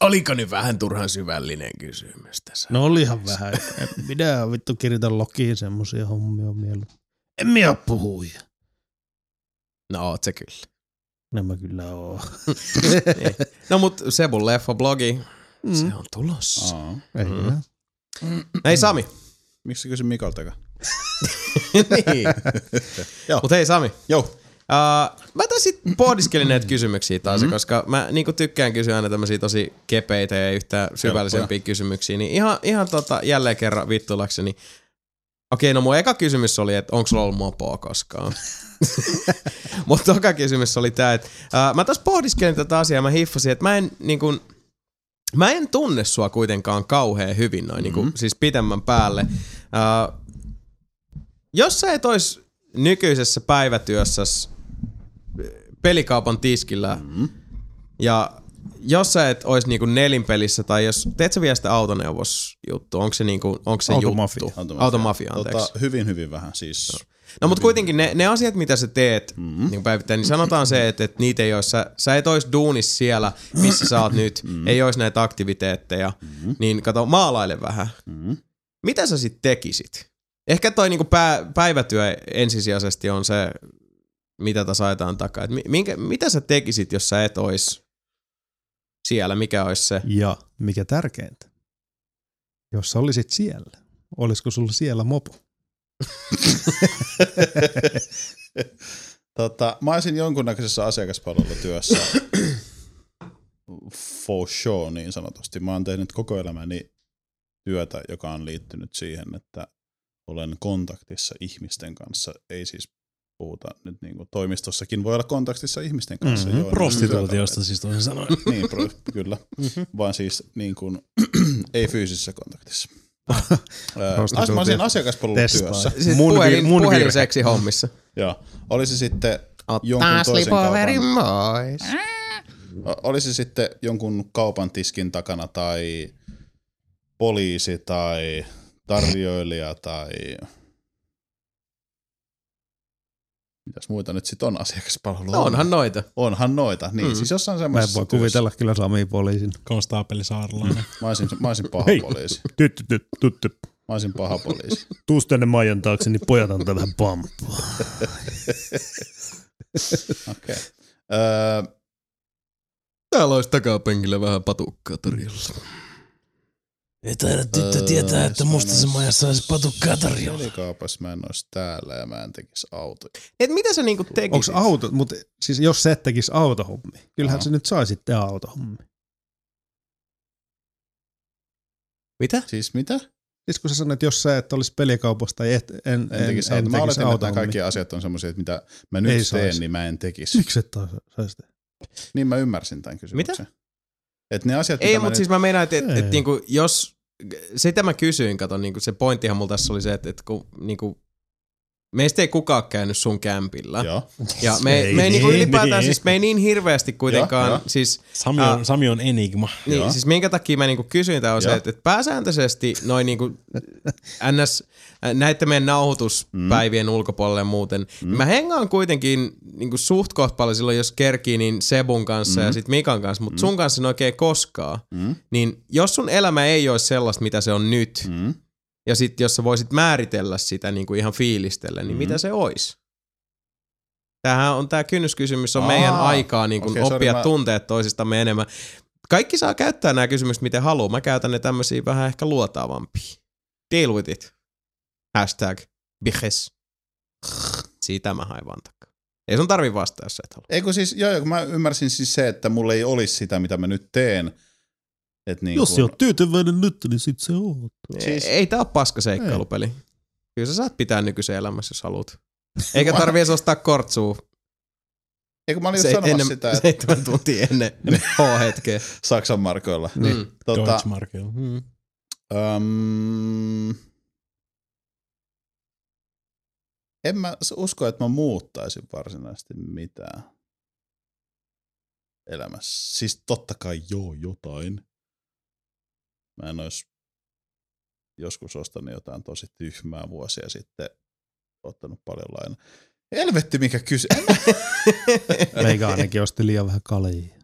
Oliko nyt vähän turhan syvällinen kysymys tässä? No oli ihan vähän. En minä vittu kirjoita lokiin semmosia hommia mieluummin. En minä puhuja. No oot se kyllä. En mä kyllä oo. No mut Sebun leffa-blogi, Mm. se on tulossa. Aa. Ei Mm. mm. Hei Sami. Miksi kysy Mikaltaka? niin. Joo. Mut hei Sami. Joo. Uh, mä tässä sit pohdiskelin näitä kysymyksiä taas, Mhm. mm-hmm. koska mä niinku tykkään kysyä aina tämmöisiä tosi kepeitä ja yhtä syvällisempiä kysymyksiä, niin ihan, ihan tota, jälleen kerran vittulakseni. Okei, no mun eka kysymys oli, että onko sulla ollut mopoa koskaan? Mutta toka kysymys oli tää, että uh, mä taas pohdiskelin tätä asiaa, mä hiffasin, että mä en niinku, mä en tunne sua kuitenkaan kauhean hyvin noin, mm-hmm. niinku, siis pitemmän päälle. Uh, jos sä et ois nykyisessä päivätyössä pelikaupan tiskillä Mm. ja jos sä et ois niinku nelinpelissä tai jos, teet sä vielä sitä autoneuvosjuttu, onko se, niinku, onko se Automafia. juttu? Automafia. Automafia, anteeksi. Tota, hyvin, hyvin vähän. Siis, No mutta kuitenkin ne, ne asiat, mitä sä teet Mm. mm. niin päivittäin, niin sanotaan se, että, että niitä ei olisi, sä, sä et olisi duunis siellä, missä sä oot nyt, Mm. ei olisi näitä aktiviteetteja, Mm. niin kato, maalaile vähän. Mm. Mitä sä sitten tekisit? Ehkä toi niinku pää, päivätyö ensisijaisesti on se, mitä tässä ajetaan takaa. Et mi- minkä, mitä sä tekisit, jos sä et ois siellä? Mikä olisi se? Ja mikä tärkeintä, jos sä olisit siellä, olisiko sulla siellä mopo? tota, mä olisin jonkunnäköisessä asiakaspalvelutyössä for sure niin sanotusti. Mä oon tehnyt koko elämäni työtä, joka on liittynyt siihen, että olen kontaktissa ihmisten kanssa. Ei siis puhuta nyt niin kuin toimistossakin voi olla kontaktissa ihmisten kanssa. Mhm. joo, Prostituutiosta siis toisin sanoen. Niin, pro, kyllä. Vaan siis niin kuin, ei fyysisessä kontaktissa. Prostituutio. Mä olisin asiakaspalvelutyössä. Siis Mun puhelin, mun puhelinseksi hommissa. Joo. Olisi sitten jonkun Ottaa toisen slipoverin kaupan, olisi sitten jonkun kaupan tiskin takana tai poliisi tai tarjoilija tai mitäs muita nyt sitten on asiakaspalvelu? No onhan noita. Onhan noita. Niin, Mm. mm. siis jossain Mä en semmoisessa voi kuvitella kyllä Sami poliisin. Konstaapeli Saarlainen. Mä olisin, mä olisin paha Hei. poliisi. Tyttö, tyttö, tyttö. Mä olisin paha poliisi. Tuus tänne Maijan taakse, niin pojat antaa vähän pamppua. Okei. Okay. Öö, Täällä olisi takapenkillä vähän patukkaa tarjolla. Ei taida tyttö tietää, että mustassa majassa olisi patukkaa Pelikaupas mä en olisi täällä ja mä en tekisi autoja. Et mitä sä niinku tekisit? Onko auto, mutta siis jos se tekisi autohommi, kyllähän Aha. se nyt saisi tehdä autohommi. Mitä? Siis mitä? Siis kun sä sanoit, että jos sä et olisi pelikaupasta tai et, en, En, en, tekisi en, auto. Mä tekisi oletin, että nämä kaikki asiat on semmoisia, että mitä mä nyt Ei teen, saisi. niin mä en tekisi. Miksi et taas saisi tehdä? Niin mä ymmärsin tämän kysymyksen. Että ne asiat, Ei, mutta nyt- siis mä meinaan, että et, et, niinku, jos, sitä mä kysyin, kato, niinku, se pointtihan mulla tässä oli se, että et, kun, niinku, meistä ei kukaan käynyt sun kämpillä. Joo. Ja me, Ei me ei niinku niin, ylipäätään, niin. siis me ei niin hirveästi kuitenkaan, Joo, siis Sami on, Ah. Sami on enigma. Niin, Joo. siis minkä takia mä niinku kysyin tää on se, Joo. että, että pääsääntöisesti noin niinku ns, näiden meidän nauhoituspäivien mm. ulkopuolelle ja muuten, mm. mä hengaan kuitenkin niinku suht koht paljon silloin, jos kerkii, niin Sebun kanssa mm. ja sit Mikan kanssa, mutta mm. sun kanssa en oikein koskaan. Mm. Niin jos sun elämä ei olisi sellaista, mitä se on nyt, mm. Ja sit jos sä voisit määritellä sitä niinku ihan fiilistellä, niin mm. Mm. mitä se olisi? Tämähän on tämä kynnyskysymys, on Aa, meidän aikaa niin kuin sorry, oppia mä- tunteet toisistamme enemmän. Kaikki saa käyttää nämä kysymykset miten haluaa. Mä käytän ne tämmöisiä vähän ehkä luotaavampia. Deal with it. Hashtag bihes. Siitä mä hain vaan takaa. Ei sun tarvi vastata, jos et halua. Eikö siis, joo, joo, mä ymmärsin siis se, että mulla ei olisi sitä, mitä mä nyt teen. Et niin Jos kun, sä oot tyytyväinen nyt, niin sit se oot. Siis... Ei, ei tää ole paska seikkailupeli. Kyllä sä saat pitää nykyisen elämässä, jos haluat. Eikä tarvii edes ostaa kortsua eikö mä olin se, sanomassa ennen, sitä, että seitsemän tuntia ennen H-hetkeä. Saksan markoilla. Mm. Tota, Deutschmarkilla. Mm. um, en mä usko, että mä muuttaisin varsinaisesti mitään elämässä. Siis totta kai joo, jotain. Mä en olisi joskus ostanut jotain tosi tyhmää vuosia sitten, ottanut paljon lainaa. Helvetti, mikä kyse. Meikä ainakin osti liian vähän kaljaa.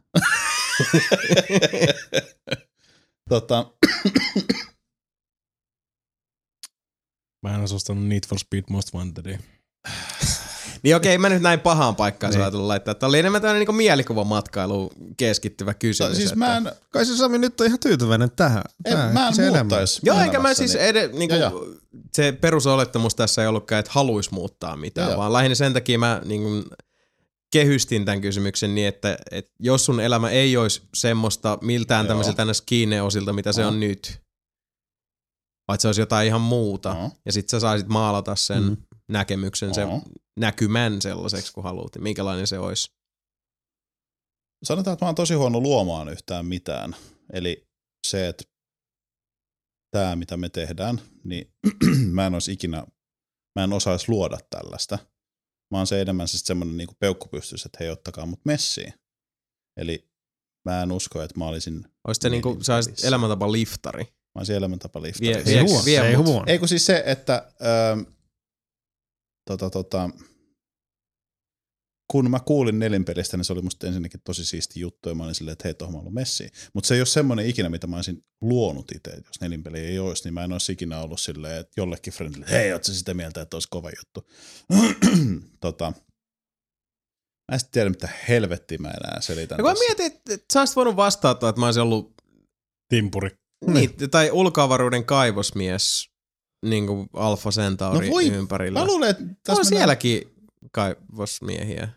tota, Mä en olisi ostanut Need for Speed Most Wantedia. Niin okei, mä nyt näin pahaan paikkaan Niin. niin. ajatellut laittaa. Tämä oli enemmän tämmöinen niin matkailu keskittyvä kysymys. siis että- mä en, Kai se Sami nyt on ihan tyytyväinen tähän. en, tähän mä en se muuttaisi Joo, eikä mä siis ed- niinku, Joo, se perusolettamus tässä ei ollutkaan, että haluaisi muuttaa mitään, Joo, joo. vaan lähinnä sen takia mä niinku, kehystin tämän kysymyksen niin, että, että jos sun elämä ei olisi semmoista miltään Joo. tämmöisiltä ns. kiinneosilta, mitä se Joo. on nyt, vaan että se olisi jotain ihan muuta, Joo. ja sit sä saisit maalata sen Mm. mm. näkemyksen, sen Joo. Näkymän sellaiseksi, kun haluat, niin minkälainen se olisi. sanotaan, että mä oon tosi huono luomaan yhtään mitään. Eli se, että tämä, mitä me tehdään, niin mä en olisi ikinä, mä en osaisi luoda tällaista. Mä oon se enemmän siis semmoinen niin peukkupystys, että hei, ottakaa mut messiin. Eli mä en usko, että mä olisin, Olisi se niinku, sä olisit elämäntapa liftari. mä olisin elämäntapa Vie- liftari. Se vie- ei huono. vie Se ei. Ei kun siis se, että ähm, tota, tota, kun mä kuulin nelinpelistä, niin se oli musta ensinnäkin tosi siisti juttu, ja mä olin silleen, että hei, tohon mä ollut messiin. Mutta se ei ole semmoinen ikinä, mitä mä olisin luonut itse, että jos nelinpeli ei olisi, niin mä en olisi ikinä ollut silleen, että jollekin friendille, hei, oot sä sitä mieltä, että olisi kova juttu. tota, mä en sitten tiedä, mitä helvettiä mä enää selitän. Ja kun mä mietin, että, että sä olisit voinut vastata, että mä olisin ollut Timpuri. niin, tai ulkoavaruuden kaivosmies niin kuin Alfa Centauri No voi- ympärillä. Mä luulen, että on tässä mennään- sielläkin kaivosmiehiä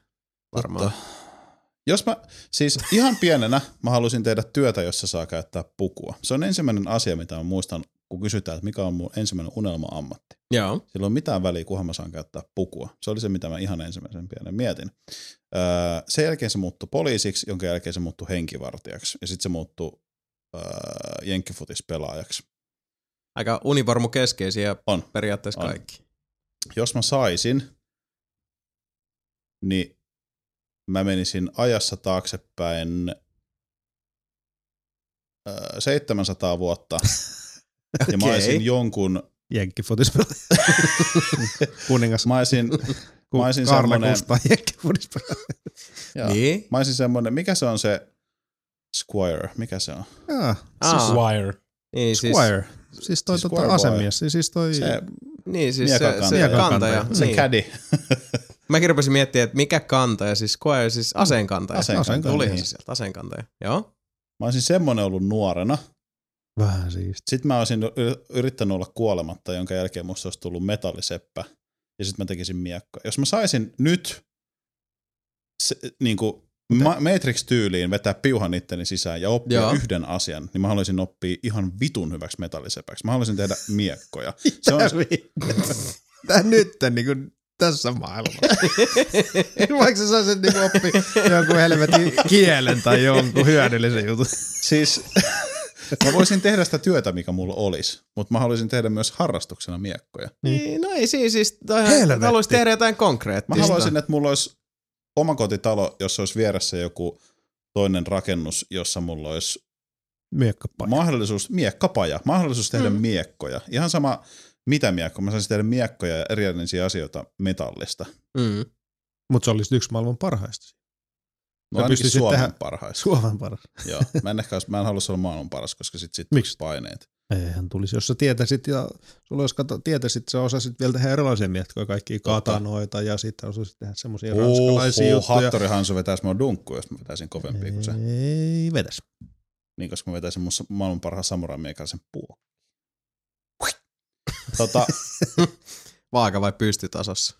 varmaan. Totta. Jos mä, siis ihan pienenä mä halusin tehdä työtä, jossa saa käyttää pukua. Se on ensimmäinen asia, mitä mä muistan, kun kysytään, että mikä on mun ensimmäinen unelma-ammatti. Joo. Sillä on mitään väliä, kunhan mä saan käyttää pukua. Se oli se, mitä mä ihan ensimmäisen pienen mietin. Öö, sen jälkeen se muuttui poliisiksi, jonka jälkeen se muuttui henkivartijaksi. Ja sitten se muuttui öö, jenkkifutispelaajaksi. Aika univarmu keskeisiä On. periaatteessa On. kaikki. Jos mä saisin, niin mä menisin ajassa taaksepäin öö, 700 vuotta. Ja mä olisin jonkun, Jenkkifotispelaaja. Kuningas. mä olisin, Ku- mä olisin Karla semmonen- Kustaa jenkkifotispelaaja. joo, Niin? mä olisin semmonen, mikä se on se Squire, mikä se on? Jaa, Aa, Wire. niin, siis, Squire. Siis toi Siis tota, asemies. Siis, siis toi... Se, niin, siis se, se kantaja. kantaja. Miekan se niin. caddy. Mäkin rupesin miettimään, että mikä kantaja, siis squire, siis aseenkantaja. Aseenkantaja, Tulihan niin. se sieltä, aseenkantaja. Joo. Mä olisin semmonen ollut nuorena. Vähän siisti. Sitten mä olisin yrittänyt olla kuolematta, jonka jälkeen musta olisi tullut metalliseppä. Ja sitten mä tekisin miekkoa. Jos mä saisin nyt se, niin kuin Ma- Matrix-tyyliin vetää piuhan itteni sisään ja oppia Joo. yhden asian, niin mä haluaisin oppia ihan vitun hyväksi metallisepäksi. Mä haluaisin tehdä miekkoja. Se on, Tää nyt niin kuin tässä maailmassa. Vaikka sä saisit niin oppi jonkun helvetin kielen tai jonkun hyödyllisen jutun. siis, mä voisin tehdä sitä työtä, mikä mulla olisi, mutta mä haluaisin tehdä myös harrastuksena miekkoja. Niin, no ei siis, siis toihan, Helvetti. haluaisi tehdä jotain Mä konkreettista. haluaisin, että mulla olisi omakotitalo, jossa olisi vieressä joku toinen rakennus, jossa mulla olisi Miekkapaja. mahdollisuus, miekkapaja, mahdollisuus tehdä mm. Miekkoja. Ihan sama mitä miekkoja, mä saisin tehdä miekkoja ja erilaisia asioita metallista. Mm. Mutta se olisi yksi maailman parhaista. No ainakin Suomen tehdä- parhaissa. Suomen paras. Joo. Mä en ehkä olisi, mä en halua olla maailman paras, koska sit, sit Miksi? paineet. Eihän tulisi, jos sä tietäisit ja sulla jos kato, tietäisit, sä osasit vielä tehdä erilaisia mietkoja, kaikki katanoita ja sitten osasit tehdä semmoisia ranskalaisia juttuja. Hattori Hansu vetäisi mua dunkkuun, jos mä vetäisin kovempia kuin se. Ei vetäisi. Niin, koska mä vetäisin mun maailman parhaan samurai meikäläisen puo. Tota, Vaaka vai pystytasossa?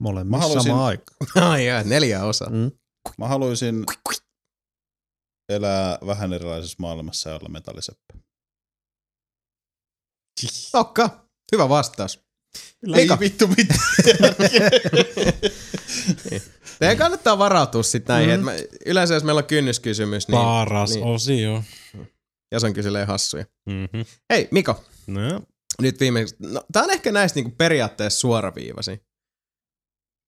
Molemmissa mä haluaisin... sama aika. Ai jää, neljä osaa. Mm. Mä haluaisin elää vähän erilaisessa maailmassa ja olla metalliseppä. Okka. Hyvä vastaus. Kyllä Ei vittu mitään. Meidän kannattaa varautua sitten näihin. Mm. Mm-hmm. Yleensä jos meillä on kynnyskysymys. Niin, Paras niin, osio. Ja se on kyselee hassuja. Mm-hmm. Hei Miko. No. Nyt viimeksi. No, tää on ehkä näistä niinku periaatteessa suoraviivasi.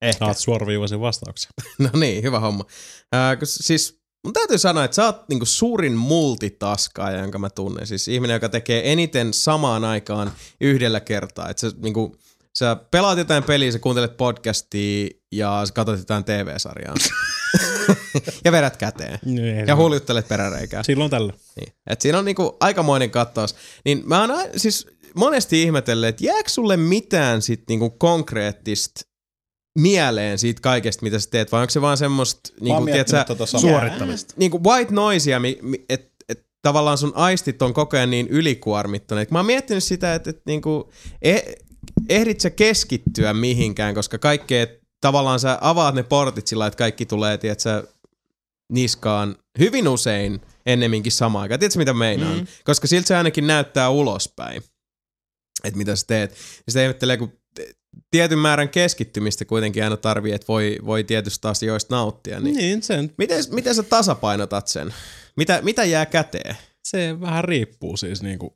Ehkä. Saat suoraviivaisen vastauksen. no niin, hyvä homma. Äh, siis Mun täytyy sanoa, että sä oot niinku suurin multitaskaaja, jonka mä tunnen. Siis ihminen, joka tekee eniten samaan aikaan yhdellä kertaa. Että sä, niinku, sä pelaat jotain peliä, sä kuuntelet podcastia ja sä katsot jotain TV-sarjaa. ja vedät käteen. No, ja huljuttelet peräreikää. Silloin tällä. Niin. Et siinä on niinku aikamoinen kattaus. Niin mä oon siis monesti ihmetellyt, että jääkö sulle mitään sit niinku konkreettista mieleen siitä kaikesta, mitä sä teet, vai onko se vaan semmoista... Niin kuin, tiedätkö, suorittamista. Niin kuin white noisia, että et, tavallaan sun aistit on koko ajan niin ylikuormittuneet. Mä oon miettinyt sitä, että et, niinku, eh, ehdit sä keskittyä mihinkään, koska kaikkea tavallaan sä avaat ne portit sillä, että kaikki tulee, tiedätkö, niskaan hyvin usein ennemminkin samaan aikaan. Tiedätkö, mitä meinaan? Mm. Koska siltä se ainakin näyttää ulospäin, että mitä sä teet. Sitä ihmettelee, kun tietyn määrän keskittymistä kuitenkin aina tarvii, että voi, voi tietystä asioista nauttia. Niin, niin sen. Miten, miten sä tasapainotat sen? Mitä, mitä jää käteen? Se vähän riippuu siis niinku.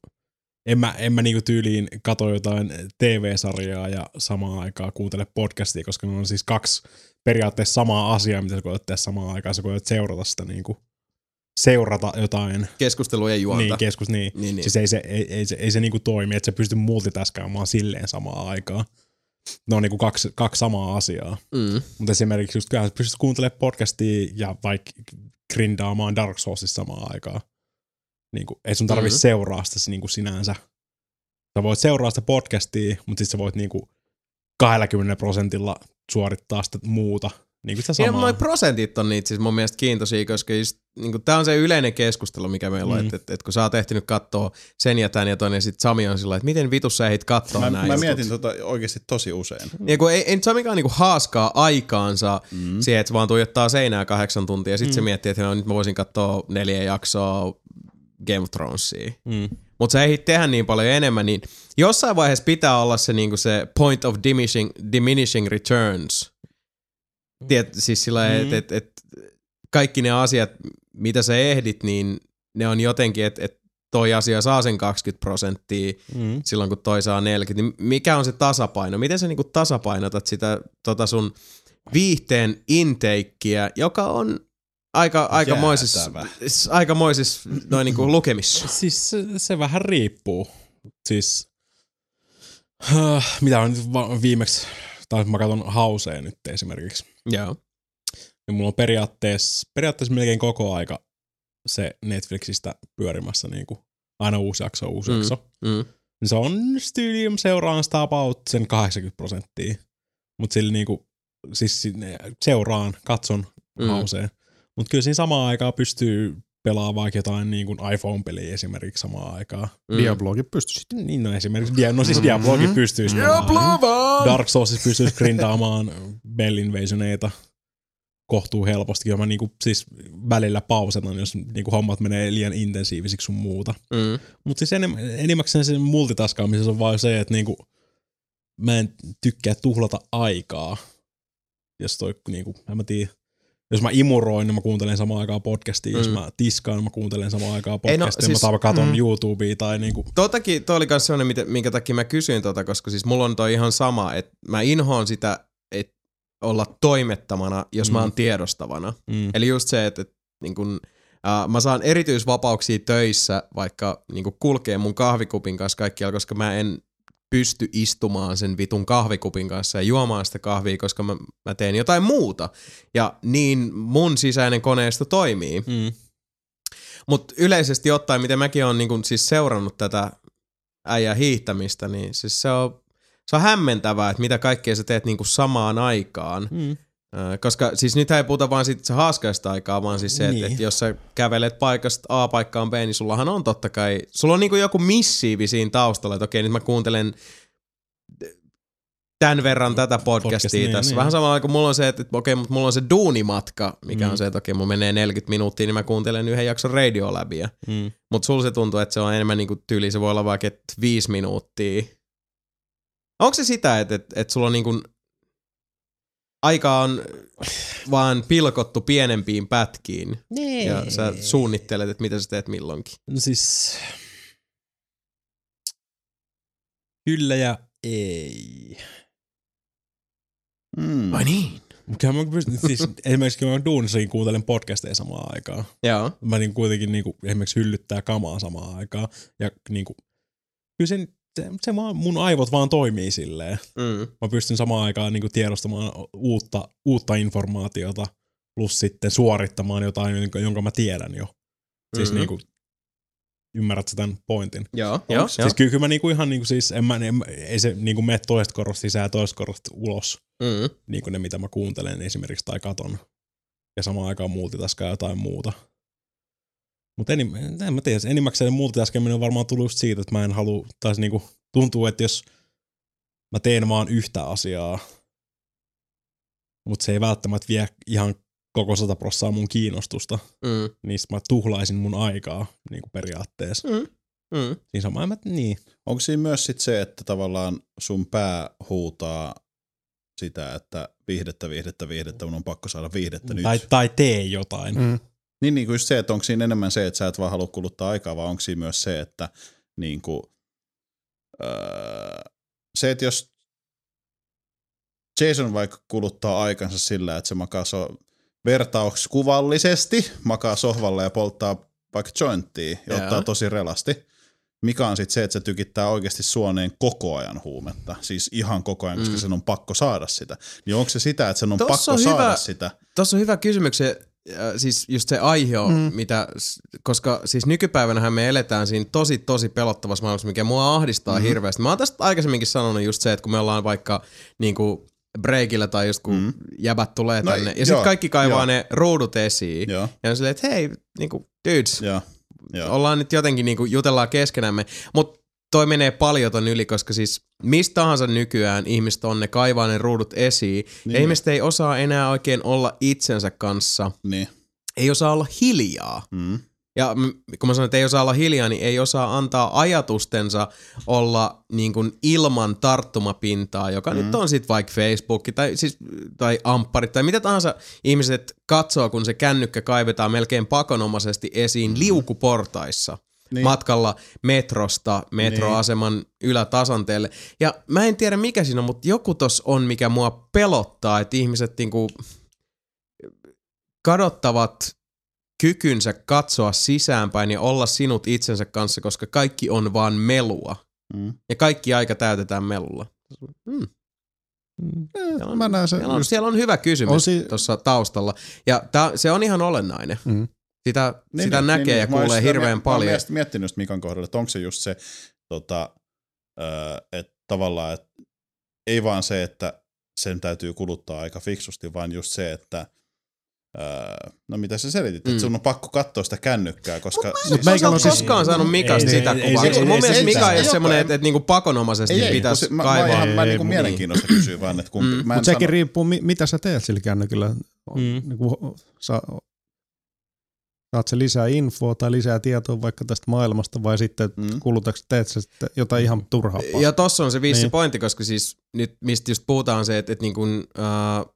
En mä, en mä niinku tyyliin katso jotain TV-sarjaa ja samaan aikaan kuuntele podcastia, koska ne on siis kaksi periaatteessa samaa asiaa, mitä sä koet tehdä samaan aikaan, sä koet seurata sitä niinku seurata jotain. Keskustelua ja juonta. Niin, keskus, niin. niin, niin. Siis ei se, ei, ei, se, ei se niinku toimi, että sä pystyt multitaskaamaan silleen samaan aikaan ne on niinku kaksi, kaksi samaa asiaa. Mm. Mutta esimerkiksi just kyllä pystyt kuuntelemaan podcastia ja vaikka grindaamaan Dark Soulsissa samaan aikaan. Niinku, ei sun tarvitse mm. Mm-hmm. seuraa sitä niinku sinänsä. Sä voit seuraa sitä podcastia, mutta sitten sä voit niinku 20 prosentilla suorittaa sitä muuta niin kuin sitä niin, samaa. Noin prosentit on niitä siis mun mielestä kiintoisia, koska just, niin kuin, tämä on se yleinen keskustelu, mikä meillä mm. on, niin. että, että, että kun sä oot ehtinyt katsoa sen ja tämän ja ton, ja sitten Sami on sillä että miten vitussa ehdit katsoa mä, Mä mietin tota oikeasti tosi usein. Niin kun ei, ei Samikaan niin kuin haaskaa aikaansa mm. siihen, että vaan tuijottaa seinää kahdeksan tuntia, ja sitten mm. se miettii, että no, nyt mä voisin katsoa neljä jaksoa Game of Thronesia. Mm mutta se ei tehdä niin paljon enemmän, niin jossain vaiheessa pitää olla se, niinku se point of diminishing, diminishing returns Mm. Tiet, siis sillä mm. että et, et, kaikki ne asiat, mitä sä ehdit, niin ne on jotenkin, että et toi asia saa sen 20 prosenttia mm. silloin, kun toi saa 40. Niin mikä on se tasapaino? Miten sä niinku tasapainotat sitä tota sun viihteen intakeä, joka on aika, aika moisisva, aika moisis noin niinku lukemissa? Siis se, se vähän riippuu. Siis mitä on viimeksi tai mä katson hauseen nyt esimerkiksi. Joo. Niin mulla on periaatteessa, periaatteessa melkein koko aika se Netflixistä pyörimässä niin kuin aina uusi jakso, uusi mm, jakso. Mm. Se on Studium seuraan sitä about sen 80 prosenttia. Mutta sillä niinku, siis seuraan, katson mm. hauseen. Mutta kyllä siinä samaan aikaan pystyy pelaa vaikka jotain niin kuin iPhone-peliä esimerkiksi samaan aikaan. Mm. Diablogi pystyisi. Niin, no esimerkiksi, dia, no siis Diablogi mm-hmm. pystyisi. Diablo Dark Souls pystyisi grindaamaan Bell Invasioneita kohtuu helposti, johon mä niinku, siis välillä pausetan, jos niinku hommat menee liian intensiivisiksi sun muuta. Mm. Mutta siis enim, enimmäkseen sen multitaskaamisessa on vain se, että niinku, mä en tykkää tuhlata aikaa. Jos toi, niinku, en mä tiedä, jos mä imuroin, niin mä kuuntelen samaan aikaan podcastia. Mm. Jos mä tiskaan, niin mä kuuntelen samaan aikaan podcastia. Ei, no, siis, mä katon mm. YouTubea tai niinku. Totakin, toi oli myös sellainen, minkä takia mä kysyin tota, koska siis mulla on toi ihan sama, että mä inhoon sitä, että olla toimettamana, jos mm. mä oon tiedostavana. Mm. Eli just se, että, että niin kun, äh, mä saan erityisvapauksia töissä, vaikka niin kulkee mun kahvikupin kanssa kaikkialla, koska mä en pysty istumaan sen vitun kahvikupin kanssa ja juomaan sitä kahvia, koska mä, mä teen jotain muuta. Ja niin mun sisäinen koneisto toimii. Mm. Mutta yleisesti ottaen, miten mäkin olen niinkun siis seurannut tätä äijä hiihtämistä, niin siis se on, se on hämmentävää, että mitä kaikkea sä teet niin samaan aikaan. Mm. Koska siis nyt ei puhuta vaan siitä haaskaista aikaa, vaan siis se, niin. että, että jos sä kävelet paikasta A paikkaan B, niin sullahan on totta kai, sulla on niinku joku missiivi siinä taustalla, että okei nyt mä kuuntelen tämän verran tätä podcastia Podcast, niin, tässä. Niin, Vähän samalla kuin mulla on se, että okei, mutta mulla on se duunimatka, mikä mm. on se, että okei, mun menee 40 minuuttia, niin mä kuuntelen yhden jakson radio läpi. Mm. Mutta sulla se tuntuu, että se on enemmän niinku tyyli, se voi olla vaikka viisi minuuttia. Onko se sitä, että, että, että sulla on niinku aika on vaan pilkottu pienempiin pätkiin Nee. ja sä suunnittelet, että mitä sä teet milloinkin? No siis... Kyllä ja ei. Mm. Ai niin? Kyllä mä pystyn, siis esimerkiksi kun mä duunissakin kuuntelen podcasteja samaan aikaan. Joo. Mä niin kuitenkin niin kuin, esimerkiksi hyllyttää kamaa samaan aikaan. Ja niin kuin, kyllä sen, se, se vaan, mun aivot vaan toimii silleen. Mm. Mä pystyn samaan aikaan niin kuin tiedostamaan uutta, uutta informaatiota plus sitten suorittamaan jotain, jonka, jonka mä tiedän jo. Siis Mhm. niin kuin, ymmärrät sä tämän pointin? Joo, Onks- joo. Siis kyllä, kyllä mä niinku ihan niinku siis, en mä, en, ei se niinku mene toista korosta sisään ja toista korosta ulos, Mm. niinku ne mitä mä kuuntelen esimerkiksi tai katon. Ja samaan aikaan multitaskaa jotain muuta. Mutta en, en mä tiedä, enimmäkseen multitaskeminen on varmaan tullut just siitä, että mä en halua, tai niinku tuntuu, että jos mä teen vaan yhtä asiaa, mutta se ei välttämättä vie ihan koko sata prossaa mun kiinnostusta, Mm. niin mä tuhlaisin mun aikaa niinku periaatteessa. Mm. Mm. Niin sama, mä, niin. Onko siinä myös sit se, että tavallaan sun pää huutaa sitä, että viihdettä, viihdettä, viihdettä, mun on pakko saada viihdettä nyt. Tai, tai tee jotain. Mm. Niin, niin kuin just se, että onko siinä enemmän se, että sä et vaan halua kuluttaa aikaa, vai onko siinä myös se, että niin kuin, öö, se, että jos Jason vaikka kuluttaa aikansa sillä, että se makaa so, vertauskuvallisesti, makaa sohvalla ja polttaa vaikka jointtia ja Joo. ottaa tosi relasti, mikä on sitten se, että se tykittää oikeasti suoneen koko ajan huumetta, siis ihan koko ajan, koska Mm. sen on pakko saada sitä. Niin onko se sitä, että sen on Tossa pakko on saada hyvä- sitä? Tuossa on hyvä kysymys, siis just se aihe on, Mm. mitä, koska siis nykypäivänähän me eletään siinä tosi tosi pelottavassa maailmassa, mikä mua ahdistaa Mhm. mm. hirveästi. Mä oon tästä aikaisemminkin sanonut just se, että kun me ollaan vaikka niinku breakillä tai just kun Mm. mm. jäbät tulee No, tänne, ja sitten kaikki kaivaa joo. ne ruudut esiin, Joo, ja on silleen, että hei, niinku, dudes, joo, joo. ollaan nyt jotenkin niinku jutellaan keskenämme, mutta toi menee paljon ton yli, koska siis mistä tahansa nykyään ihmiset on, ne kaivaa ne ruudut esiin, niin. Ja ihmiset ei osaa enää oikein olla itsensä kanssa, Niin. ei osaa olla hiljaa. Mm. Ja kun mä sanon, että ei osaa olla hiljaa, niin ei osaa antaa ajatustensa olla niin kuin ilman tarttumapintaa, joka mm. nyt on sitten vaikka Facebook tai, siis, tai ampparit tai mitä tahansa ihmiset katsoo, kun se kännykkä kaivetaan melkein pakonomaisesti esiin liukuportaissa Niin. matkalla metrosta metroaseman niin. ylätasanteelle. Ja mä en tiedä mikä siinä on, mutta joku tos on, mikä mua pelottaa, että ihmiset niinku kadottavat kykynsä katsoa sisäänpäin ja olla sinut itsensä kanssa, koska kaikki on vaan melua. Mm. Ja kaikki aika täytetään melulla. Hmm. Siellä on, Mä näen sen siellä on, just, siellä on hyvä kysymys On si- tuossa taustalla. Ja tää, se on ihan olennainen. mm. Sitä, niin, sitä näkee ja Mä oon kuulee hirveän mie- Mä paljon. oon miettinyt just Mikan kohdalla, että onko se just se, tota, että tavallaan, että ei vaan se, että sen täytyy kuluttaa aika fiksusti, vaan just se, että öö, no mitä sä selitit, Mm. että sun on pakko katsoa sitä kännykkää, koska... Mut siis, mä en siis- koskaan saanut Mikasta Ei, sitä ei, kuvaa. ei, koska ei, mun ei, mielestä ei, Mika ei, ei ole ei, semmoinen, ei, että, että niinku pakonomaisesti ei, ei, pitäisi mä, kaivaa. mä, ihan, mä Ei, niinku niin. mielenkiinnosta kysyn vaan, että kumpi. Mm. Mä Mutta sekin sano, riippuu, mi- mitä sä teet sillä kännykyllä. Mm. Niin kuin, sa, saat se lisää infoa tai lisää tietoa vaikka tästä maailmasta vai sitten Mm. kulutaksi teet sä sitten jotain ihan turhaa paskaa. Ja tossa on se vissi Niin. pointti, koska siis nyt mistä just puhutaan se, että, että niin kuin, äh,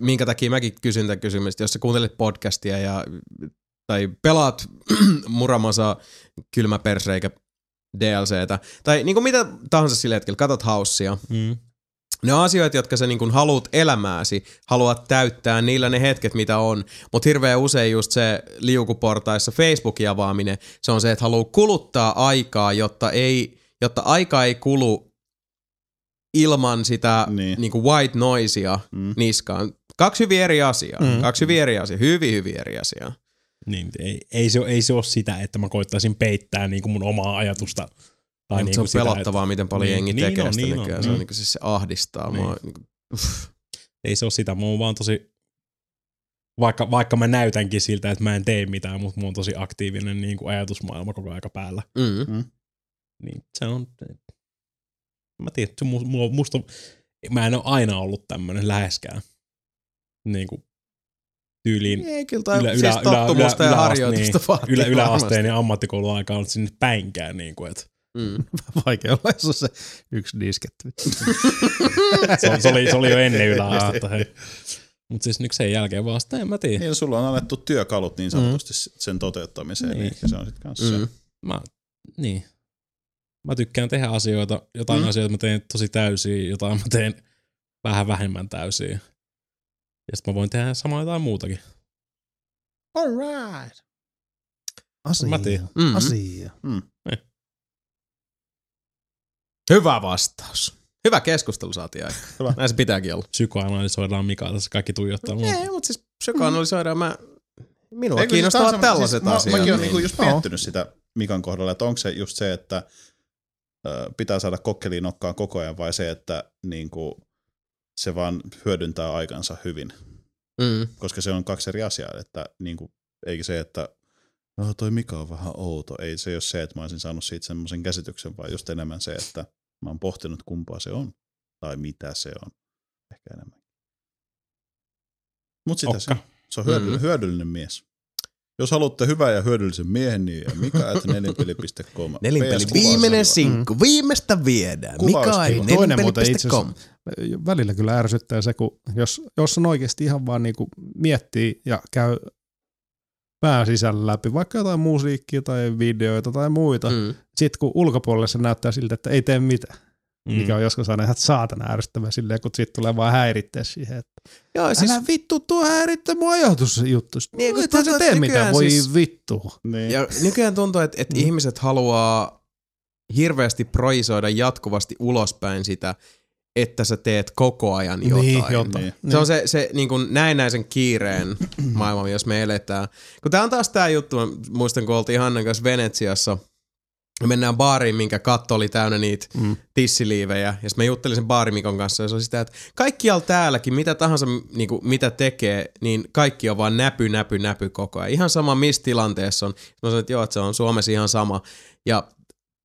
minkä takia mäkin kysyn tämän kysymystä, jos sä kuuntelet podcastia ja, tai pelaat Muramasa kylmä persreikä DLCtä, tai niin kuin mitä tahansa sillä hetkellä, katot haussia, Mm. Ne on asioita, jotka sä niin haluat elämääsi, haluat täyttää niillä ne hetket, mitä on. Mutta hirveän usein just se liukuportaissa Facebookin avaaminen, se on se, että haluaa kuluttaa aikaa, jotta, ei, jotta aika ei kulu ilman sitä Niin. niin. White noisea Mm. niskaan. Kaksi hyvin eri asiaa. Mm. Mm. Kaksi hyvin eri asiaa. Hyvin, hyvin eri asiaa. Niin, ei, ei, se, ei se ole sitä, että mä koittaisin peittää niin kuin mun omaa ajatusta. Tai Niin, niin se on sitä, pelottavaa, miten paljon Niin, jengi niin tekee on, sitä niin on. Se, on, Mm. niin kuin, siis se ahdistaa Niin. mua. Niin kuin, uff. ei se ole sitä. Mä oon vaan tosi, vaikka, vaikka mä näytänkin siltä, että mä en tee mitään, mutta mulla on tosi aktiivinen niin kuin ajatusmaailma koko aika päällä. Mm. Niin se on, mä tiedän, se mu- mulla, musta mä en ole aina ollut tämmönen läheskään. Niin kuin tyyliin Ei kyllä toi ylä, ylä, siis ylä, tottumusta ylä, ja ylä, harjoitusta niin, ylä, yläasteen ja ammattikoulun aikaan ollut sinne päinkään. Niin kuin, että Mm. Vaikea olla, jos on se yksi disketti. se, se, oli, se oli jo ennen yläastetta. hei. Mut siis nyt sen jälkeen vaan sitä en mä tiedä. Niin, sulla on annettu työkalut niin sanotusti sen toteuttamiseen, niin. Niin. ehkä se on sitten kanssa Mm. Mä, niin. Mä tykkään tehdä asioita, jotain Mm. mm. asioita mä teen tosi täysiä, jotain mä teen vähän vähemmän täysiä. Ja sitten mä voin tehdä samaa jotain muutakin. Alright. Asia. Mä tiedän. Mm. Asia. Mm. Hyvä vastaus. Hyvä keskustelu saatiin aikaan. Hyvä. Näin se pitääkin olla. Psykoanalysoidaan Mikaa tässä kaikki tuijottaa mua. Ei, mutta siis psykoanalysoidaan mä... Minua Eikö siis on semmoinen- tällaiset siis mä- asiat. Mäkin olen niin- just miettinyt sitä Mikan kohdalla, että onko se just se, että ö, pitää saada kokkeliin nokkaan koko ajan vai se, että niinku, se vaan hyödyntää aikansa hyvin. Mm. Koska se on kaksi eri asiaa, että niinku, eikä se, että no, toi Mika on vähän outo. Ei se ole se, että mä olisin saanut siitä semmoisen käsityksen, vaan just enemmän se, että mä oon pohtinut kumpaa se on tai mitä se on. Ehkä enemmän. Mutta sitä se, Okka. se on hyödyllinen, Mm. hyödyllinen mies. Jos haluatte hyvän ja hyödyllisen miehen, niin Mika at nelinpeli.com. Nelinpeli viimeinen kuvaa sinkku. Viimeistä viedään. Muuten itse nelinpeli.com. Välillä kyllä ärsyttää se, kun jos, jos on oikeasti ihan vaan niinku miettii ja käy pään sisällä läpi, vaikka jotain musiikkia tai videoita tai muita, mm. Sitten kun ulkopuolelle se näyttää siltä, että ei tee mitään, mm. Mikä on joskus aina ihan saatana ärsyttävää silleen, kun sitten tulee vaan häirittää siihen, että Joo, siis, siis älä vittu tuo häirittää mun ajatusjuttu. Niin, kun Ethän tuntuu, se että tee mitään, voi siis- vittu. Niin. Ja nykyään tuntuu, että, että Mm. ihmiset haluaa hirveästi projisoida jatkuvasti ulospäin sitä, että sä teet koko ajan jotain. Niin, jotain. Niin. Se on se, se niin kuin näennäisen kiireen maailma, jos me eletään. Kun tää on taas tää juttu, mä muistan kun oltiin Hannan kanssa Venetsiassa, me mennään baariin, minkä katto oli täynnä niitä Mm. tissiliivejä, ja sit mä juttelin sen baarimikon kanssa, ja se oli sitä, että kaikkialla täälläkin, mitä tahansa niin kuin, mitä tekee, niin kaikki on vaan näpy, näpy, näpy koko ajan. Ihan sama, missä tilanteessa on. Mä sanoin, että joo, että se on Suomessa ihan sama. Ja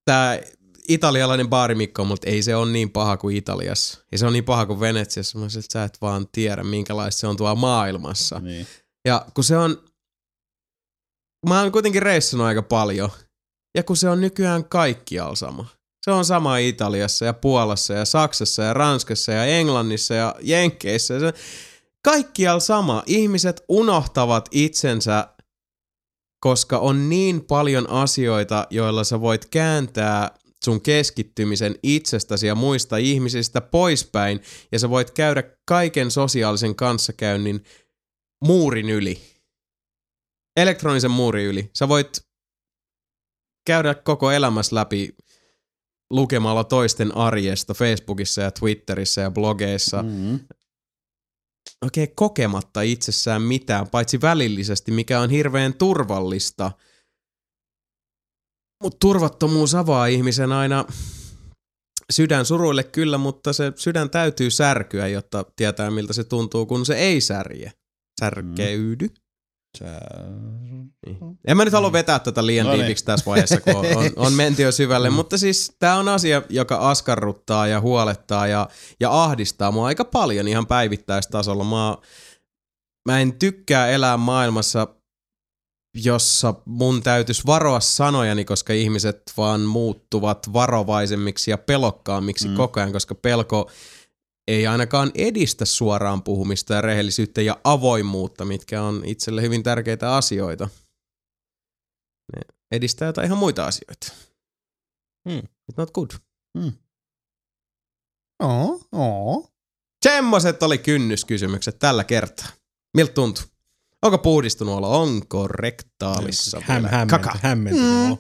tää italialainen baarimikko, mutta ei se ole niin paha kuin Italiassa. Ja se on niin paha kuin Venetsiassa. Mä sanoin, että sä et vaan tiedä, minkälaista se on tuolla maailmassa. Niin. Ja kun se on, mä oon kuitenkin reissannut aika paljon, ja kun se on nykyään kaikkialla sama. Se on sama Italiassa ja Puolassa ja Saksassa ja Ranskassa ja Englannissa ja Jenkeissä. Ja se, kaikkialla sama. Ihmiset unohtavat itsensä, koska on niin paljon asioita, joilla sä voit kääntää sun keskittymisen itsestäsi ja muista ihmisistä poispäin, ja sä voit käydä kaiken sosiaalisen kanssakäynnin muurin yli. Elektronisen muurin yli. Sä voit käydä koko elämässä läpi lukemalla toisten arjesta Facebookissa ja Twitterissä ja blogeissa. Mm. Mm-hmm. Oikein kokematta itsessään mitään, paitsi välillisesti, mikä on hirveän turvallista. Mutta turvattomuus avaa ihmisen aina sydän suruille kyllä, mutta se sydän täytyy särkyä, jotta tietää miltä se tuntuu, kun se ei särje. Särkeydy. Sä... Niin. En mä nyt halua vetää tätä liian No niin. tiiviksi tässä vaiheessa, kun on, on, on menty jo syvälle, mutta siis tämä on asia, joka askarruttaa ja huolettaa ja, ja ahdistaa mua aika paljon ihan päivittäistasolla. Mä, mä en tykkää elää maailmassa, jossa mun täytyisi varoa sanojani, koska ihmiset vaan muuttuvat varovaisemmiksi ja pelokkaammiksi Mm. mm. koko ajan, koska pelko ei ainakaan edistä suoraan puhumista ja rehellisyyttä ja avoimuutta, mitkä on itselle hyvin tärkeitä asioita. Ne edistää jotain ihan muita asioita. Hmm. It's not good. Oo, oo. Semmoiset oli kynnyskysymykset tällä kertaa. Miltä tuntuu? Onko puhdistunut olo? Onko rektaalissa Häm, vielä hämmentä, kaka? hämmentynyt mm.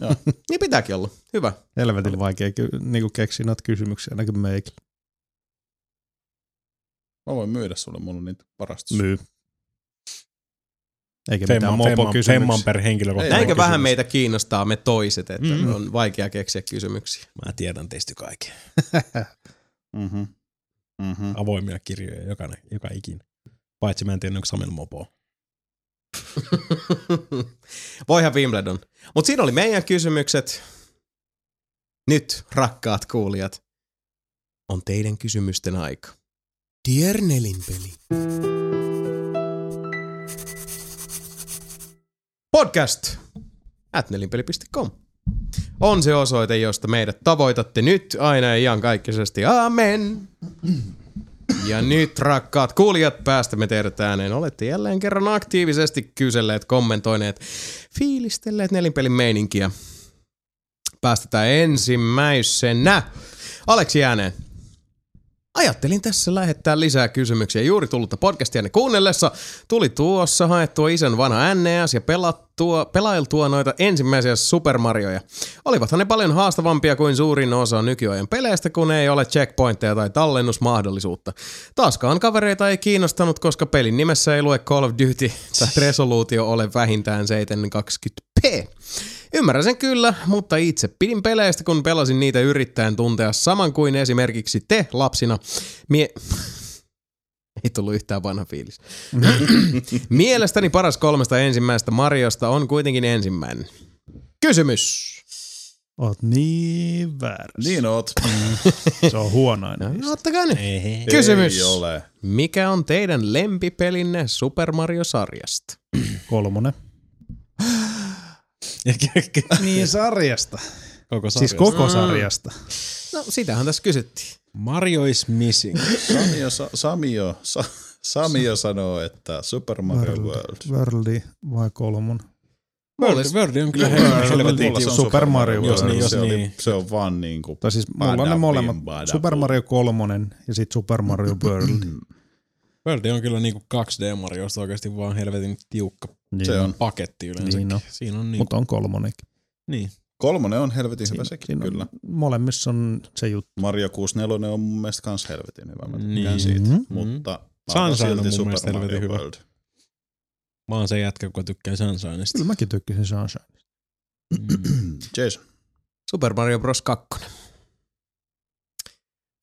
Niin pitääkin olla. Hyvä. Helvetin vaikea ky- niinku keksiä noita kysymyksiä ainakin meikillä. Mä voin myydä sulle, mulla on niitä varastossa. Myy. Eikä Femman, mitään femman mopo-kysymyksiä. per henkilökohtainen Näinkö kysymys. vähän meitä kiinnostaa me toiset, että Mm. mm. on vaikea keksiä kysymyksiä. Mä tiedän teistä kaiken. Mm-hmm. Mm-hmm. Avoimia kirjoja, joka, joka ikinä. Paitsi mä en tiedä, onko Samuel Mopo. Voihan Wimbledon. Mutta siinä oli meidän kysymykset. Nyt, rakkaat kuulijat, on teidän kysymysten aika. Dear Nelinpeli. Podcast at nelinpeli.com on se osoite, josta meidät tavoitatte nyt aina ja iankaikkisesti. Amen. Ja nyt, rakkaat kuulijat, päästämme teidät ääneen. Olette jälleen kerran aktiivisesti kyselleet, kommentoineet, fiilistelleet nelinpelin meininkiä. Päästetään ensimmäisenä Aleksi ääneen. Ajattelin tässä lähettää lisää kysymyksiä juuri tullutta podcastia ne kuunnellessa. Tuli tuossa haettua isän vanha NES ja pelattua, pelailtua noita ensimmäisiä Super Marioja. Olivathan ne paljon haastavampia kuin suurin osa nykyajan peleistä, kun ei ole checkpointteja tai tallennusmahdollisuutta. Taaskaan kavereita ei kiinnostanut, koska pelin nimessä ei lue Call of Duty tai resoluutio ole vähintään 720p. Ymmärrän sen kyllä, mutta itse pidin peleistä, kun pelasin niitä yrittäen tuntea saman kuin esimerkiksi te lapsina. Mie... Ei tullut yhtään vanha fiilis. Mielestäni paras kolmesta ensimmäistä Mariosta on kuitenkin ensimmäinen. Kysymys. Oot niin väärässä. Niin oot. Se on huonoinen. No, ottakaa nyt. Ei. Kysymys. Ei ole. Mikä on teidän lempipelinne Super Mario-sarjasta? Kolmonen. Ke- Niin sarjasta. koko Siis sarjasta. koko sarjasta. No, sitähän tässä kysyttiin. Mario is missing. Samio, sa, Samio, sa, Samio sanoo, että Super Mario World. Worldi vai kolmonen? World, World on kyllä helvetin se on tiukka. Super Mario Jos World. niin, jos se, oli, niin. se on vaan niinku... Tai siis mulla on ne molemmat. Super. Mario kolmonen ja sitten Super Mario World. World on kyllä niinku 2D Mariosta oikeasti vaan helvetin tiukka niin Se on. paketti yleensä. Niin on. Siinä on niinku, Mutta on kolmonenkin. niin. Kolmonen on helvetin hyvä sekin, Siinä kyllä. Molemmissa on se juttu. Mario 64 on mun mielestä kans helvetin hyvä, mä Niin. tykkään siitä. Mhm. Mutta mä Sunshine on mun Super mielestä helvetin Mario hyvä. World. Mä oon se jätkä, joka tykkää Sunshineista. Kyllä mäkin tykkäsin Sunshine. Mm. Jason. Super Mario Bros. 2.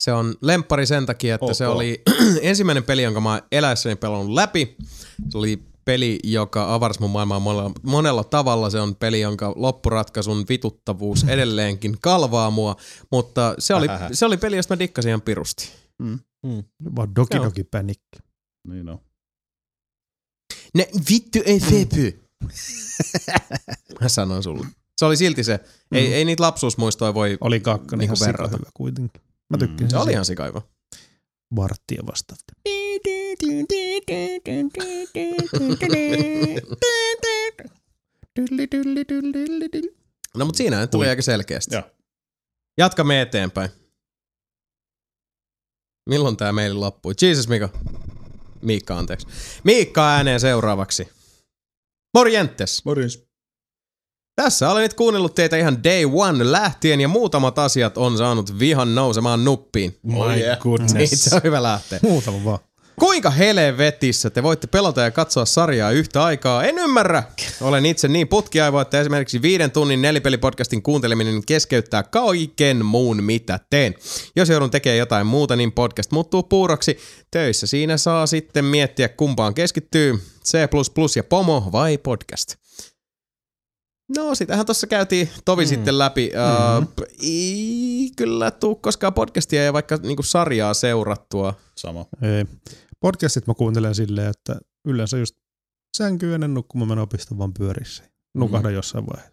Se on lemppari sen takia, että Ok. se oli ensimmäinen peli, jonka mä oon eläessäni pelannut läpi. Se oli peli, joka avarsi mun maailmaa monella, monella tavalla. Se on peli, jonka loppuratkaisun vituttavuus edelleenkin kalvaa mua, mutta se oli, Ähähä. se oli peli, josta mä dikkasin ihan pirusti. Mm. Vaan Doki. Doki Panic. Niin on. Ne vittu ei fepy. mä sanon sulle. Se oli silti se. Ei, ei niitä lapsuusmuistoja voi... Oli kakkonen Niinku ihan verrata. hyvä kuitenkin. Mä Mm. tykkäsin Se oli ihan sikaiva. Varttia vastaan. No mutta siinä nyt tuli aika selkeästi. Joo. Jatkamme eteenpäin. Milloin tää meili loppui? Jesus Mika. Miikka, anteeksi. Miikka ääneen seuraavaksi. Morjentes. Morjens. Tässä olen nyt kuunnellut teitä ihan day one lähtien ja muutamat asiat on saanut vihan nousemaan nuppiin. My Oh goodness. Niin, se on hyvä lähteä. Muutama vaan. Kuinka helvetissä te voitte pelata ja katsoa sarjaa yhtä aikaa? En ymmärrä. Olen itse niin putkiaivo, että esimerkiksi viiden tunnin nelipelipodcastin kuunteleminen keskeyttää kaiken muun, mitä teen. Jos joudun tekemään jotain muuta, niin podcast muuttuu puuroksi. Töissä siinä saa sitten miettiä, kumpaan keskittyy. C++ ja Pomo vai podcast? No, sitähän tuossa käytiin tovi mm. sitten läpi. Uh, ei kyllä tuu koskaan podcastia ja vaikka niinku sarjaa seurattua. Sama. Ei. Podcastit mä kuuntelen silleen, että yleensä just sänkyy ennen nukkumaan menoa pistän vaan pyörissä. Nukahda Mm. jossain vaiheessa.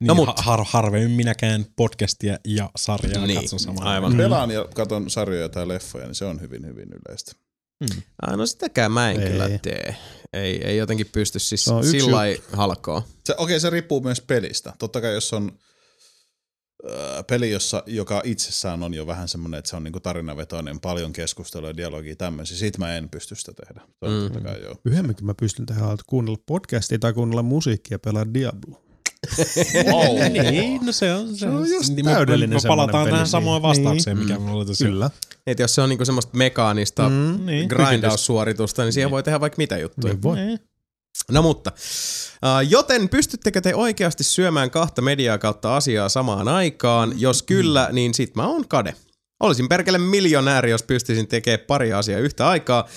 Niin, No no, mut- har, harvemmin minäkään podcastia ja sarjaa Niin, katson samaan aivan. Mm. Pelaan ja katon sarjoja tai leffoja, niin se on hyvin, hyvin yleistä. Mm. Ah, no sitäkään mä en Ei. ei. kyllä tee. Ei, ei jotenkin pysty siis Se yksi sillä halkoa. Se, okei, okay, se riippuu myös pelistä. Totta kai jos on äh, peli, jossa, joka itsessään on jo vähän semmoinen, että se on niinku tarinavetoinen, paljon keskustelua ja dialogia tämmöisiä, sit mä en pysty sitä tehdä. Se Mm. totta kai joo. Yhdenkin mä pystyn tähän että kuunnella podcastia tai kuunnella musiikkia ja pelaa Diablo. Wow. niin, no se on, Se on just niin täydellinen Me, me palataan tähän samaan niin. vastaukseen, Niin. mikä mulla oli. Kyllä. Et jos se on niinku semmoista mekaanista mm. Mm. Niin. grindaussuoritusta, niin siihen Niin. voi tehdä vaikka mitä juttuja. Niin voi. Niin. No mutta, uh, joten pystyttekö te oikeasti syömään kahta mediaa kautta asiaa samaan aikaan? Jos kyllä, niin sit mä oon kade. Olisin perkele miljonääri, jos pystyisin tekemään pari asiaa yhtä aikaa.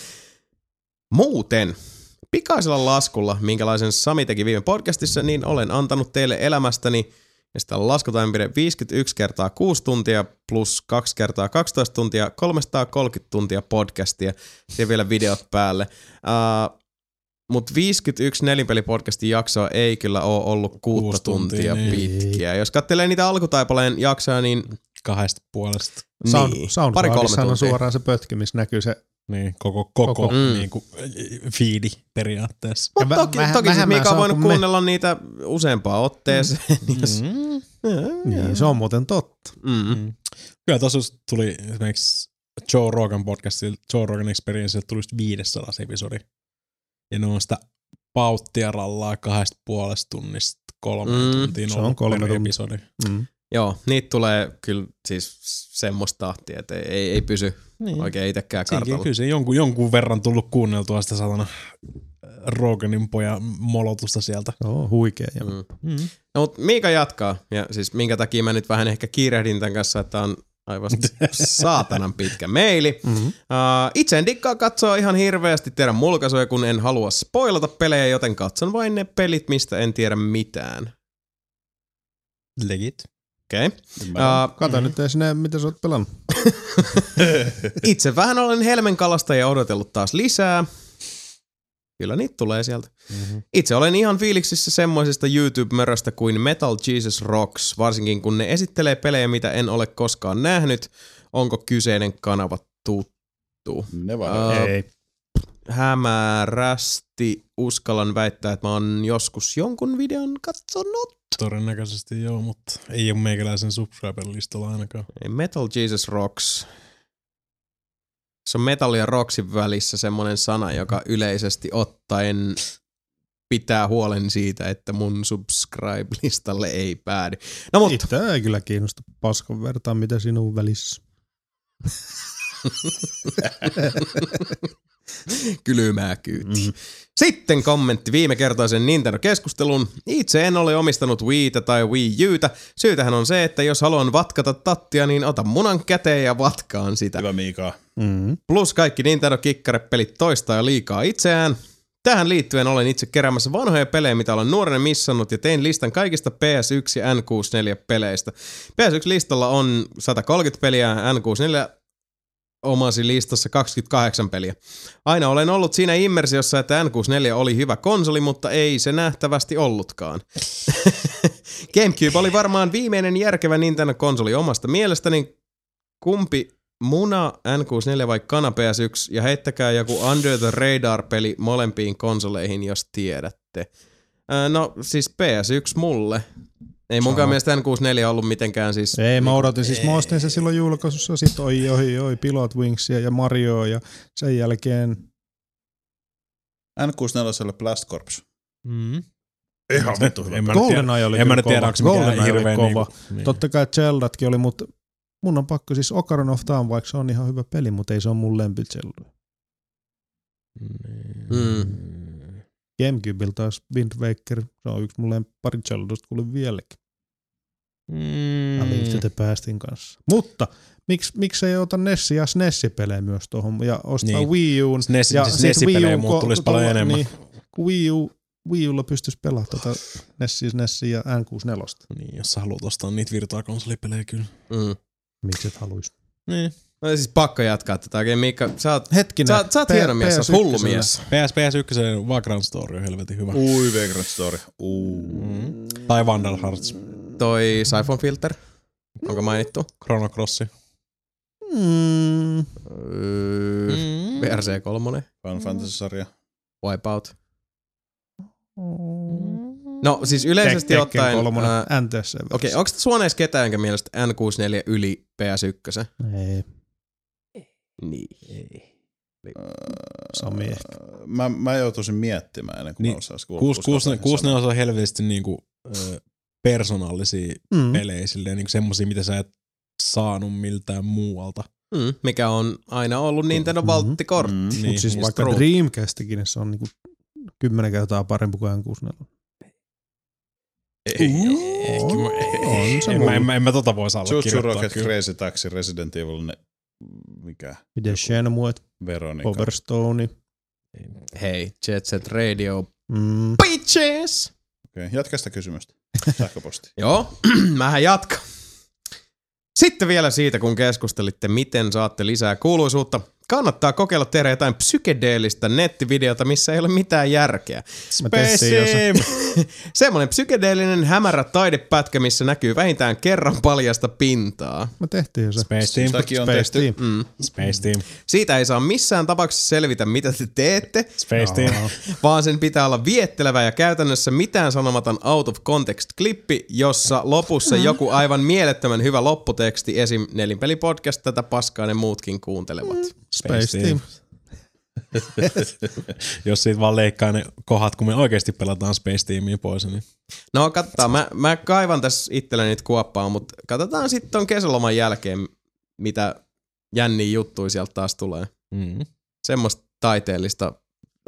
Muuten, pikaisella laskulla, minkälaisen Sami teki viime podcastissa, niin olen antanut teille elämästäni Ja sitten on laskutaimipide 51 kertaa 6 tuntia plus 2 kertaa 12 tuntia, 330 tuntia podcastia ja vielä videot päälle. Uh, mutta 51 nelinpelipodcastin jaksoa ei kyllä ole ollut kuutta tuntia, tuntia, niin. pitkiä. Jos katselee niitä alkutaipaleen jaksoja, niin, Kahdesta puolesta. Sound, niin Soundcloudissa pari-kolme on tuntia. suoraan se pötki, missä näkyy se. Niin, koko, koko, Koko. Mm. niin kuin, fiidi periaatteessa. Mutta toki, vähän- toki siis vähemmän Mika on voinut kuin me. kuunnella niitä useampaan otteeseen. Mm. Jos, Mm. Niin, se on muuten totta. mm. Mm. Kyllä tuossa tuli esimerkiksi Joe Rogan podcastilla, Joe Rogan Experienceilta tuli just 500 episodi. Ja ne on sitä pauttia rallaa kahdesta puolesta tunnista kolme Mm, mm, tuntia se on kolme tuntia. episodi. Mm. Joo, niitä tulee kyllä siis semmoista tahtia, että ei, ei, ei pysy Niin. oikein itsekään kartalla. kyllä se jonkun, jonkun verran tullut kuunneltua sitä satana Roganin pojan molotusta sieltä. Joo, huikea. Ja Mm. Mm. No, mutta Miika jatkaa, ja siis minkä takia mä nyt vähän ehkä kiirehdin tämän kanssa, että on aivan saatanan pitkä meili. Mm-hmm. Uh, itse en dikkaa katsoa ihan hirveästi teidän mulkaisuja, kun en halua spoilata pelejä, joten katson vain ne pelit, mistä en tiedä mitään. Legit. Okei. Okay. Uh, Kato nyt edes ne, mitä sä oot pelannut. itse vähän olen Helmen kalastajia odotellut taas lisää. Kyllä niitä tulee sieltä. Mm-hmm. Itse olen ihan fiiliksissä semmoisesta YouTube-möröstä kuin Metal Jesus Rocks, varsinkin kun ne esittelee pelejä, mitä en ole koskaan nähnyt. Onko kyseinen kanava tuttu? Ne vai? Aa, Ei. Hämärästi uskallan väittää, että mä oon joskus jonkun videon katsonut. Todennäköisesti joo, mutta ei ole meikäläisen subscriber-listalla ainakaan. Ei, Metal Jesus Rocks. Se on metal ja rocksin välissä semmonen sana, joka yleisesti ottaen pitää huolen siitä, että mun subscribe-listalle ei päädy. No mutta, Itse ei kyllä kiinnosta paskan vertaa, mitä sinun välissä. kylmää kyyti. Mm. Sitten kommentti viime kertaisen Nintendo-keskustelun. Itse en ole omistanut Wiitä tai Wii Utä. Syytähän on se, että jos haluan vatkata tattia, niin ota munan käteen ja vatkaan sitä. Hyvä Miika. Mm. Plus kaikki Nintendo-kikkare-pelit toistaa jo liikaa itseään. Tähän liittyen olen itse keräämässä vanhoja pelejä, mitä olen nuorena missannut ja tein listan kaikista PS1 ja N64-peleistä. PS1-listalla on 130 peliä, N64 omasi listassa 28 peliä. Aina olen ollut siinä immersiossa, että N64 oli hyvä konsoli, mutta ei se nähtävästi ollutkaan. GameCube oli varmaan viimeinen järkevä Nintendo-konsoli omasta mielestäni. Kumpi muna N64 vai kana PS1 ja heittäkää joku Under the Radar-peli molempiin konsoleihin, jos tiedätte. Ää, no siis PS1 mulle. Ei munkaan mielestä N64 ollut mitenkään siis... Ei, mä odotin siis, mä ostin sen silloin julkaisussa, sit oi, oi, oi, Pilot Wingsia ja Marioa ja sen jälkeen N64 Blast Corps. Mm. Ihan vittu hyvä. En mä nyt tiedä, GoldenEye oli en mä tiedä kova. onko se oli hirveän kova. niinku, niin. Totta kai Zeldatkin oli, mutta mun on pakko siis Ocarina of Time, vaikka se on ihan hyvä peli, mutta ei se ole mun lempi Zelda. Mm. Gamecubella taas Wind Waker, se on yksi mun lemppari Zeldasta kuule vieläkin. Mm. Link to the Pastin kanssa. Mutta miksi, miksi ei ota Nessi ja SNES-pelejä myös tuohon ja ostaa Niin. Wii Uun. SNES, Ja siis Wii U muut ko- tulisi paljon tuolla- enemmän. Niin, Wii, U, Wii Ulla pystyisi pelaamaan tuota Nessi, Nessi ja N64. Niin, jos sä haluat ostaa niitä virtuaalikonsolipelejä kyllä. Mm. Miksi et haluaisi? Niin. No siis pakko jatkaa tätä oikein, Mikka. Sä oot, Hetkinen. sä, oot- sä oot P- hieno mies, sä oot PS1. hullu mies. PS, PS1 Vagrant Story on helvetin hyvä. Ui, Vagrant Story. Uu. Mm. Tai Vandal Hearts. Toi Siphon Filter, onko mainittu? Chrono Crossi. Mm. Öö, Mm. VRC3, Final Fantasy-sarja. Wipeout. No siis yleisesti Tek- ottaen... Tekken kolmonen, NTSC. Okei, okay, onko suona edes ketään, jonka mielestä N64 yli PS1? Ei, Niin. Sami ehkä. Mä, mä joutuisin miettimään ennen kuin Niin, mä osaisin kuusi ne on helvetisti niinku, persoonallisia Mm. pelejä, silleen, niinku semmosia, mitä sä et saanut miltään muualta. Mm, mikä on aina ollut Nintendo Mhm. valttikortti. Mm. Niin, Niin, Mutta siis vaikka true. Dreamcastikin, niin se on niinku kymmenen kertaa parempi kuin N64. Ei, On. On se en, mä, en, mä, en mä tota vois Chuchu allekirjoittaa Rocket, kyllä. Crazy Taxi, Resident Evil, ne, mikä? Miten Shenmue, Veronica. Overstone. Hei, Jet Set Radio. Mm. Bitches! Okei, jatka sitä kysymystä. Sähköposti. Joo, mähän jatkan. Sitten vielä siitä, kun keskustelitte, miten saatte lisää kuuluisuutta. Kannattaa kokeilla tehdä jotain psykedeellistä nettivideota, missä ei ole mitään järkeä. Se. Semmoinen psykedeellinen hämärä taidepätkä, missä näkyy vähintään kerran paljasta pintaa. Mä tehtiin jo se. Space Team. Sitäkin on Space tehty. Team. Mm. Space Team. Siitä ei saa missään tapauksessa selvitä, mitä te teette, Space Team. vaan sen pitää olla viettelevä ja käytännössä mitään sanomaton out of context klippi, jossa lopussa joku aivan mielettömän hyvä lopputeksti, esim. Nelinpeli-podcast, tätä paskaa ne muutkin kuuntelevat. Space Team. Jos siitä vaan leikkaa ne kohdat, kun me oikeasti pelataan Space Teamia pois, niin No katsotaan, mä, mä kaivan tässä itselleni nyt kuoppaa, mutta katsotaan sitten ton kesäloman jälkeen, mitä jänniä juttuja sieltä taas tulee. mm. Semmoista taiteellista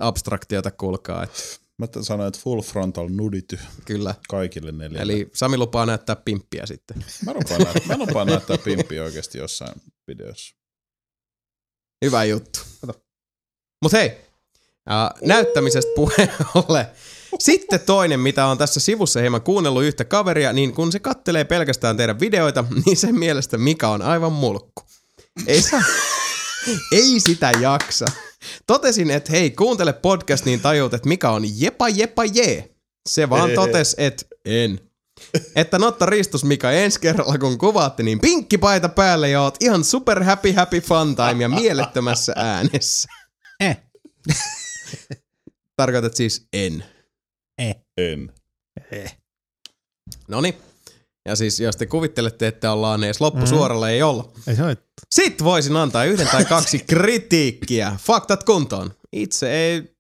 abstraktiota kulkaa, että Mä sanoin, että full frontal nudity kyllä. kaikille neljälle. Eli Sami lupaa näyttää pimppiä sitten. Mä lupaan, näyttää, mä lupaan näyttää pimppiä oikeasti jossain videossa. Hyvä juttu. Mut hei, ää, näyttämisestä puheen ollen. Sitten toinen, mitä on tässä sivussa hieman kuunnellut yhtä kaveria, niin kun se kattelee pelkästään teidän videoita, niin sen mielestä Mika on aivan mulkku. Ei, saa, ei sitä jaksa. Totesin, että hei, kuuntele podcast, niin tajuut, että Mika on jepa jepa jee. Se vaan totes, että en. Että Notta ristus Mika ensi kerralla kun kuvaatte, niin pinkki paita päälle ja oot ihan super happy happy fun time ja mielettömässä äänessä. Eh. Tarkoitat siis en. En. Noni. Ja siis jos te kuvittelette, että ollaan edes loppusuoralla, ei olla. Ei haittaa. Sitten voisin antaa yhden tai kaksi kritiikkiä. Faktat kuntoon. Itse ei...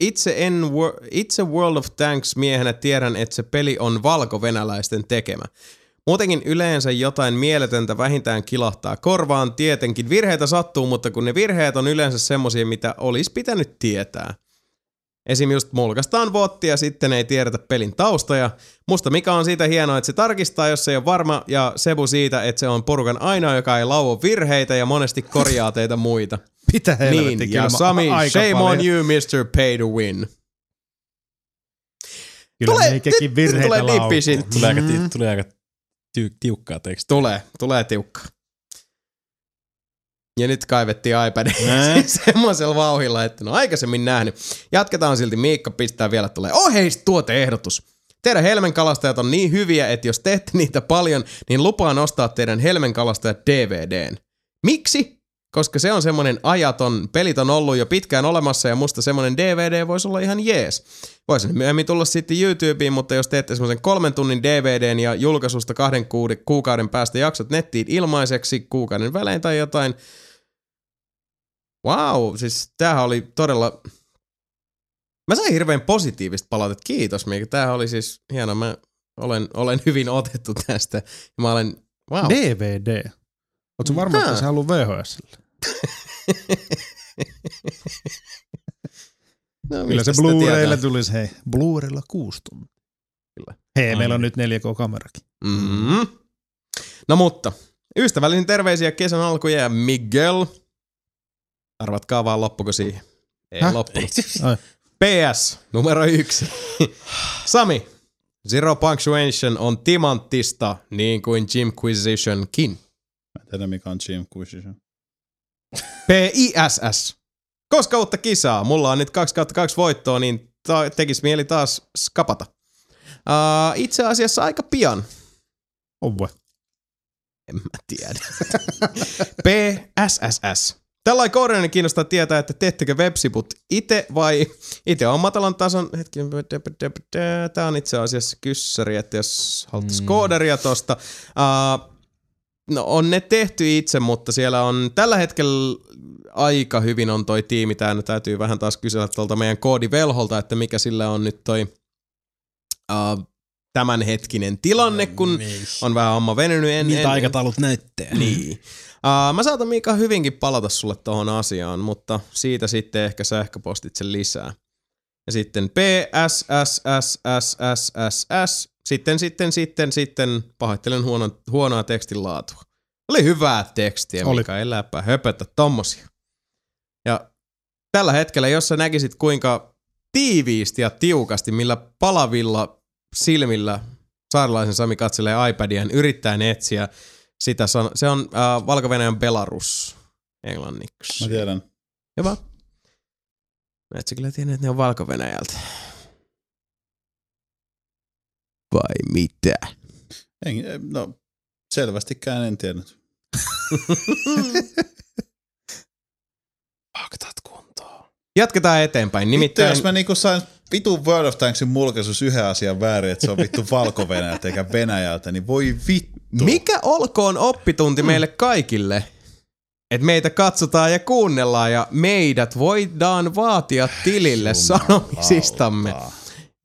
Itse, en, itse World of Tanks miehenä tiedän, että se peli on valko-venäläisten tekemä. Muutenkin yleensä jotain mieletöntä vähintään kilahtaa korvaan. Tietenkin virheitä sattuu, mutta kun ne virheet on yleensä semmosia, mitä olisi pitänyt tietää. Esim. just mulkaistaan vottia, sitten ei tiedetä pelin taustoja. Musta mikä on siitä hienoa, että se tarkistaa, jos se ei ole varma, ja Sebu siitä, että se on porukan ainoa, joka ei lauo virheitä ja monesti korjaa teitä muita. Mitä helvettiä. niin, ja Sami, aika shame paljon- on you, Mr. Pay to Win. Kyllä Tulee- meikäkin virheitä tulee. Tulee aika, Mm. tulee aika tiu- tiukkaa tekstiä. Tulee, tulee tiukka. Ja nyt kaivettiin iPad Nää. semmoisella vauhilla, että no aikaisemmin nähnyt. Jatketaan silti, Miikka pistää vielä tulee. Oh hei, tuoteehdotus. Teidän helmenkalastajat on niin hyviä, että jos teette niitä paljon, niin lupaan ostaa teidän helmenkalastajat DVDn. Miksi? Koska se on semmonen ajaton, pelit on ollut jo pitkään olemassa ja musta semmonen DVD voisi olla ihan jees. Voisin myöhemmin tulla sitten YouTubeen, mutta jos teette semmoisen kolmen tunnin DVDn ja julkaisusta kahden kuukauden päästä jaksot nettiin ilmaiseksi kuukauden välein tai jotain. Wow, siis tämähän oli todella... Mä sain hirveän positiivista palautetta. Kiitos Miika. Tämähän oli siis hieno. Mä olen, olen hyvin otettu tästä. Mä olen... Wow. DVD. Oletko varma, että Tää. se haluaa VHS? No, Kyllä se Blu-raylla tulisi, hei, Blu-raylla kuusi tuntia. Kyllä. Hei, meillä on nyt 4K-kamerakin. Mm. No mutta, ystävällisen terveisiä kesän alkuja ja Miguel. Arvatkaa vaan loppuko siihen. Ei Häh? loppunut. Ai. PS, numero yksi. Sami, Zero Punctuation on timanttista, niin kuin Jimquisitionkin. Mä en tiedä mikä on Jim Quisition. PISS. Koska uutta kisaa? Mulla on nyt 2 kautta 2 voittoa, niin ta- tekis mieli taas skapata. Uh, itse asiassa aika pian. Ove. En mä tiedä. PSSS. Tällainen koodinen kiinnostaa tietää, että teettekö websivut itse vai itse on matalan tason, hetki, tämä on itse asiassa kyssäri, että jos haluttaisiin Mm. kooderia tosta. Uh, no on ne tehty itse, mutta siellä on tällä hetkellä aika hyvin on toi tiimi täynnä. Täytyy vähän taas kysellä tuolta meidän koodivelholta, että mikä sillä on nyt toi uh, tämänhetkinen tilanne, kun on vähän homma venynyt. En, Miltä en, aikataulut näyttää? niin. Uh, mä saatan Mika hyvinkin palata sulle tohon asiaan, mutta siitä sitten ehkä sähköpostitse lisää. Ja sitten PSSSSSSS, sitten, sitten, sitten, sitten, pahoittelen huono, huonoa tekstin laatua. Oli hyvää tekstiä, Oli. Mika, ei höpötä tommosia. Ja tällä hetkellä, jos sä näkisit kuinka tiiviisti ja tiukasti, millä palavilla silmillä Saarelaisen Sami katselee iPadia yrittäen etsiä sitä. san- Se on äh, valko Belarus englanniksi. Mä tiedän. Hyvä. Mä et sä kyllä tiennyt, että ne on valko Vai mitä? En, no, selvästikään en tiennyt. Faktat kuntoon. Jatketaan eteenpäin. Nimittäin... Nimittäin jos mä niinku sain vitun World of Tanksin mulkaisuus yhden asian väärin, että se on vittu valko eikä Venäjältä, niin voi vittu. mikä olkoon oppitunti meille kaikille? Että meitä katsotaan ja kuunnellaan ja meidät voidaan vaatia tilille sanomisistamme.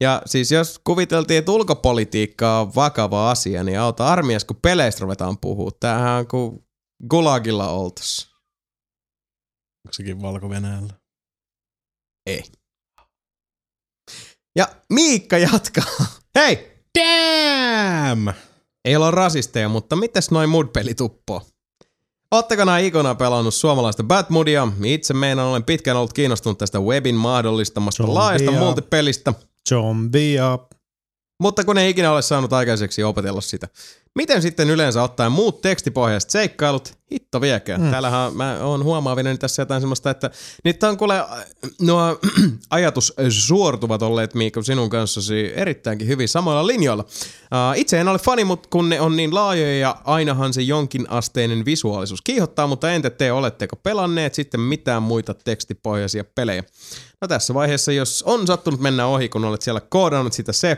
Ja siis jos kuviteltiin, että ulkopolitiikka on vakava asia, niin auta armias, kun peleistä ruvetaan puhua. Tämähän on kuin Gulagilla oltais. Onko sekin valko -Venäjällä? Ei. Ja Miikka jatkaa. Hei! Damn! Ei ole rasisteja, mutta mites noin mood-peli tuppoo? Ootteko nää ikona pelannut suomalaista Batmoodia? Itse meinaan olen pitkään ollut kiinnostunut tästä webin mahdollistamasta Zombia. laajasta multipelistä, Zombia. mutta kun ei ikinä ole saanut aikaiseksi opetella sitä. Miten sitten yleensä ottaen muut tekstipohjaiset seikkailut? Hitto viekään. Mm. Täällähän mä oon huomaavineni tässä jotain semmoista, että nyt on kuule nuo ajatus suortuvat olleet Miikka sinun kanssasi erittäinkin hyvin samoilla linjoilla. Uh, itse en ole fani, mutta kun ne on niin laajoja ja ainahan se jonkin asteinen visuaalisuus kiihottaa, mutta entä te oletteko pelanneet sitten mitään muita tekstipohjaisia pelejä? No tässä vaiheessa, jos on sattunut mennä ohi, kun olet siellä koodannut sitä C++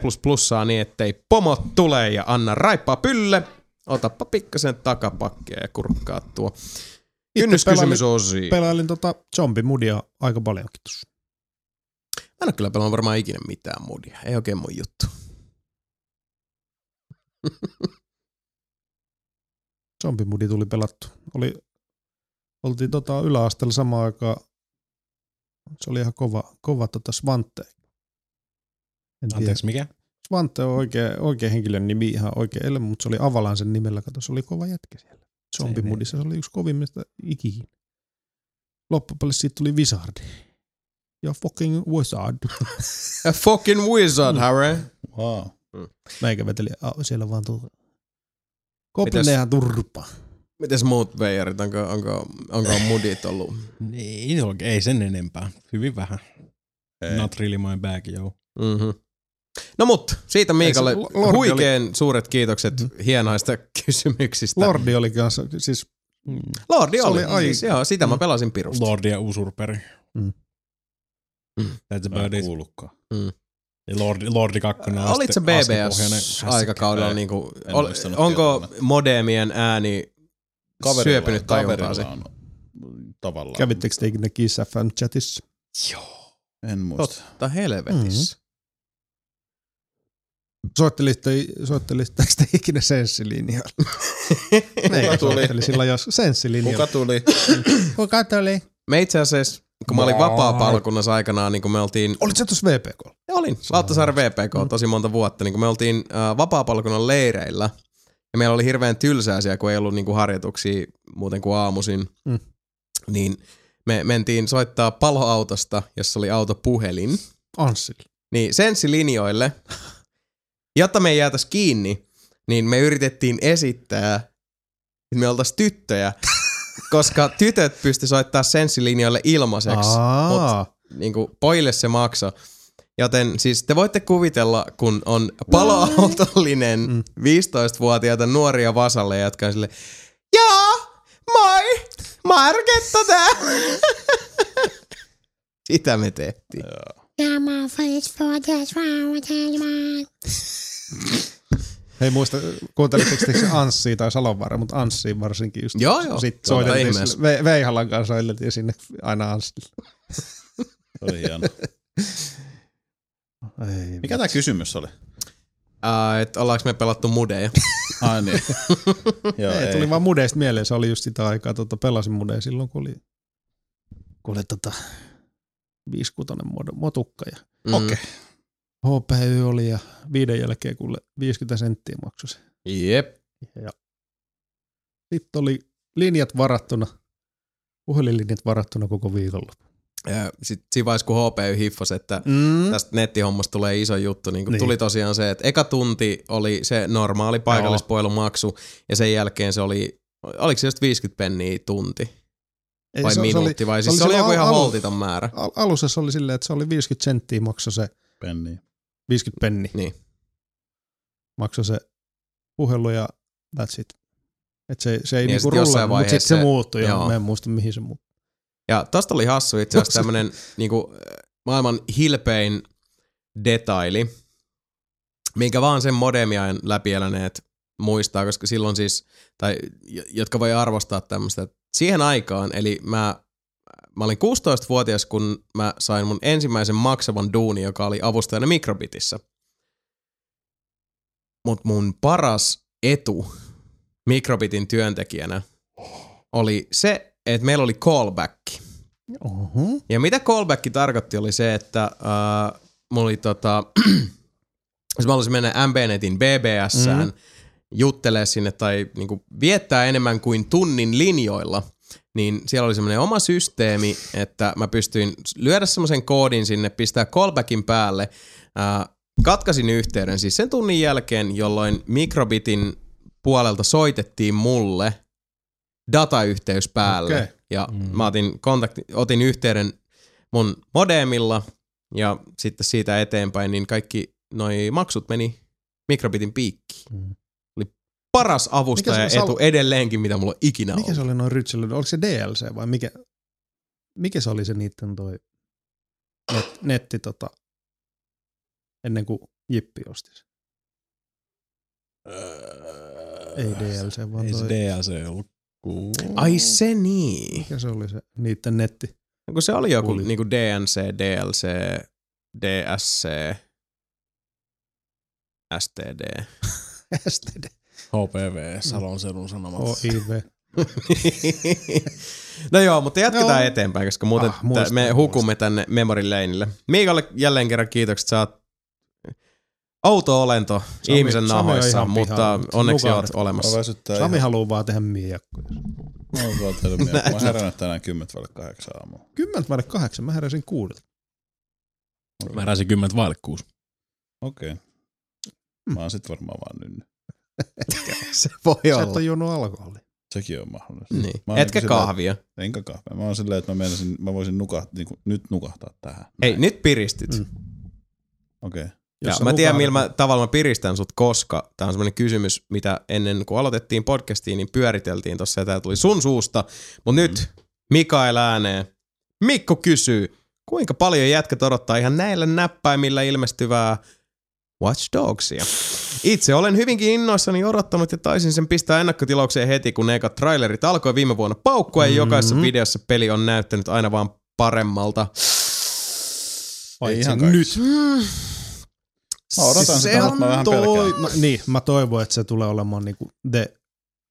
niin ettei pomot tule ja anna raippaa pylle, otappa pikkasen takapakkia ja kurkkaa tuo kynnyskysymys osi. Pelailin tota zombimudia aika paljonkin tuossa. Mä en ole kyllä pelannut varmaan ikinä mitään mudia. Ei oikein mun juttu. Zombimudi tuli pelattu. Oli, oltiin tota yläasteella samaan aikaan. Se oli ihan kova, kova tota Svante. En tiedä. Anteeksi, mikä? Svante on oikea, oikea henkilön nimi ihan oikein ele, mutta se oli Avalan sen nimellä. Kato, se oli kova jätkä siellä. Zombimudissa se oli yksi kovimmista ikihin. Loppupelissä siitä tuli Wizardi. Ja fucking Wizard. A fucking wizard, Harry. Wow. Meikä veteli siellä vaan tuolla. Mitäs- Koplineenhan turpa. Mites muut veijarit? Onko, onko, onko mudit ollut? Ei, oikein- ei sen enempää. Hyvin vähän. Ei. Not really my bag, joo. Mm-hmm. No mut, siitä Miikalle Lordi oli- huikeen suuret kiitokset hienoista kysymyksistä. Lordi oli kanssa, siis Lordi Se oli, oli ai- siis, joo, sitä mä Mm. pelasin pirusta. Lordi ja Usurperi. Mm. Mm. That's Mä about it. kuullutkaan. Ja Lordi, Lordi 2 on Olit se aste- astepohjainen BBS-aikakaudella, Ei, niinku, en ol, onko tietoa. modemien ääni syöpynyt tajuntaasi? kaverilla on tavallaan. kävittekö te ikinä Kiss FM chatissa? Joo. En muista. Totta helvetissä. Soittelitte, soittelitteko te ikinä senssilinjalla? Kuka tuli? Silloin jos senssilinjalla. Kuka tuli? Kuka tuli? Me itse asiassa, kun mä olin vapaa-palkunnassa aikanaan, niin kun me oltiin Olit sä tuossa VPK? Ja olin. Lauttasaaren VPK tosi monta vuotta. Niin kun me oltiin äh, vapaa-palkunnan leireillä. Ja meillä oli hirveän tylsää siellä, kun ei ollut niinku harjoituksia muuten kuin aamuisin. Mm. Niin me mentiin soittaa paloautosta, jossa oli autopuhelin. Anssil. Niin senssilinjoille, jotta me ei jäätäisi kiinni, niin me yritettiin esittää, että me oltaisiin tyttöjä, koska tytöt pysty soittaa senssilinjoille ilmaiseksi Aa, niin kuin pojille se makso. Joten siis te voitte kuvitella, kun on paloautollinen Mm. 15-vuotiaita nuoria vasalle, jotka on sille, Joo, moi, Marketta tää. Sitä me tehtiin. Ja hei muista, kuuntelitteko te se Anssia tai Salonvaara, mutta Anssiin varsinkin just. Joo, joo. Sitten sille, Ve- Veihalan kanssa soitettiin sinne aina Anssille. Oli hieno. Ei, Mikä tämä kysymys oli? Uh, että ollaanko me pelattu mudeja? Ai niin. Joo, ei, tuli vaan mudeista mieleen, se oli just sitä aikaa, tota, pelasin mudeja silloin, kun oli, kun oli tota, viisikutonen motukka ja Mm. Okei. HPY oli ja viiden jälkeen kuule 50 senttiä maksoi se. Jep. Ja sitten oli linjat varattuna, puhelinlinjat varattuna koko viikolla. Ja sit siinä vaiheessa, kun HPY hiffasi, että Mm. tästä nettihommasta tulee iso juttu, niin, Niin. niin. tuli tosiaan se, että eka tunti oli se normaali paikallispuhelumaksu, ja sen jälkeen se oli, oliko se just 50 penniä tunti Ei, vai se- se oli- minuutti, vai se siis oli se oli joku ihan alu- holtiton määrä. Al- alussa se oli silleen, että se oli 50 senttiä maksoi se, Penni. 50 penni. Niin. Maksoi se puhelu ja that's it. Et se, se ei Niin, niinku rullannut, mutta sitten se se- muuttui ja joo. mä en muista mihin se muuttui. Ja tosta oli hassu itse asiassa se- tämmönen niinku, maailman hilpein detaili, minkä vaan sen modemiajan läpieläneet muistaa, koska silloin siis, tai jotka voi arvostaa tämmöistä, että siihen aikaan, eli mä, mä olin 16-vuotias, kun mä sain mun ensimmäisen maksavan duuni, joka oli avustajana Mikrobitissä. Mut mun paras etu Mikrobitin työntekijänä oli se, että meillä oli callback. Oho. Ja mitä callback tarkoitti oli se, että äh, mulla oli tota, jos mä haluaisin mennä MBNetin BBSään, Mhm. mm. Juttelee sinne tai niinku, viettää enemmän kuin tunnin linjoilla, niin siellä oli semmoinen oma systeemi, että mä pystyin lyödä semmoisen koodin sinne, pistää callbackin päälle, äh, katkasin yhteyden siis sen tunnin jälkeen, jolloin Microbitin puolelta soitettiin mulle datayhteys päälle. Okei. Ja Mm. mä otin, kontakti, otin yhteyden mun modemilla ja sitten siitä eteenpäin, niin kaikki noi maksut meni Microbitin piikkiin. Mm. Paras avustaja Mikä se- etu edelleenkin, mitä mulla on ikinä Mikä ollut. se oli noin Rytsellä? Oliko se DLC vai mikä, mikä se oli se niitten toi net, netti tota, ennen kuin Jippi osti sen? Ei DLC, vaan Ei se DLC ollut. Ku- Ai se niin. mikä se oli se niitten netti? Kun se oli joku niinku DNC, DLC, DSC, STD. STD. HPV, Salon Sedun Sanomat. OIV. no joo, mutta jatketaan Joo. eteenpäin, koska muuten Ah, muistan, me muistan. hukumme tänne memory laneille. Miikalle jälleen kerran kiitokset, sä oot outo olento Sami- ihmisen Sami on nahoissa, ihan mutta pihalla nyt. onneksi Nukahdettu. oot olemassa. Sami ihan. haluaa vaan tehdä miekkoja. Mä oon vaan tehnyt mieltä. Mä herännyt tänään 10 vaille 8 aamulla. Kymmentä vaille kahdeksan, mä heräsin kuudelta. Mä heräsin kymmentä vaille kuusi. Okei. Okay. Mä oon sit varmaan vaan nynny. Se voi Sä et olla. ole juonut alkoholia. Sekin on mahdollista. Niin. Etkä sillä- kahvia. Enkä kahvia. Mä oon silleen, että mä, meinasin, mä voisin nukahtaa, niin kuin, nyt nukahtaa tähän. Ei, Näin. nyt piristyt. Mm. Mm. Okei. Okay. Ja Jos sä mä tiedän, millä mä, tavalla mä piristän sut, koska tää on semmonen kysymys, mitä ennen kuin aloitettiin podcastiin, niin pyöriteltiin tossa ja tää tuli sun suusta. Mut nyt Mikael ääneen. Mikko kysyy, kuinka paljon jätkät odottaa ihan näillä näppäimillä ilmestyvää Watch Dogsia? Itse olen hyvinkin innoissani odottanut ja taisin sen pistää ennakkotilaukseen heti, kun ne ekat trailerit alkoi viime vuonna paukkua ja Mhm. jokaisessa videossa peli on näyttänyt aina vaan paremmalta. Paitsi ihan nyt. Mä odotan Se sitä, mutta mä vähän Toi, pelkään. no, niin, mä toivon, että se tulee olemaan niinku the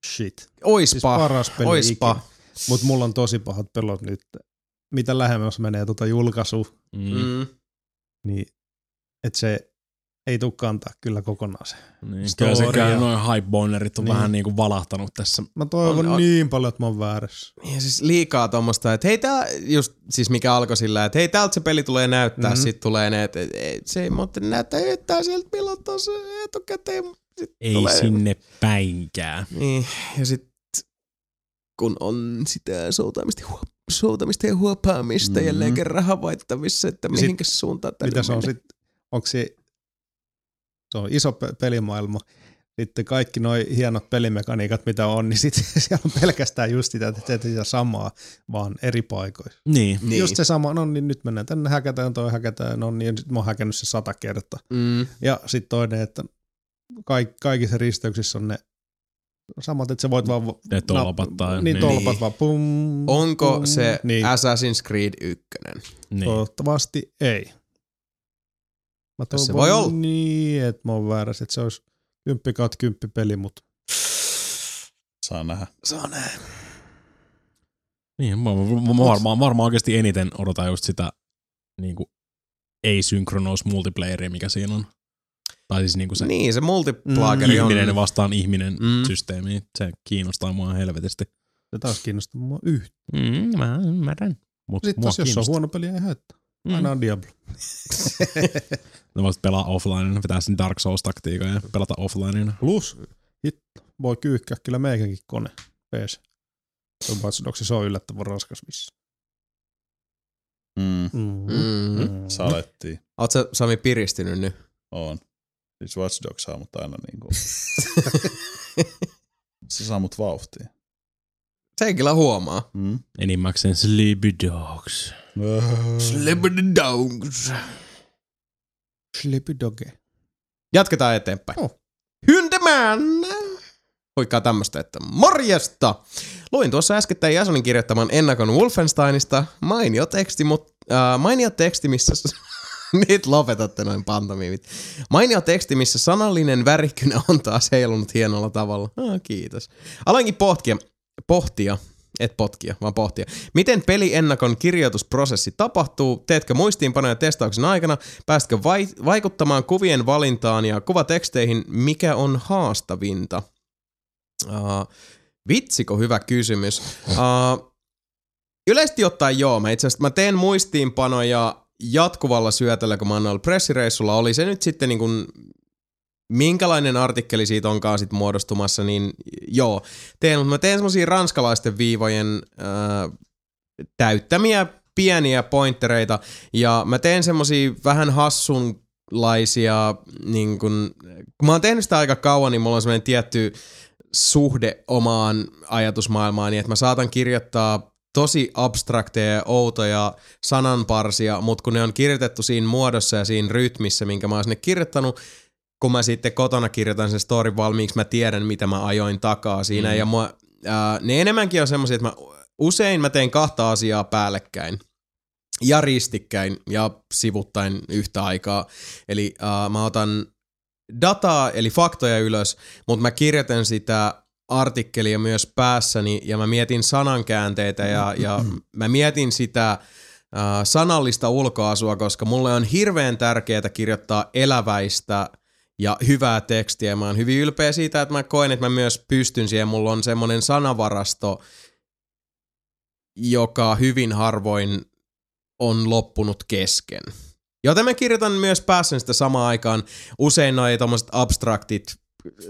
shit. Oispa, Siis paras peli oispa. ikinä. Mut mulla on tosi pahat pelot nyt. Mitä lähemmäs menee tota julkaisu, Mm. Niin et se ei tuu kantaa kyllä kokonaan se. Niin, Storia. kyllä se kyllä noin hype-bonnerit on Niin. niin. vähän niinku valahtanut tässä. Mä toivon On- on, niin paljon, että mä oon väärässä. Ja siis liikaa tuommoista, että hei tää, just siis mikä alkoi sillä, että hei täältä se peli tulee näyttää, Mhm. mm-hmm. sit tulee ne, että et, et, se ei muuten näyttää yhtään sieltä milloin se etukäteen. Sit Ei tulee, sinne päinkään. Niin, ja sit kun on sitä soutamista, huop, soutamista ja huopaamista Mhm. mm-hmm. jälleen kerran havaittavissa, että mihinkä suuntaan täytyy Mitä se on mennä. sit, onko se, se on iso pe- pelimaailma, sitten kaikki noi hienot pelimekaniikat, mitä on, niin sitten siellä on pelkästään just sitä, että teet sitä samaa, vaan eri paikoissa. Niin. Niin. Niin. Just se sama, no niin nyt mennään tänne häkätään, toi häkätään, no niin, ja sit mä oon häkännyt se sata kertaa. Mm. Ja sitten toinen, että kaik, kaikissa risteyksissä on ne samat, että sä voit vaan... Ne tolpat tai- Niin, niin. tolpat Niin. vaan pum, Onko pum. se niin, Assassin's Creed 1? niin. Toivottavasti ei. Mä Se voi olla. niin, että mä oon väärässä, että se olisi 10 kautta 10 peli, mutta Saa nähdä. Saa näin. Niin, mä, mä, mä varmaan, varmaan oikeasti eniten odotan just sitä niinku, ei-synchronous multiplayeria, mikä siinä on. Tai siis niinku se Niin, se multiplageri on... ihminen vastaan ihminen Mm. mm. systeemi. Se kiinnostaa mua helvetisti. se taas kiinnostaa mua yhtä. Mm, mä ymmärrän. Mutta Sitten mua taas, jos on huono peli, ei haittaa. Aina on Diablo. Ne voisit pelaa offline, vetää sen Dark Souls-taktiikan ja pelata offlineina. Plus, hitto, voi kyykkää kyllä meikäkin kone. PC. Tuon se on yllättävän raskas vissi. Mm. Mm. Mm. Salettiin. Oot sä Sami piristynyt nyt? On. Siis Watch Dogs saa mut aina niinku... se saa mut vauhtiin. Sen kyllä huomaa. Mm. Enimmäkseen Sleepy Dogs. Sleepy Doge. Jatketaan eteenpäin. Oh. Hyndemän! Huikkaa tämmöstä, että morjesta! Luin tuossa äskettäin Jasonin kirjoittaman ennakon Wolfensteinista. Mainio teksti, mut, äh, mainio teksti, missä... Nyt lopetatte noin pantomiimit. Mainio teksti, missä sanallinen värikynä on taas heilunut hienolla tavalla. Ah, kiitos. Aloinkin pohtia, pohtia, et potkia, vaan pohtia. Miten peliennakon kirjoitusprosessi tapahtuu? Teetkö muistiinpanoja testauksen aikana? Päästkö vai- vaikuttamaan kuvien valintaan ja kuvateksteihin? Mikä on haastavinta? Uh, vitsiko hyvä kysymys. Uh, yleisesti ottaen joo. Mä itse asiassa mä teen muistiinpanoja jatkuvalla syötöllä, kun mä pressireissulla. Oli se nyt sitten niin kuin minkälainen artikkeli siitä onkaan sit muodostumassa, niin joo, teen, mutta mä teen semmosia ranskalaisten viivojen ää, täyttämiä pieniä pointtereita, ja mä teen semmosia vähän hassunlaisia, niin kun, kun mä oon tehnyt sitä aika kauan, niin mulla on semmoinen tietty suhde omaan ajatusmaailmaan, niin että mä saatan kirjoittaa tosi abstrakteja ja outoja sananparsia, mutta kun ne on kirjoitettu siinä muodossa ja siinä rytmissä, minkä mä oon sinne kirjoittanut, kun mä sitten kotona kirjoitan sen story valmiiksi, mä tiedän, mitä mä ajoin takaa siinä. Mm. Ja mua, ää, ne enemmänkin on semmoisia, että mä, usein mä teen kahta asiaa päällekkäin ja ristikkäin ja sivuttain yhtä aikaa. Eli ää, mä otan dataa, eli faktoja ylös, mutta mä kirjoitan sitä artikkelia myös päässäni ja mä mietin sanankäänteitä ja, ja mä mietin sitä äh, sanallista ulkoasua, koska mulle on hirveän tärkeää kirjoittaa eläväistä ja hyvää tekstiä. Mä oon hyvin ylpeä siitä, että mä koen, että mä myös pystyn siihen. Mulla on semmoinen sanavarasto, joka hyvin harvoin on loppunut kesken. Joten mä kirjoitan myös päässä sitä samaan aikaan. Usein noi tommoset abstraktit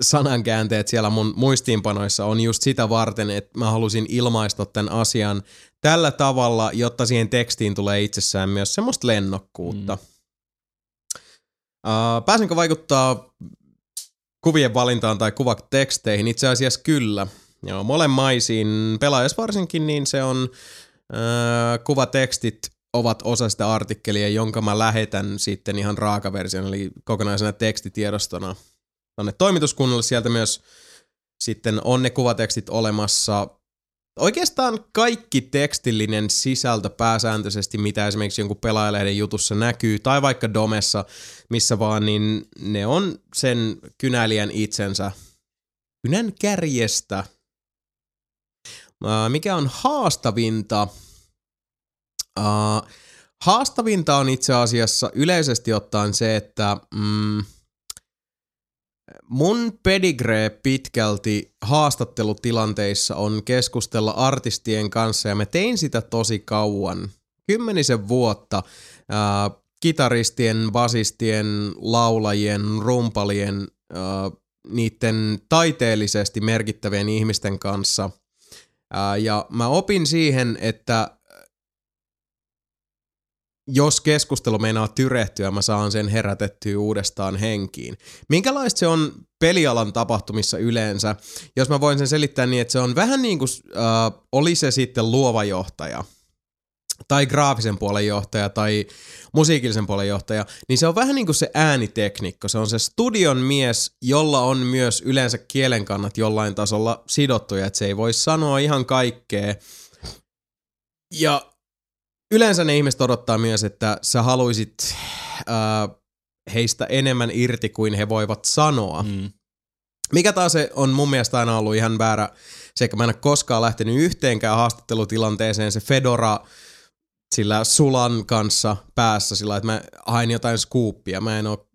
sanankäänteet siellä mun muistiinpanoissa on just sitä varten, että mä halusin ilmaista tämän asian tällä tavalla, jotta siihen tekstiin tulee itsessään myös semmoista lennokkuutta. Mm. Uh, pääsenkö vaikuttaa kuvien valintaan tai kuvateksteihin? Itse asiassa kyllä. Joo, molemmaisiin pelaajassa varsinkin, niin se on uh, kuvatekstit ovat osa sitä artikkelia, jonka mä lähetän sitten ihan raakaversion, eli kokonaisena tekstitiedostona tonne toimituskunnalle. Sieltä myös sitten on ne kuvatekstit olemassa. Oikeastaan kaikki tekstillinen sisältö pääsääntöisesti, mitä esimerkiksi jonkun pelaajalehden jutussa näkyy, tai vaikka Domessa, missä vaan, niin ne on sen kynäilijän itsensä kynän kärjestä. Mikä on haastavinta? Haastavinta on itse asiassa yleisesti ottaen se, että mm, mun pedigree pitkälti haastattelutilanteissa on keskustella artistien kanssa ja mä tein sitä tosi kauan, kymmenisen vuotta, ää, kitaristien, basistien, laulajien, rumpalien, ää, niiden taiteellisesti merkittävien ihmisten kanssa. Ää, ja mä opin siihen, että jos keskustelu meinaa tyrehtyä, mä saan sen herätettyä uudestaan henkiin. Minkälaista se on pelialan tapahtumissa yleensä? Jos mä voin sen selittää niin, että se on vähän niin kuin, äh, oli se sitten luova johtaja, tai graafisen puolen johtaja, tai musiikillisen puolen johtaja, niin se on vähän niin kuin se ääniteknikko. Se on se studion mies, jolla on myös yleensä kielen kannat jollain tasolla sidottuja, että se ei voi sanoa ihan kaikkea. Ja yleensä ne ihmiset odottaa myös, että sä haluisit äh, heistä enemmän irti kuin he voivat sanoa. Mm. Mikä taas se on mun mielestä aina ollut ihan väärä sekä mä en ole koskaan lähtenyt yhteenkään haastattelutilanteeseen se Fedora sillä Sulan kanssa päässä sillä, että mä hain jotain skuuppia. Mä en oo,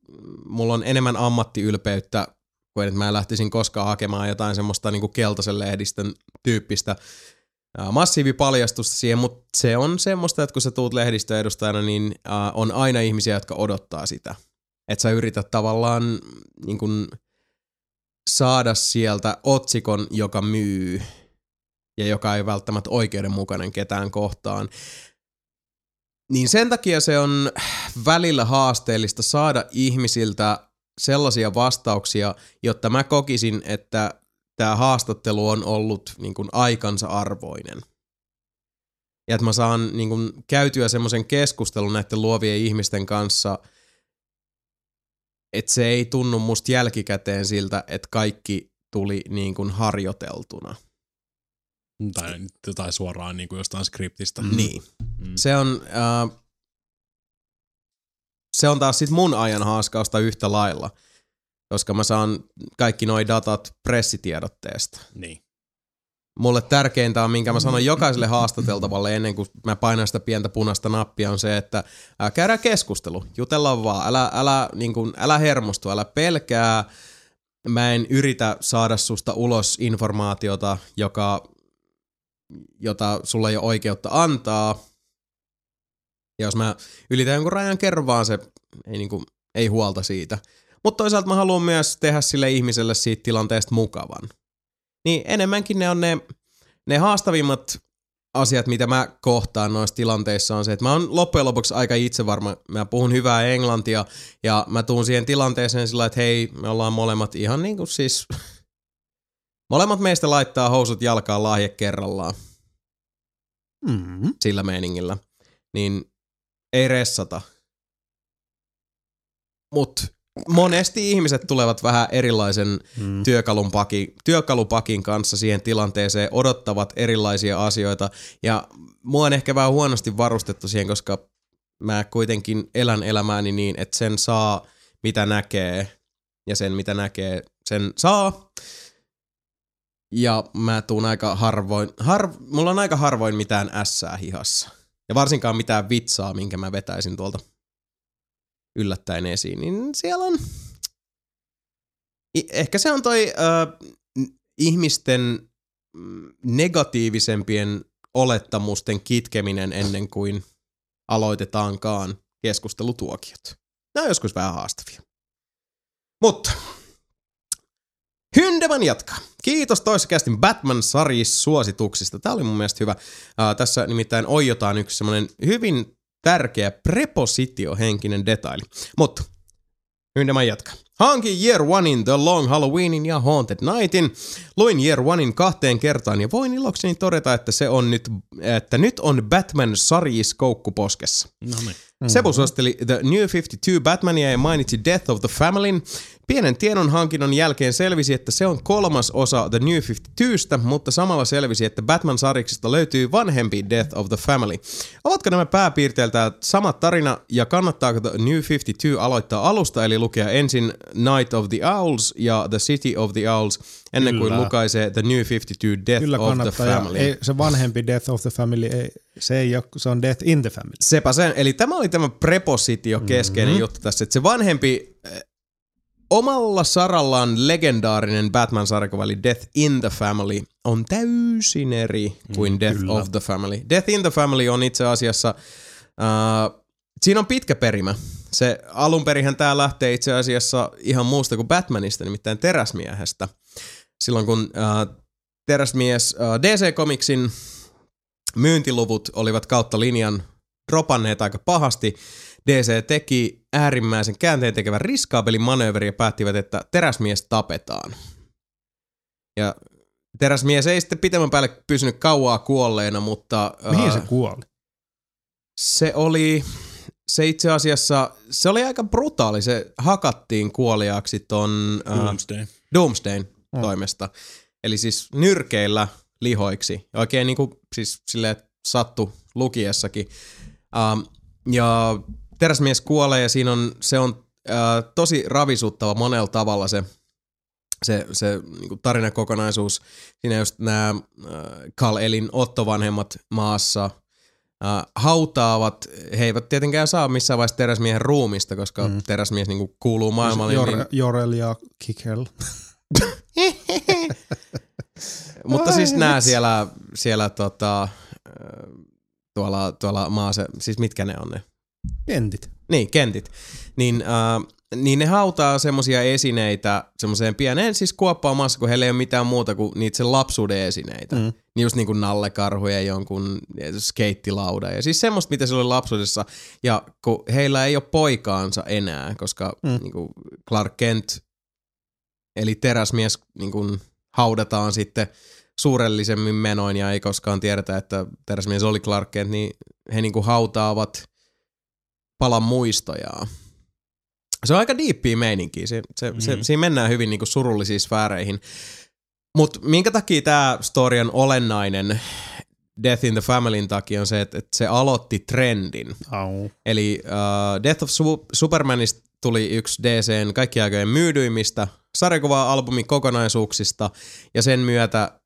mulla on enemmän ammattiylpeyttä kuin että mä lähtisin koskaan hakemaan jotain semmoista niinku keltaisen lehdistön tyyppistä ää, massiivipaljastusta siihen, mutta se on semmoista, että kun sä tuut lehdistöedustajana, niin ää, on aina ihmisiä, jotka odottaa sitä. Että sä yrität tavallaan niin kun, saada sieltä otsikon, joka myy ja joka ei välttämättä oikeudenmukainen ketään kohtaan. Niin sen takia se on välillä haasteellista saada ihmisiltä sellaisia vastauksia, jotta mä kokisin, että tämä haastattelu on ollut niin kuin aikansa arvoinen. Ja että mä saan niin kuin käytyä semmoisen keskustelun näiden luovien ihmisten kanssa, että se ei tunnu musta jälkikäteen siltä, että kaikki tuli niin kuin harjoiteltuna. Tai, tai suoraan niin kuin jostain skriptistä. Niin. Mm. Se on, äh, se on taas sit mun ajan haaskausta yhtä lailla, koska mä saan kaikki noi datat pressitiedotteesta. Niin. Mulle tärkeintä on, minkä mä sanon jokaiselle haastateltavalle ennen kuin mä painan sitä pientä punaista nappia, on se, että ää, käydään keskustelu, jutellaan vaan, älä, älä, niin kuin, älä hermostu, älä pelkää. Mä en yritä saada susta ulos informaatiota, joka, jota sulla ei ole oikeutta antaa. Ja jos mä ylitän jonkun rajan, kerron vaan se, ei, niin kuin, ei huolta siitä. Mutta toisaalta mä haluan myös tehdä sille ihmiselle siitä tilanteesta mukavan. Niin enemmänkin ne on ne, ne haastavimmat asiat, mitä mä kohtaan noissa tilanteissa on se, että mä oon loppujen lopuksi aika itsevarma. Mä puhun hyvää englantia ja mä tuun siihen tilanteeseen sillä, että hei, me ollaan molemmat ihan niin kuin siis... molemmat meistä laittaa housut jalkaan lahje kerrallaan Mm. sillä meiningillä. Niin ei ressata. Mut monesti ihmiset tulevat vähän erilaisen Mm. työkalun paki, työkalupakin kanssa siihen tilanteeseen, odottavat erilaisia asioita ja mua on ehkä vähän huonosti varustettu siihen, koska mä kuitenkin elän elämääni niin, että sen saa mitä näkee ja sen mitä näkee sen saa. Ja mä tuun aika harvoin, har, mulla on aika harvoin mitään ässää hihassa. Ja varsinkaan mitään vitsaa, minkä mä vetäisin tuolta yllättäen esiin, niin siellä on ehkä se on toi n- ihmisten mm, negatiivisempien olettamusten kitkeminen ennen kuin aloitetaankaan keskustelutuokiot. Nämä on joskus vähän haastavia. Mutta Hyndeman jatkaa. Kiitos toissakästin Batman-sarjis suosituksista. Tämä oli mun mielestä hyvä. Uh, tässä nimittäin oijotaan yksi semmoinen hyvin tärkeä prepositiohenkinen detaili. Mutta Hyndeman jatkaa. Hankin Year Onein The Long Halloweenin ja Haunted Nightin. Luin Year Onein kahteen kertaan ja voin ilokseni todeta, että se on nyt, että nyt on Batman sarjis koukkuposkessa. No niin. Mm. Sebu suositteli The New 52 Batmania ja mainitsi Death of the Familyn. Pienen tiedon hankinnon jälkeen selvisi, että se on kolmas osa The New 52stä, mutta samalla selvisi, että Batman-sariksesta löytyy vanhempi Death of the Family. Ovatko nämä pääpiirteiltä sama tarina ja kannattaako The New 52 aloittaa alusta, eli lukea ensin Night of the Owls ja The City of the Owls, ennen kuin Kyllä. lukaisee The New 52 Death Kyllä of the Family? Ei, se vanhempi Death of the Family, ei, se ei ole, se on Death in the Family. Sepä sen. Eli tämä oli tämä prepositio keskeinen Mhm. mm-hmm. juttu tässä, että se vanhempi omalla sarallaan legendaarinen Batman-sarjakuva, eli Death in the Family, on täysin eri kuin mm, Death kyllä. of the Family. Death in the Family on itse asiassa, uh, siinä on pitkä perimä. Se alunperihän tämä lähtee itse asiassa ihan muusta kuin Batmanista, nimittäin Teräsmiehestä. Silloin kun uh, Teräsmies uh, DC Comicsin myyntiluvut olivat kautta linjan dropanneet aika pahasti. DC teki äärimmäisen käänteen tekevän riskaabelin manööveri ja päättivät, että teräsmies tapetaan. Ja teräsmies ei sitten pitemmän päälle pysynyt kauaa kuolleena, mutta Mihin äh, se kuoli? se oli, se itse asiassa, se oli aika brutaali. Se hakattiin kuoliaaksi ton äh, Doomsday. Doomsdayn Mm. toimesta. Eli siis nyrkeillä lihoiksi. Oikein niinku siis silleen sattu lukiessakin. Um, ja teräsmies kuolee ja siinä on, se on uh, tosi ravisuttava monella tavalla se, se, se niinku tarinakokonaisuus. Siinä just nämä Kal Elin Otto-vanhemmat maassa uh, hautaavat, he eivät tietenkään saa missään vaiheessa teräsmiehen ruumista, koska mm. teräsmies niinku kuuluu maailmalle. Jor, niin, Jorel ja Kickel. Mutta siis nämä siellä, siellä tota, tuolla, tuolla maase, siis mitkä ne on ne? Kentit. Niin, kentit. Niin, äh, niin ne hautaa semmosia esineitä semmoiseen pieneen siis kuoppaan maassa, kun heillä ei ole mitään muuta kuin niitä sen lapsuuden esineitä. Mm. Niin just niin kuin nallekarhuja ja jonkun skeittilauda ja siis semmoista, mitä se oli lapsuudessa. Ja kun heillä ei ole poikaansa enää, koska Mm. mm. niin kuin Clark Kent, eli teräsmies, niin kuin haudataan sitten suurellisemmin menoin ja ei koskaan tiedetä, että teräsmies oli Clark Kent, niin he niin kuin hautaavat palan muistojaa. Se on aika diippiä meininkiä. Se, se, mm. se, siinä mennään hyvin niinku surullisiin sfääreihin. Mutta minkä takia tämä story on olennainen Death in the Familyn takia on se, että, että se aloitti trendin. Au. Eli uh, Death of Su- Supermanista tuli yksi DCn kaikkien aikojen myydyimmistä sarjakuva-albumin kokonaisuuksista, ja sen myötä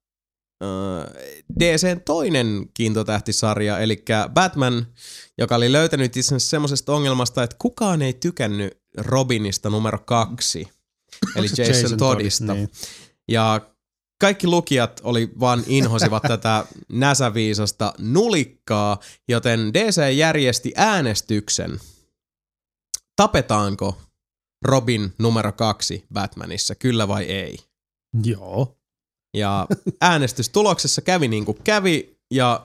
DCn toinen kiintotähtisarja, eli Batman, joka oli löytänyt itsensä semmoisesta ongelmasta, että kukaan ei tykännyt Robinista numero kaksi, eli Jason, Jason Toddista. Niin. Ja kaikki lukijat oli vaan inhosivat tätä näsäviisasta nulikkaa, joten DC järjesti äänestyksen. Tapetaanko Robin numero kaksi Batmanissa, kyllä vai ei? Joo. Ja äänestystuloksessa kävi niin kuin kävi, ja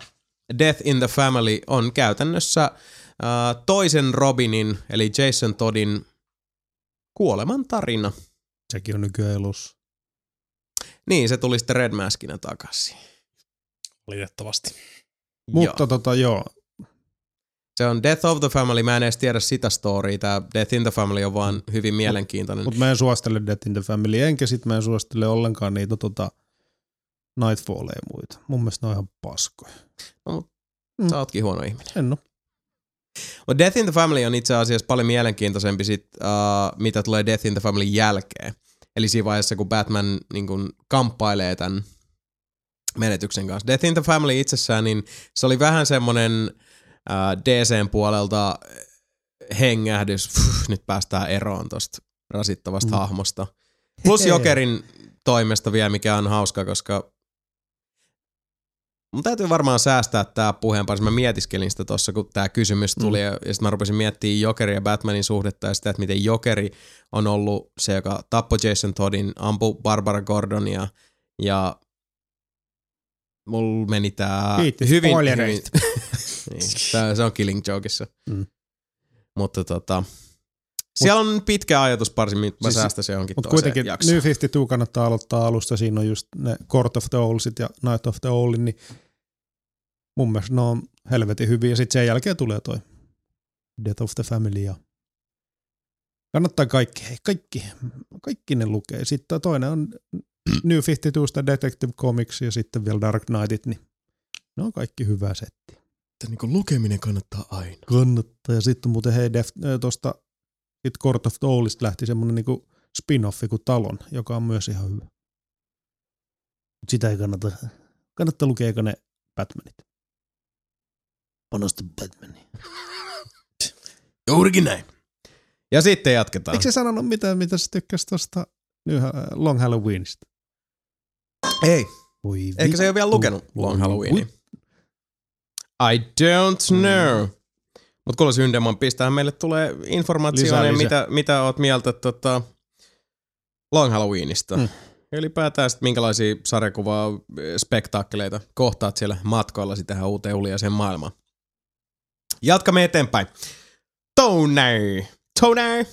Death in the Family on käytännössä äh, toisen Robinin, eli Jason Toddin kuoleman tarina. Sekin on nykyään elossa. Niin, se tuli sitten Red Maskinä takaisin. Valitettavasti. Mutta tota joo, Se on Death of the Family, mä en edes tiedä sitä storya. Tää Death in the Family on vaan hyvin mielenkiintoinen. mutta mä en suostele Death in the Family, enkä sit mä en suostele ollenkaan niitä tota Nightfalleja ja muita. Mun mielestä ne on ihan paskoja. Sä ootkin huono ihminen. En oo. Death in the Family on itse asiassa paljon mielenkiintoisempi sit, uh, mitä tulee Death in the Family jälkeen. Eli siinä vaiheessa, kun Batman niin kun, kamppailee tämän menetyksen kanssa. Death in the Family itsessään, niin se oli vähän semmonen uh, DCn puolelta hengähdys, Puh, nyt päästään eroon tosta rasittavasta Mm. mm. hahmosta. Plus Jokerin toimesta vielä, mikä on hauska, koska mun täytyy varmaan säästää tää puheen parissa. Mä mietiskelin sitä tossa, kun tää kysymys tuli, mm. ja, sitten mä rupesin miettimään Jokerin ja Batmanin suhdetta ja sitä, että miten Jokeri on ollut se, joka tappoi Jason Toddin, ampui Barbara Gordonia ja mulla meni tää hyvin, hyvin niin, tää, se on Killing Jokeissa. Mm. Mutta tota, siellä on pitkä ajatusparsi, mitä mä Siis- säästäisin johonkin Mutta kuitenkin jaksoon. New 52 kannattaa aloittaa alusta. Siinä on just ne Court of the Owlsit ja Night of the Owlin, niin mun mielestä ne on helvetin hyviä. Sitten sen jälkeen tulee toi Death of the Family ja kannattaa kaikki, hei kaikki, kaikki ne lukee. Sitten toinen on New 52 Detective Comics ja sitten vielä Dark Knightit, niin ne on kaikki hyvää setti. Että niin lukeminen kannattaa aina. Kannattaa. Ja sitten muuten hei tuosta sit Court of the Owlista lähti semmonen niinku spin-offi kuin Talon, joka on myös ihan hyvä. Mut sitä ei kannata, kannattaa lukea eikä ne Batmanit. Panosta Batmaniin. Juurikin näin. Ja sitten jatketaan. Eikö se sanonut mitään, mitä se tykkäsi tuosta Long Halloweenista? Ei. Voi Eikä se ole vielä lukenut Long Halloweenia. I don't know. Mutta kuule Syndeman, pistähän meille tulee informaatiota, mitä, mitä oot mieltä tota Long Halloweenista. Mm. Ylipäätään sit minkälaisia sarjakuvaa, spektaakkeleita kohtaat siellä matkoilla tähän uuteen uliaiseen maailmaan. Jatkamme eteenpäin. Tony! Tony!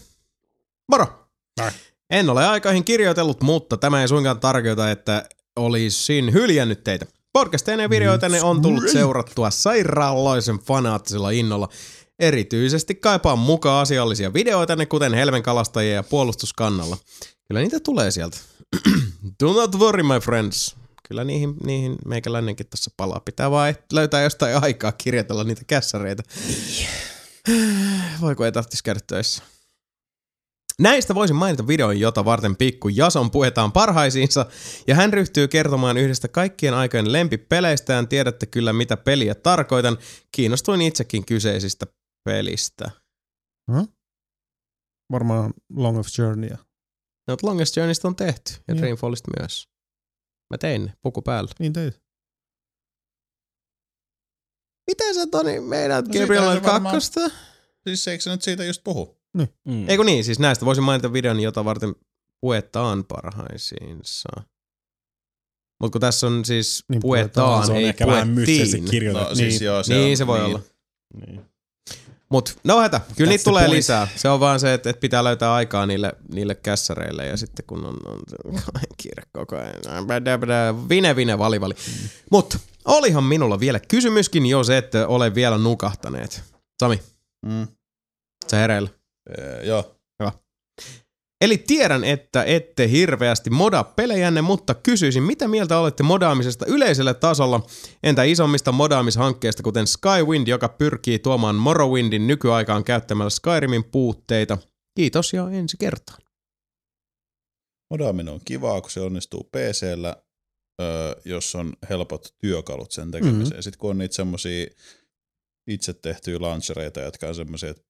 Moro! Moi. En ole aikaihin kirjoitellut, mutta tämä ei suinkaan tarkoita, että olisin hyljännyt teitä. Podcasteinen ja videoitanne on tullut seurattua sairaanloisen fanaattisella innolla. Erityisesti kaipaan mukaan asiallisia videoitanne, kuten helmenkalastajia ja puolustuskannalla. Kyllä niitä tulee sieltä. Do not worry, my friends. Kyllä niihin, niihin meikäläinenkin tässä palaa. Pitää vaan löytää jostain aikaa kirjoitella niitä kässäreitä. Voiko ei tarvitsisi käydä töissä? Näistä voisin mainita videon, jota varten pikku Jason puetaan parhaisiinsa, ja hän ryhtyy kertomaan yhdestä kaikkien aikojen lempipeleistään. Tiedätte kyllä, mitä peliä tarkoitan. Kiinnostuin itsekin kyseisistä pelistä. Varmaan Long of Journey. No, Longest Journeysta on tehty, ja Joo. Dreamfallista myös. Mä tein ne, puku päällä. Niin teit. Miten sä Toni meidät No Gabriel se varmaan- kakkosta? Siis eikö se nyt siitä just puhu? Mm. Eikö niin, siis näistä voisin mainita videon, jota varten puetaan parhaisiinsa. Mutta kun tässä on siis Niin, puetaan, puetaan, se on ei ehkä vähän mystisesti puettiin. kirjoitettu. No siis Niin. joo, se niin on, se voi niin. olla. Niin. Mut no hätä, kyllä niitä tulee point. lisää. Se on vaan se, että, että pitää löytää aikaa niille, niille kässäreille ja sitten kun on, on kiire koko ajan. Vine, vine, vali, vali. Mut olihan minulla vielä kysymyskin, jos ette ole vielä nukahtaneet. Sami, Mm. sä hereillä. Ee, joo. Eli tiedän, että ette hirveästi modaa pelejänne, mutta kysyisin, mitä mieltä olette modaamisesta yleisellä tasolla? Entä isommista modaamishankkeista, kuten Skywind, joka pyrkii tuomaan Morrowindin nykyaikaan käyttämällä Skyrimin puutteita? Kiitos ja ensi kertaan. Modaaminen on kivaa, kun se onnistuu PCllä, jos on helpot työkalut sen tekemiseen. Mhm. Mm-hmm. Sitten kun on niitä semmosia itse tehtyjä launchereita, jotka on semmosia, että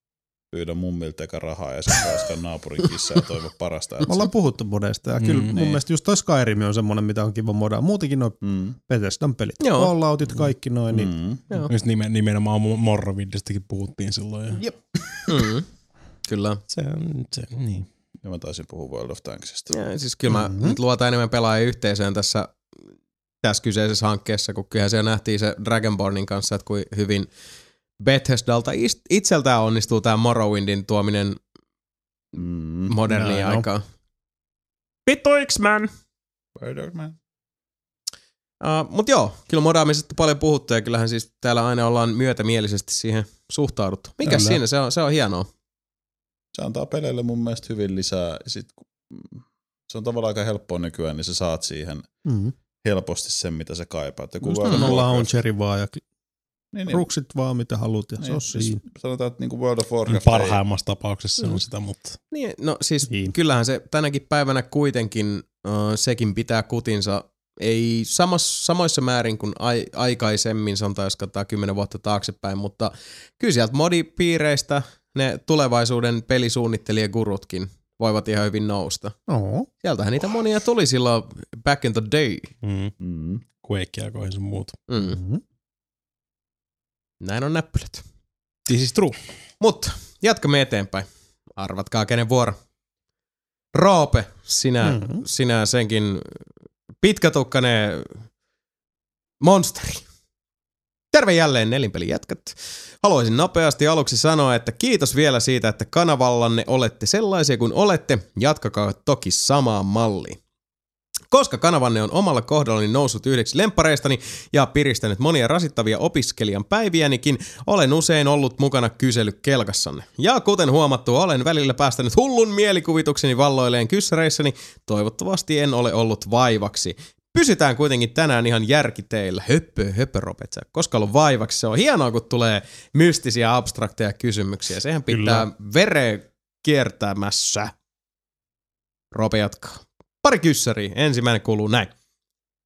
pyydä mummilta eka rahaa ja sitten päästä naapurin kissa ja toivo parasta. Me ollaan puhuttu modeista ja Mm, kyllä mun niin. mielestä just toi Skyrim on semmonen, mitä on kiva modaa. Muutenkin noin Mm. Bethesdan pelit. Joo. Falloutit, kaikki noin. Niin Mm. Joo. Just nimen, nimenomaan Morrowindistakin puhuttiin silloin. Ja Jep. Mm, kyllä. se on, se, niin. Ja mä taisin puhua World of Tanksista. Ja siis kyllä mä Mhm. nyt luotan enemmän pelaajien yhteisöön tässä, tässä kyseisessä hankkeessa, kun kyllähän siellä nähtiin se Dragonbornin kanssa, että kuin hyvin Bethesdalta itseltään onnistuu tämä Morrowindin tuominen Mm. moderniin on. aikaan. Vittu X-Men! Spider-Man. Uh, Mutta joo, kyllä modaamisesta paljon puhuttu ja kyllähän siis täällä aina ollaan myötämielisesti siihen suhtauduttu. Mikäs Kyllä. siinä? Se on, se on hienoa. Se antaa peleille mun mielestä hyvin lisää. Ja Sit, se on tavallaan aika helppoa nykyään, niin sä saat siihen mm. helposti sen, mitä sä kaipaat. Ja kun on Warcraft- launcheri vaan ja niin, niin, ruksit vaan mitä haluat ja se on siis siinä. Sanotaan, että niinku World of Warcraft ei, Parhaimmassa tapauksessa se on sitä, mutta Niin, no siis Niin. kyllähän se tänäkin päivänä kuitenkin uh, sekin pitää kutinsa. Ei samos, samoissa määrin kuin ai, aikaisemmin, sanotaan jos katsotaan kymmenen vuotta taaksepäin, mutta kyllä sieltä modipiireistä ne tulevaisuuden pelisuunnittelijagurutkin voivat ihan hyvin nousta. Oo. Sieltähän niitä monia tuli silloin back in the day. mm. mm, Quakea kohin sun muut. Mm. Mm-hmm. Näin on näppylät. This is true. Mutta jatkamme eteenpäin. Arvatkaa kenen vuoro. Roope, sinä, Mhm. mm-hmm. sinä senkin pitkätukkainen monsteri. Terve jälleen nelinpeli jätkät. Haluaisin nopeasti aluksi sanoa, että kiitos vielä siitä, että kanavallanne olette sellaisia kuin olette. Jatkakaa toki samaan malliin. Koska kanavanne on omalla kohdallani noussut yhdeksi lempareistani ja piristänyt monia rasittavia opiskelijan päiviänikin, olen usein ollut mukana kyselykelkassanne. Ja kuten huomattu, olen välillä päästänyt hullun mielikuvitukseni valloilleen kyssäreissäni. Toivottavasti en ole ollut vaivaksi. Pysytään kuitenkin tänään ihan järkiteillä. Höppö, höppö, Robert. sä Koska ollut vaivaksi. Se on hienoa, kun tulee mystisiä, abstrakteja kysymyksiä. Sehän pitää vere kiertämässä. Rope jatkaa. Pari kyssäriä. Ensimmäinen kuuluu näin.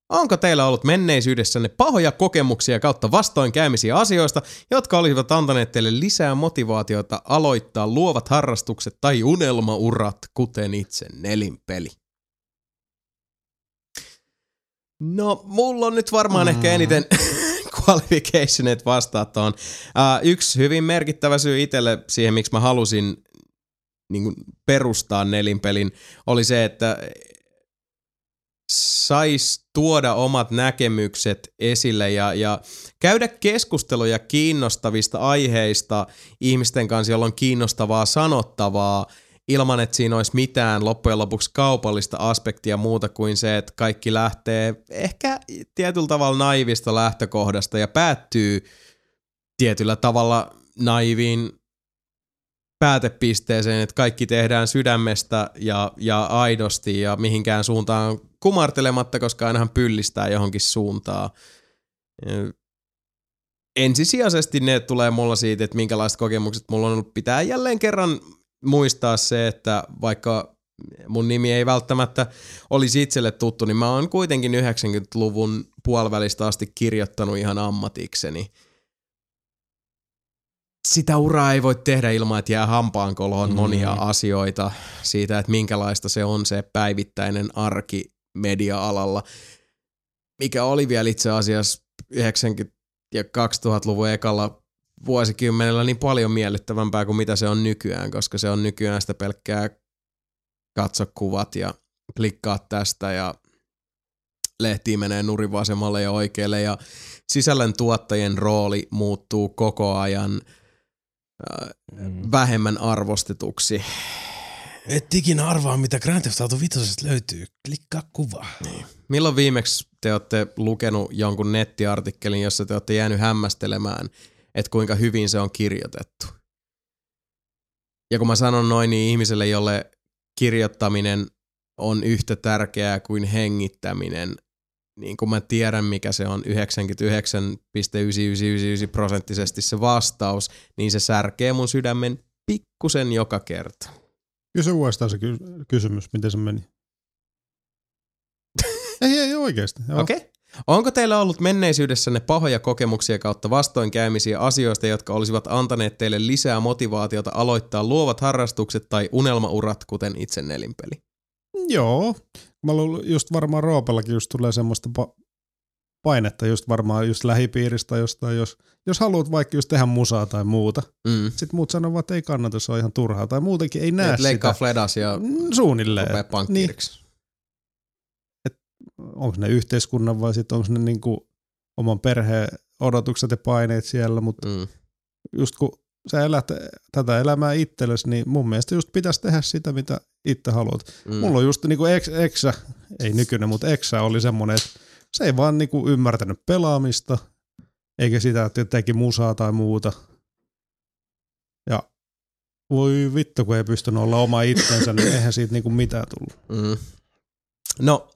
Onko teillä ollut menneisyydessänne pahoja kokemuksia kautta vastoinkäymisiä asioista, jotka olisivat antaneet teille lisää motivaatiota aloittaa luovat harrastukset tai unelmaurat, kuten itse nelinpeli? No, mulla on nyt varmaan mm. ehkä eniten qualificationet vastaa tuohon. Uh, yksi hyvin merkittävä syy itselle siihen, miksi mä halusin niin kuin perustaa nelinpelin, oli se, että sais tuoda omat näkemykset esille ja, ja käydä keskusteluja kiinnostavista aiheista ihmisten kanssa, jolla on kiinnostavaa sanottavaa, ilman että siinä olisi mitään loppujen lopuksi kaupallista aspektia muuta kuin se, että kaikki lähtee ehkä tietyllä tavalla naivista lähtökohdasta ja päättyy tietyllä tavalla naiviin päätepisteeseen, että kaikki tehdään sydämestä ja, ja aidosti ja mihinkään suuntaan kumartelematta, koska ainahan pyllistää johonkin suuntaan. Ensisijaisesti ne tulee mulla siitä, että minkälaiset kokemukset mulla on ollut. Pitää jälleen kerran muistaa se, että vaikka mun nimi ei välttämättä olisi itselle tuttu, niin mä oon kuitenkin 90-luvun puolivälistä asti kirjoittanut ihan ammatikseni sitä uraa ei voi tehdä ilman, että jää hampaankoloon monia Mm. asioita siitä, että minkälaista se on se päivittäinen arki media-alalla. mikä oli vielä itse asiassa 90- ja 2000-luvun ekalla vuosikymmenellä niin paljon miellyttävämpää kuin mitä se on nykyään, koska se on nykyään sitä pelkkää katso kuvat ja klikkaa tästä ja lehti menee nurin vasemmalle ja oikealle ja sisällön tuottajien rooli muuttuu koko ajan Mm. vähemmän arvostetuksi. Et ikinä arvaa, mitä Grand Theft Auto 5 löytyy. Klikkaa kuvaa. Niin. Milloin viimeksi te olette lukenut jonkun nettiartikkelin, jossa te olette jäänyt hämmästelemään, että kuinka hyvin se on kirjoitettu? Ja kun mä sanon noin, niin ihmiselle, jolle kirjoittaminen on yhtä tärkeää kuin hengittäminen, niin kun mä tiedän, mikä se on 99,9999 prosenttisesti se vastaus, niin se särkee mun sydämen pikkusen joka kerta. Kysy uudestaan se ky- kysymys, miten se meni. ei, ei oikeasti. Okei. Okay. Onko teillä ollut menneisyydessänne pahoja kokemuksia kautta vastoinkäymisiä asioista, jotka olisivat antaneet teille lisää motivaatiota aloittaa luovat harrastukset tai unelmaurat, kuten itse nelinpeli? Joo. Mä luulen, just varmaan Roopellakin just tulee semmoista pa- painetta just varmaan just lähipiiristä jostain, jos, jos haluat vaikka just tehdä musaa tai muuta. Mm. Sitten muut sanovat, että ei kannata, se on ihan turhaa. Tai muutenkin ei näe Et leikkaa sitä. fledas ja Mm, Suunnilleen. pankkiriksi. Onko ne yhteiskunnan vai sitten onko ne niinku oman perheen odotukset ja paineet siellä, mutta Mm. just kun sä elät tätä elämää itsellesi, niin mun mielestä just pitäisi tehdä sitä, mitä itse haluat. Mm. Mulla on just niinku ex, Eksä, ei nykyinen, mutta Eksä oli semmoinen, että se ei vaan niinku ymmärtänyt pelaamista, eikä sitä, että teki musaa tai muuta. Ja voi vittu, kun ei pystynyt olla oma itsensä, niin eihän siitä niinku mitään tullut. Mm. No,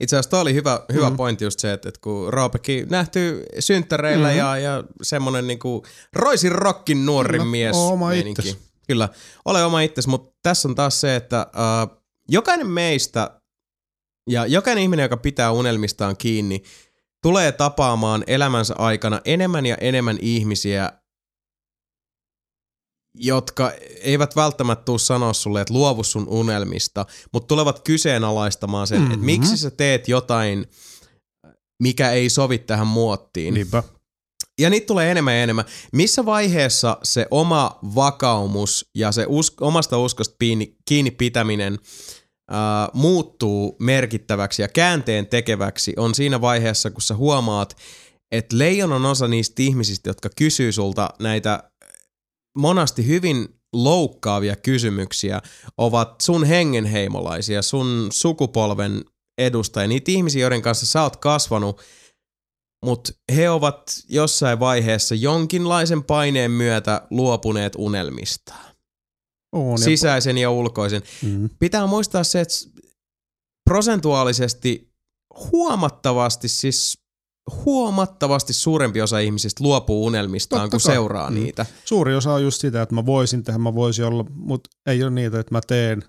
itse asiassa toi oli hyvä, hyvä Mhm. pointti just se, että, että kun Roopekin nähty synttäreillä Mhm. ja, ja semmonen niinku roisin rockin nuori Kyllä, mies. oma itses. Kyllä, ole oma itsesi, mutta tässä on taas se, että äh, jokainen meistä ja jokainen ihminen, joka pitää unelmistaan kiinni, tulee tapaamaan elämänsä aikana enemmän ja enemmän ihmisiä, jotka eivät välttämättä tule sanoa sulle, että luovu sun unelmista, mutta tulevat kyseenalaistamaan sen, mm-hmm. että miksi sä teet jotain, mikä ei sovi tähän muottiin. Niinpä. Ja niitä tulee enemmän ja enemmän. Missä vaiheessa se oma vakaumus ja se us- omasta uskosta kiinni, kiinni pitäminen ää, muuttuu merkittäväksi ja käänteen tekeväksi on siinä vaiheessa, kun sä huomaat, että leijonan osa niistä ihmisistä, jotka kysyy sulta näitä monasti hyvin loukkaavia kysymyksiä, ovat sun hengenheimolaisia, sun sukupolven edustajia, niitä ihmisiä, joiden kanssa sä oot kasvanut, mutta he ovat jossain vaiheessa jonkinlaisen paineen myötä luopuneet unelmistaan. On, Sisäisen ja ulkoisen. Mm. Pitää muistaa se, että prosentuaalisesti huomattavasti, siis huomattavasti suurempi osa ihmisistä luopuu unelmistaan, Totta kun kai. seuraa Mm. niitä. Suuri osa on just sitä, että mä voisin tehdä, mä voisin olla, mutta ei ole niitä, että mä teen.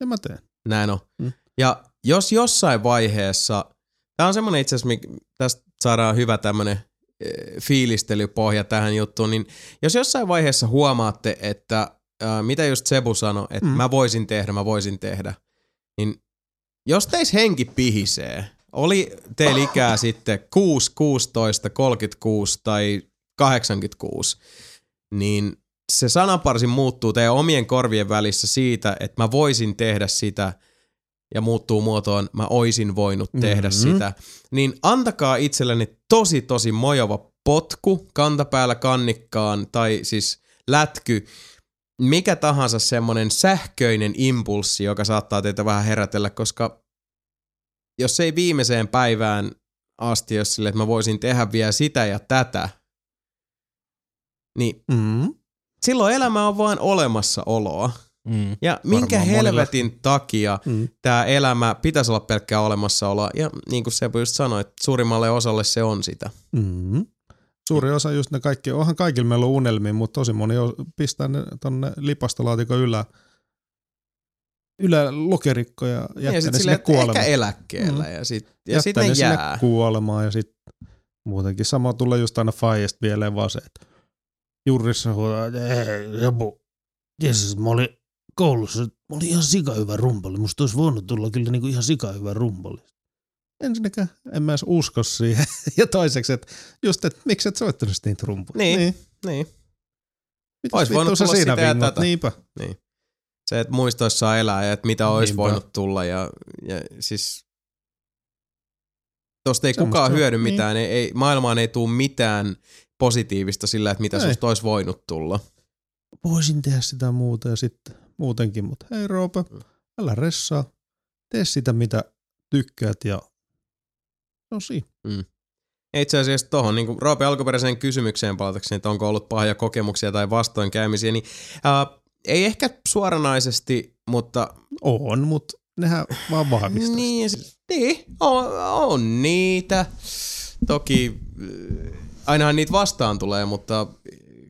Ja mä teen. Näin on. Mm. Ja jos jossain vaiheessa, tämä on semmoinen itse asiassa, tästä saadaan hyvä tämmöinen fiilistelypohja tähän juttuun, niin jos jossain vaiheessa huomaatte, että ää, mitä just Sebu sanoi, että Mm. mä voisin tehdä, mä voisin tehdä, niin jos teis henki pihisee, oli teillä ikää sitten 6, 16, 36 tai 86, niin se sananparsi muuttuu teidän omien korvien välissä siitä, että mä voisin tehdä sitä ja muuttuu muotoon, mä oisin voinut tehdä Mhm. sitä, niin antakaa itselleni tosi tosi mojova potku kantapäällä kannikkaan tai siis lätky, mikä tahansa semmonen sähköinen impulssi, joka saattaa teitä vähän herätellä, koska jos ei viimeiseen päivään asti, jos sille, että mä voisin tehdä vielä sitä ja tätä, niin Mm. silloin elämä on vain olemassaoloa. Mm. Ja minkä Varmaan monilla. helvetin takia Mm. tämä elämä pitäisi olla pelkkää olemassaoloa. Ja niin kuin Sebu just sanoi, että suurimmalle osalle se on sitä. Mm. Suuri osa just ne kaikki, onhan kaikilla meillä on unelmia, mutta tosi moni pistää ne tonne lipastolaatikon ylä, ylälokerikko ja jättää ja ne sitten sinne kuolemaan. ehkä eläkkeellä. Mm. Ja sitten ja Jättää sit ne ne sinne jää. kuolemaan ja sitten muutenkin sama tulee just aina Faiesta mieleen vaan se, että Jurrissa huutaa, että hei, Jabu, Jeesus, mä olin koulussa, mä olin ihan sika hyvä rumpali, musta olisi voinut tulla kyllä niinku ihan sika hyvä rumpali. ensinnäkään en mä edes usko siihen. Ja toiseksi, että just, että miksi et soittanut niitä rumpuja. Niin. niin. Niin. Mitäs Ois voinut tulla siinä sitä vingot? Niinpä. Se, että muistoissa elää ja että mitä olisi Niinpä. voinut tulla ja, ja siis tosta ei Semmosta kukaan on, hyödy niin. mitään, ei, ei, maailmaan ei tule mitään positiivista sillä, että mitä Ei. susta olisi voinut tulla. Voisin tehdä sitä muuta ja sitten muutenkin, mutta hei Roope, Mm. älä ressaa. Tee sitä, mitä tykkäät ja on siinä. Itse asiassa tuohon niin Roope alkuperäiseen kysymykseen palatakseni, että onko ollut pahoja kokemuksia tai vastoinkäymisiä, niin ää, ei ehkä suoranaisesti, mutta On, mutta nehän vaan vahvistaa. Niin, siis, niin on, on niitä. Toki äh, ainahan niitä vastaan tulee, mutta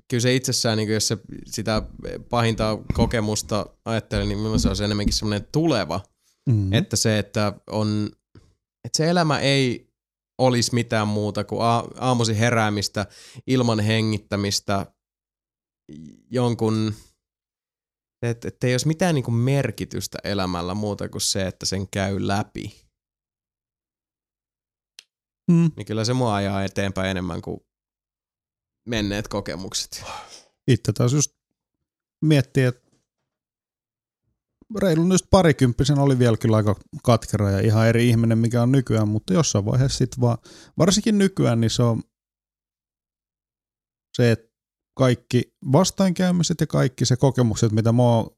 kyllä se itsessään, niin jos se sitä pahinta kokemusta ajattelee, niin minulla se on enemmänkin semmoinen tuleva. Mm. Että se, että on, että se elämä ei olisi mitään muuta kuin a- aamusi heräämistä ilman hengittämistä jonkun, että, että ei olisi mitään niin kuin merkitystä elämällä muuta kuin se, että sen käy läpi. Mm. Niin kyllä se mua ajaa eteenpäin enemmän kuin menneet kokemukset. Itse taas just miettii, että reilun just parikymppisen oli vielä kyllä aika katkera ja ihan eri ihminen, mikä on nykyään, mutta jossain vaiheessa sitten vaan, varsinkin nykyään, niin se on se, että kaikki vastaankäymiset ja kaikki se kokemukset, mitä mä oon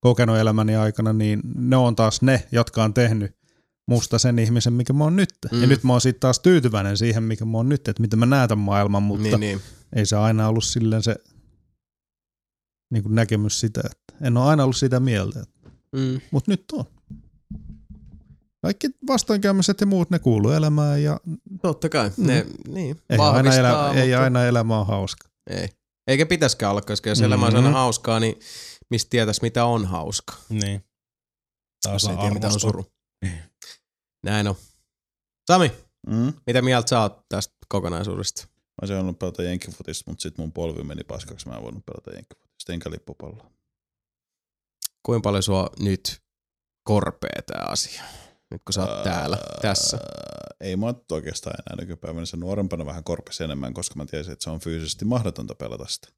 kokenut elämäni aikana, niin ne on taas ne, jotka on tehnyt musta sen ihmisen, mikä mä oon nyt. Mm. Ja nyt mä oon sitten taas tyytyväinen siihen, mikä mä oon nyt, että miten mä näen tämän maailman, mutta niin, niin. ei se aina ollut silleen se niin kuin näkemys sitä, että en ole aina ollut sitä mieltä, Mm. mutta nyt on. Kaikki vastoinkäymiset ja muut, ne kuuluu elämään ja Totta kai. Mm. Ne, niin, ei, aina, elä, ei mutta- aina elämä on hauska. Ei. Eikä pitäskään olla, koska jos Mhm. elämä on aina hauskaa, niin mistä tietäisi mitä on hauska. Niin. Taas ei tiedä mitä on suru. Näin on. Sami, Mm. mitä mieltä sä oot tästä kokonaisuudesta? Mä olisin halunnut pelata jenkkifutista, mutta sit mun polvi meni paskaksi. Mä en voinut pelata jenkkifutista, enkä lippupalloa. Kuinka paljon sua nyt korpee tää asia? Nyt kun sä oot täällä, tässä. Ei mua oikeastaan enää nykypäivänä. Se nuorempana vähän korppisi enemmän, koska mä tiesin, että se on fyysisesti mahdotonta pelata sitä.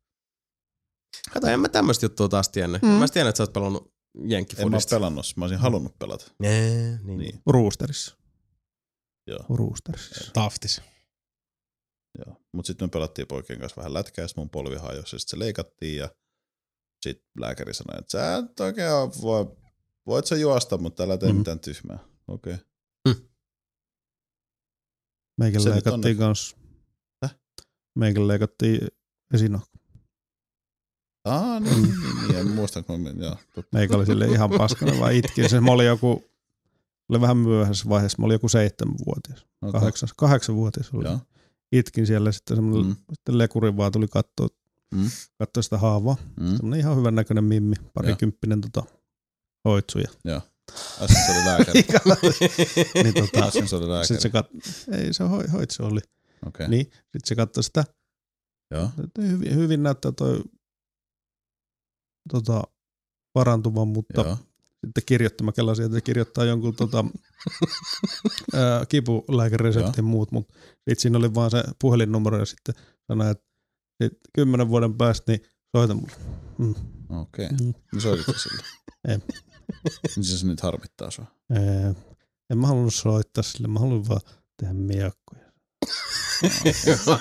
Kato, en mä tämmöistä juttua taas tiennyt. Mm. Mä en tiennyt, että sä oot pelannut En mä oo jenkkifudista. pelannut, mä olisin halunnut pelata. Nee, niin. Niin, Roosterissa. joo. Roosterissa. Taftis. joo. Mut sitten me pelattiin poikien kanssa vähän lätkää, ja mun polvi hajosi, ja sit se leikattiin, ja sit lääkäri sanoi, että sä et oikein voi, voit sä juosta, mutta älä tee Mhm. mitään tyhmää. Okei. Okay. Se nyt leikattiin kans. Häh? Meikä leikattiin esinokka. Aa, niin, niin, niin, en muista, kun mä, joo, totta. Meikä oli sille ihan paskana, vaan itkin. Se, mä olin joku, oli vähän myöhäisessä vaiheessa, mä olin joku seitsemänvuotias. Okay. Kahdeksan, kahdeksanvuotias oli. Joo. Itkin siellä sitten semmoinen, Mm. sitten lekuri vaan tuli katsoa, Mm. katsoa sitä haavaa. Mm. Semmoinen ihan hyvän näköinen mimmi, parikymppinen tota, hoitsuja. Äsken se oli lääkäri. niin tota, Äsken se oli lääkäri. sit se kat... ei se hoi, hoitsu oli. Okei. Niin, sitten se katsoi sitä, Joo. hyvin, hyvin näyttää toi tota, parantuvan, mutta Joo. sitten kirjoitti, mä kelasin, että se kirjoittaa jonkun tota, ää, kipulääkäreseptin muut, mutta sitten siinä oli vaan se puhelinnumero ja sitten sanoi, että sit kymmenen vuoden päästä niin soita mulle. Mm. Okei. Mm. No soititko sille? En. Niin se nyt harmittaa sua. Ää, en mä halunnut soittaa sille, mä haluan vaan tehdä miekkoja.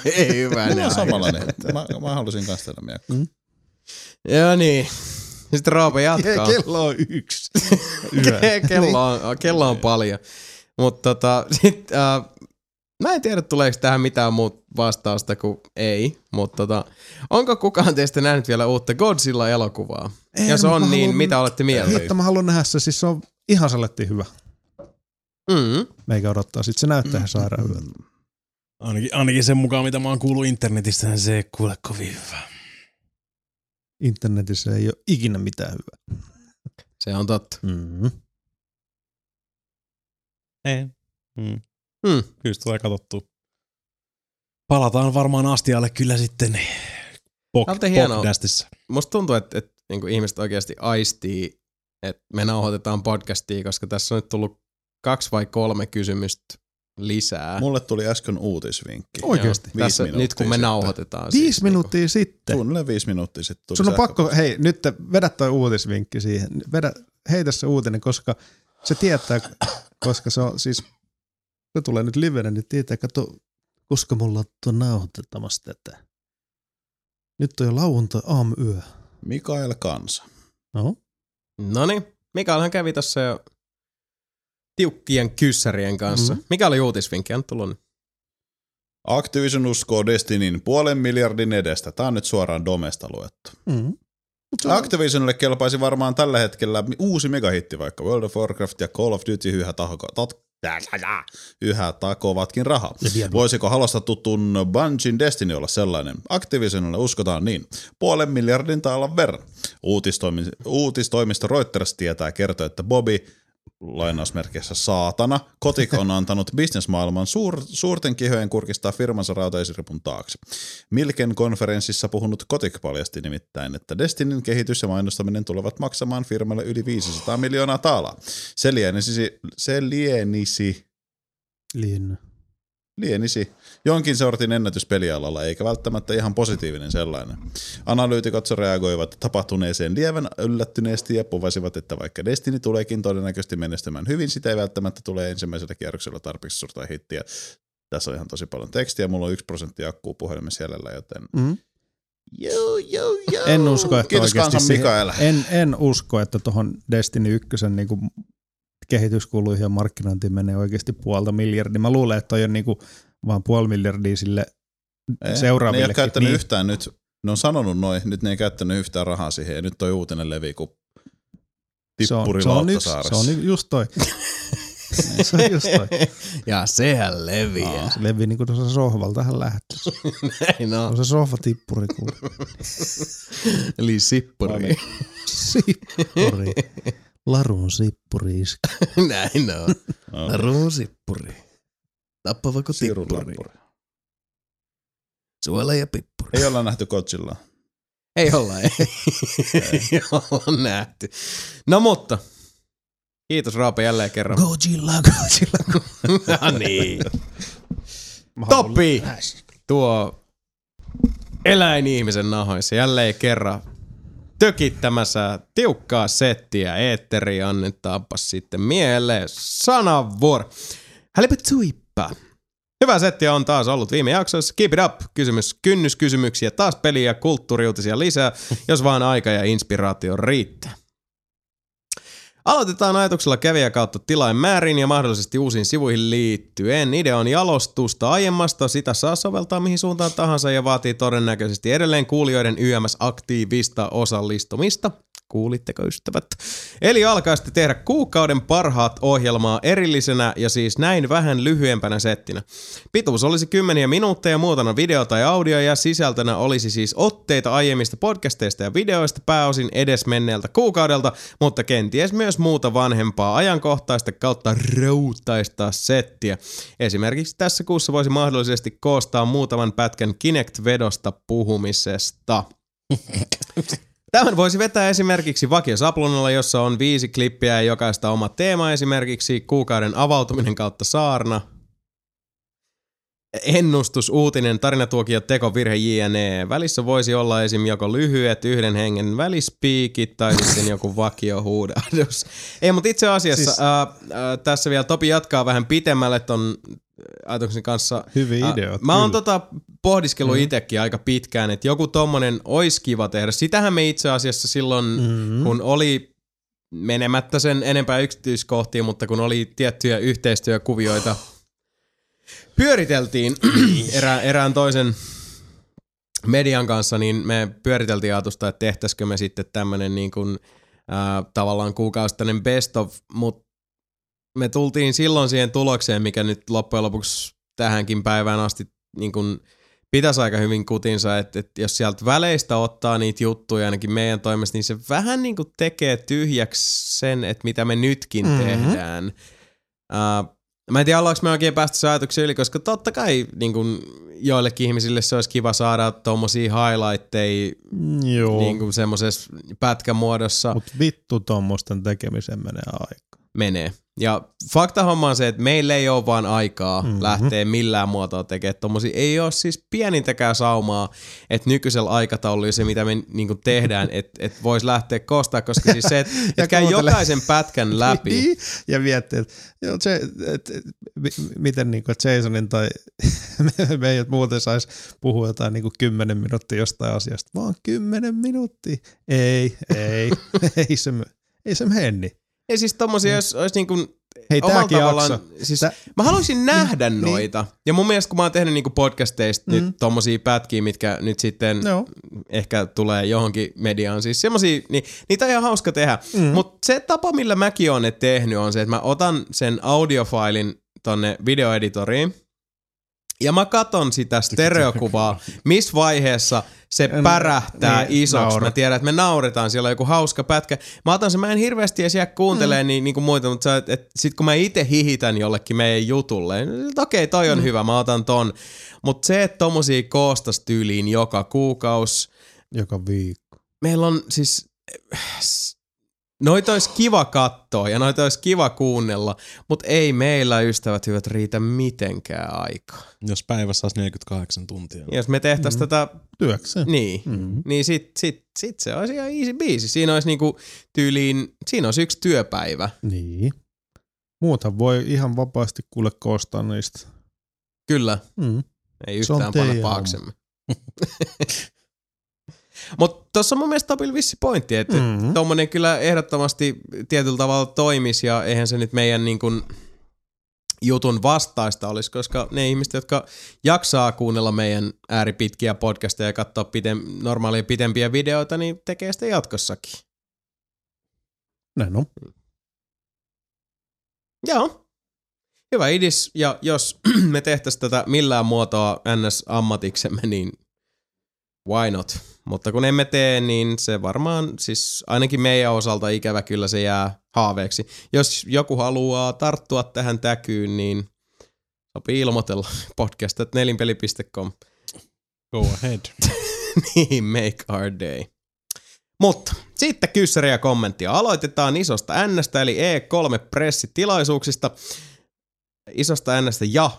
Ei hyvä Mulla on samanlainen. Mä, mä halusin kanssa tehdä miekko. Joo niin. Sitten Roope jatkaa. Kello on yksi. Kello, on, kello on paljon. Mutta tota, sit, äh, mä en tiedä tuleeko tähän mitään muut vastausta kuin ei, mutta tota, onko kukaan teistä nähnyt vielä uutta Godzilla-elokuvaa? En, Jos on, niin haluan- mitä olette mieltä? Että mä haluan nähdä se, siis se on ihan salettiin hyvä. Mm. Meikä odottaa, sit se näyttää ihan sairaan hyvältä. Ainakin, ainakin sen mukaan, mitä mä oon kuullut internetistä, niin se ei kuule kovin hyvä. Internetissä ei ole ikinä mitään hyvää. Se on totta. Mm-hmm. Ei. Mm. Mm. Kyllä se tulee katsottu. Palataan varmaan astialle kyllä sitten hienoa. podcastissa. Musta tuntuu, että, että niin ihmiset oikeasti aistii, että me nauhoitetaan podcastia, koska tässä on nyt tullut kaksi vai kolme kysymystä lisää. Mulle tuli äsken uutisvinkki. Oikeesti? Viisi Tässä, minuuttia nyt kun me sitten. nauhoitetaan. Viisi siis, minuuttia sitten. Suunnilleen viisi minuuttia sitten tuli Sun on pakko, hei nyt vedä toi uutisvinkki siihen. Vedä, heitä se uutinen, koska se tietää, koska se on siis, se tulee nyt livenä, niin tietää, kato, koska mulla on tuo nauhoitettamassa tätä. Nyt on jo lauantai aamuyö. Mikael Kansa. No, No niin, Mikaelhan kävi tässä jo tiukkien kyssärien kanssa. Mhm. Mm-hmm. Mikä oli uutisvinkki? Tulla nyt. Activision uskoo Destinyin puolen miljardin edestä. Tämä on nyt suoraan Domesta luettu. mm. On- Activisionille kelpaisi varmaan tällä hetkellä uusi megahitti, vaikka World of Warcraft ja Call of Duty yhä, tako, tot, yhä takovatkin rahaa. Voisiko halosta tutun Bungin Destiny olla sellainen? Activisionille uskotaan niin. Puolen miljardin taalan verran. Uutistoimi, uutistoimisto Reuters tietää kertoa, että Bobby lainausmerkeissä saatana, Kotik on antanut bisnesmaailman suur, suurten kihojen kurkistaa firmansa rautaisiripun taakse. Milken konferenssissa puhunut Kotik paljasti nimittäin, että Destinin kehitys ja mainostaminen tulevat maksamaan firmalle yli 500 miljoonaa taalaa. Se lienisi, se lienisi Lienny. Lienisi jonkin sortin ennätys pelialalla, eikä välttämättä ihan positiivinen sellainen. Analyytikot reagoivat tapahtuneeseen lievän yllättyneesti ja povasivat, että vaikka Destiny tuleekin todennäköisesti menestymään hyvin, sitä ei välttämättä tule ensimmäisellä kierroksella tarpeeksi suurta hittiä. Tässä on ihan tosi paljon tekstiä, mulla on yksi prosentti akkuu puhelimessa jäljellä, joten Mm. joo, joo, joo. En usko, että Kiitos oikeasti siihen- Mikael. En, en usko, että tuohon Destiny 1 niinku kehityskuluihin ja markkinointiin menee oikeasti puolta miljardia. Mä luulen, että toi on niinku vaan puoli miljardia sille Eh, Ne ei seuraaville. ole käyttänyt niin. yhtään nyt, ne on sanonut noin, nyt ne ei käyttänyt yhtään rahaa siihen, ja nyt toi uutinen levi kuin se on, tippuri se on, yksi, Lauttasaaressa. se on just toi. se on just toi. Ja sehän leviää. Se levii niinku tuossa sohvalta tähän lähtee. Näin on. On se sohvatippuri kuule. Eli sippuri. Sippuri. Larun sippuri iski. Näin on. No, Ruusippuri. Tappavako Sirun tippuri? lappuri. Suola ja pippuri. Ei olla nähty Godzillaa. Ei olla, ei. ei olla nähty. No mutta, kiitos Raape jälleen kerran. Godzilla, Godzilla. no niin. Topi! Tuo eläinihmisen nahoissa jälleen kerran tökittämässä tiukkaa settiä eetteriin annetaanpa sitten mieleen sanavuoro. Hälipä tuippa. Hyvä setti on taas ollut viime jaksoissa. Keep it up. Kysymys, kynnyskysymyksiä, taas peliä ja kulttuuriuutisia lisää, jos vaan aika ja inspiraatio riittää. Aloitetaan ajatuksella kävijä kautta tilain määrin ja mahdollisesti uusiin sivuihin liittyen. Idea on jalostusta aiemmasta, sitä saa soveltaa mihin suuntaan tahansa ja vaatii todennäköisesti edelleen kuulijoiden YMS aktiivista osallistumista. Kuulitteko ystävät? Eli alkaisitte tehdä kuukauden parhaat ohjelmaa erillisenä ja siis näin vähän lyhyempänä settinä. Pituus olisi kymmeniä minuutteja muutana video tai audio ja sisältönä olisi siis otteita aiemmista podcasteista ja videoista pääosin edes menneeltä kuukaudelta, mutta kenties myös muuta vanhempaa ajankohtaista kautta rautaista settiä. Esimerkiksi tässä kuussa voisi mahdollisesti koostaa muutaman pätkän Kinect-vedosta puhumisesta. Tämän voisi vetää esimerkiksi vakiosaplunalla, jossa on viisi klippiä ja jokaista oma teema, esimerkiksi kuukauden avautuminen kautta saarna, ennustus, uutinen, tarinatuokio, teko, virhe, jne. Välissä voisi olla esim. joko lyhyet yhden hengen välispiikit tai sitten joku vakiohuudahdus. Ei, mutta itse asiassa Siis- ää, ää, tässä vielä Topi jatkaa vähän pitemmälle ton ajatuksen kanssa. Hyviä ideoita. Mä oon tota pohdiskellut mm. itekin aika pitkään, että joku tommonen olisi kiva tehdä. Sitähän me itse asiassa silloin, mm. kun oli menemättä sen enempää yksityiskohtiin, mutta kun oli tiettyjä yhteistyökuvioita, pyöriteltiin erään, erään toisen median kanssa, niin me pyöriteltiin ajatusta, että tehtäisikö me sitten tämmönen niin kuin, ää, tavallaan kuukausittainen best of, mutta me tultiin silloin siihen tulokseen, mikä nyt loppujen lopuksi tähänkin päivään asti niin kuin pitäisi aika hyvin kutinsa, että, että jos sieltä väleistä ottaa niitä juttuja ainakin meidän toimesta, niin se vähän niin kuin tekee tyhjäksi sen, että mitä me nytkin Mhm. mm-hmm. tehdään. Uh, mä en tiedä, ollaanko me oikein päästä se ajatuksen yli, koska totta kai niin kuin joillekin ihmisille se olisi kiva saada tommosia highlightteja Joo, niin kuin semmoisessa pätkämuodossa mutta vittu tuommoisten tekemiseen menee aika. Menee. Ja fakta homma on se, että meillä ei ole vaan aikaa Mhm. mm-hmm. lähteä millään muotoa tekemään tommosia. Ei ole siis pienintäkään saumaa, että nykyisellä aikataululla se, mitä me niinku tehdään, että et voisi lähteä koostaa, koska siis se, että et käy kuuntele. jokaisen pätkän läpi. Niin, ja miettii, että, joo, se, et, et, mi- miten niin kuin Jasonin tai me- meidät muuten saisi puhua jotain niin kuin kymmenen minuuttia jostain asiasta. Vaan kymmenen minuuttia. Ei, ei, ei se, ei se menni. Ja siis tommosia, jos olisi niinku Hei, omalla tääkin tavallaan, jakso. siis Tä- mä haluaisin nähdä niin. noita. Ja mun mielestä kun mä oon tehnyt niinku podcasteista mm. Mm. nyt tommosia pätkiä, mitkä nyt sitten Joo. ehkä tulee johonkin mediaan, siis semmosia, niin, niitä on ihan hauska tehdä. Mm. Mm. Mutta se tapa, millä mäkin oon ne tehnyt, on se, että mä otan sen audiofailin tonne videoeditoriin, ja mä katon sitä stereokuvaa, missä vaiheessa se En- pärähtää niin, isoksi. Mä naurat. tiedän, että me nauretaan, siellä on joku hauska pätkä. Mä otan sen, mä en hirveästi edes jää kuuntelee mm. niin, niin kuin muita, mutta et, et, sit kun mä itse hihitän jollekin meidän jutulle, niin okei, okay, toi on mm. hyvä, mä otan ton. Mutta se, että tommosia koostas tyyliin joka kuukaus, Joka viikko. meillä on siis, noita olisi kiva katsoa ja noita olisi kiva kuunnella, mutta ei meillä ystävät hyvät riitä mitenkään aikaa. Jos päivässä olisi 48 tuntia. Ja jos me tehtäisiin mm. tätä, Työkseen. niin, Mm. niin sit, sit, sit se olisi ihan easy biisi. Siinä olisi niinku tyyliin, siinä olisi yksi työpäivä. Niin. Muuta voi ihan vapaasti kuule koostaa niistä. Kyllä, Mm. ei yhtään panna teidän pahaksemme. Mutta tuossa on mun mielestä Topil vissi pointti, että mm. Mm. tuommoinen kyllä ehdottomasti tietyllä tavalla toimisi ja eihän se nyt meidän niin kuin jutun vastaista olisi, koska ne ihmiset, jotka jaksaa kuunnella meidän ääripitkiä podcasteja ja katsoa pitem, normaalia pitempiä videoita, niin tekee sitä jatkossakin. Näin on. Joo. Hyvä idis, ja jos me tehtäisiin tätä millään muotoa NS-ammatiksemme, niin why not? Mutta kun emme tee, niin se varmaan, siis ainakin meidän osalta ikävä kyllä se jää haaveeksi. Jos joku haluaa tarttua tähän täkyyn, niin sopii ilmoitella podcast.nelinpeli.com. Go ahead. niin, make our day. Mutta sitten kyssäri ja kommenttia. Aloitetaan isosta Nstä eli E3-pressitilaisuuksista. Isosta Nstä ja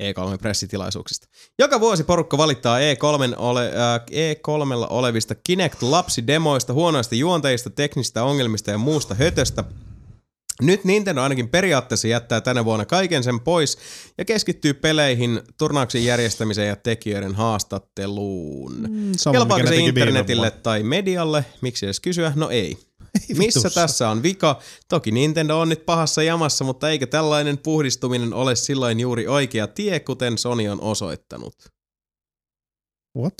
E3-pressitilaisuuksista. Joka vuosi porukka valittaa E3, ole, äh, E3 olevista Kinect-lapsidemoista, huonoista juonteista, teknisistä ongelmista ja muusta hötöstä. Nyt Nintendo ainakin periaatteessa jättää tänä vuonna kaiken sen pois ja keskittyy peleihin, turnauksen järjestämiseen ja tekijöiden haastatteluun. Mm, Kelpaako se internetille tai medialle? Miksi edes kysyä? No ei. Ei Missä vitussa. tässä on vika? Toki Nintendo on nyt pahassa jamassa, mutta eikö tällainen puhdistuminen ole silloin juuri oikea tie, kuten Sony on osoittanut? What?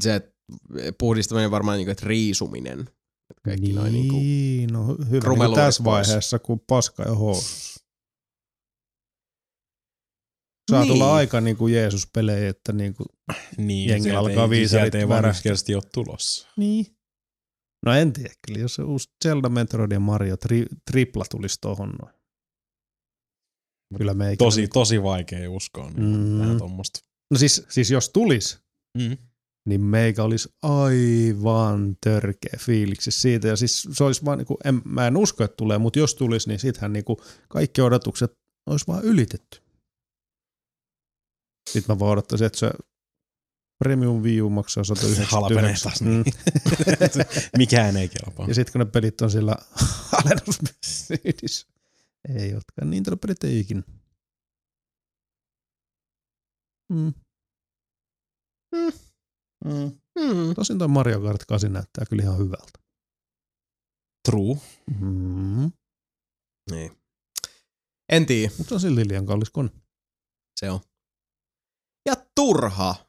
Se puhdistuminen varmaan niin kuin, että riisuminen. Kaikki niin, noin niin kuin, niin no hyvä niin tässä pois. vaiheessa, kun paska ja housussa. Saa Niin. tulla aika niin kuin Jeesus-pelejä, että niin kuin, Niin, sieltä alkaa ei, viisarit sieltä ei yksinkertaisesti ole tulossa. niin. No en tiedä, kyllä jos se uusi Zelda, Metroid ja Mario tri, tripla tulisi tohon noin. Kyllä me ei Tosi, tosi vaikea uskoa niin Mm. vähän tommoista. No siis, siis jos tulis, Mm. niin meikä olisi aivan törkeä fiiliksi siitä. Ja siis se olisi vaan, niin kuin, en, mä en usko, että tulee, mutta jos tulisi, niin sittenhän niin kuin kaikki odotukset olisi vaan ylitetty. Sitten mä vaan odottaisin, että se Premium Wii U maksaa 199. Halpenee taas, Mm. niin. Mikään ei kelpaa. Ja sitten kun ne pelit on sillä alennusmyynnissä. Ei olekaan. Nintendo-pelit ei ikinä. Mm. Mm. hmm, Tosin toi Mario Kart 8 näyttää kyllä ihan hyvältä. True. Mm. niin. En tiedä, Mutta se on silti liian kallis kone. se on. Ja turha.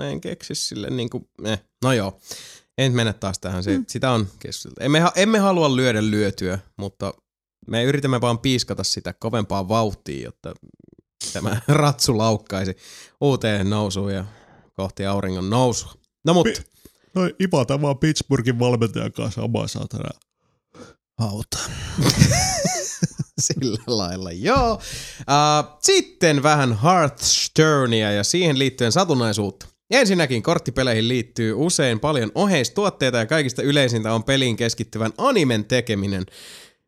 Mä en keksi sille niinku, eh. no joo. En nyt mennä taas tähän, se, mm. sitä on keskusteltu. Emme, emme halua lyödä lyötyä, mutta me yritämme vaan piiskata sitä kovempaa vauhtia, jotta tämä ratsu laukkaisi uuteen nousuun ja kohti auringon nousua. No mutta, No ipata vaan Pittsburghin valmentajan kanssa samaa saatana hauta. Sillä lailla, joo. Uh, sitten vähän Hearthstonea ja siihen liittyen satunnaisuutta. Ensinnäkin korttipeleihin liittyy usein paljon oheistuotteita ja kaikista yleisintä on peliin keskittyvän animen tekeminen.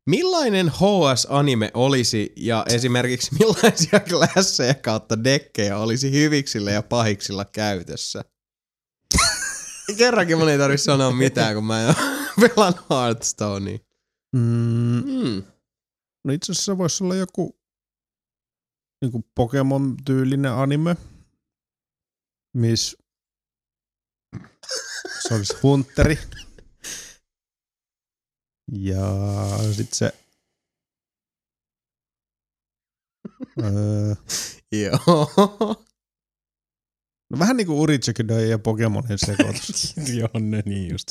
Millainen HS-anime olisi ja esimerkiksi millaisia klasseja kautta dekkejä olisi hyviksillä ja pahiksilla käytössä? Kerrankin mun ei tarvitse sanoa mitään, kun mä en pelannut Hearthstonea. Mm, Hmm. no itse asiassa voisi olla joku niinku Pokemon-tyylinen anime, missä se olisi Hunteri. Ja sitten se... Öö, Joo. no vähän niinku Urichikidoi ja Pokemonin sekoitus. Joo, ne niin just.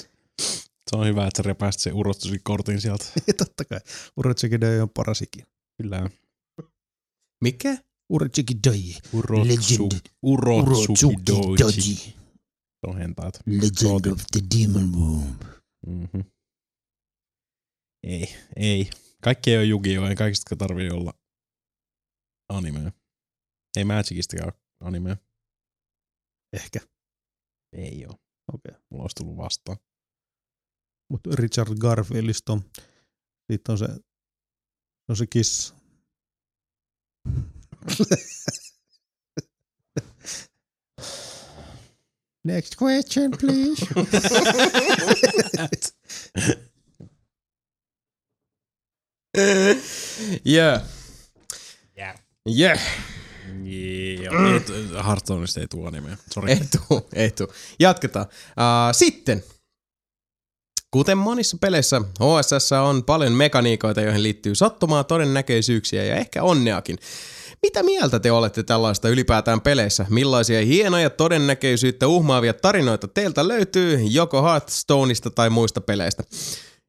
Se on hyvä, että sä repäist sen urostusi kortin sieltä. Totta kai. Urichikidoi on paras ikinä. Kyllä. Mikä? Urichikidoi. Urotsu, Legend. urotsukidoji. Se on hentaat. Legend of the Demon Womb. Mm-hmm. Ei, ei. Kaikki ei ole Yu-Gi-Oh! Ei kaikista tarvii olla animea. Ei Magicistakaan ole animea. Ehkä. Ei oo. Okei. Mulla olisi tullut vastaan. Mutta Richard Garfieldista on, siitä on se, on se kissa. Next question, please. Yeah. Yeah. Yeah. Joo. Ei, t- Hearthstoneista ei tule animea. Sori. Ei tuu, ei tuu. Jatketaan. Uh, sitten. Kuten monissa peleissä, HSS on paljon mekaniikoita, joihin liittyy sattumaa, todennäköisyyksiä ja ehkä onneakin. Mitä mieltä te olette tällaista ylipäätään peleissä? Millaisia hienoja todennäköisyyttä uhmaavia tarinoita teiltä löytyy joko Hearthstoneista tai muista peleistä?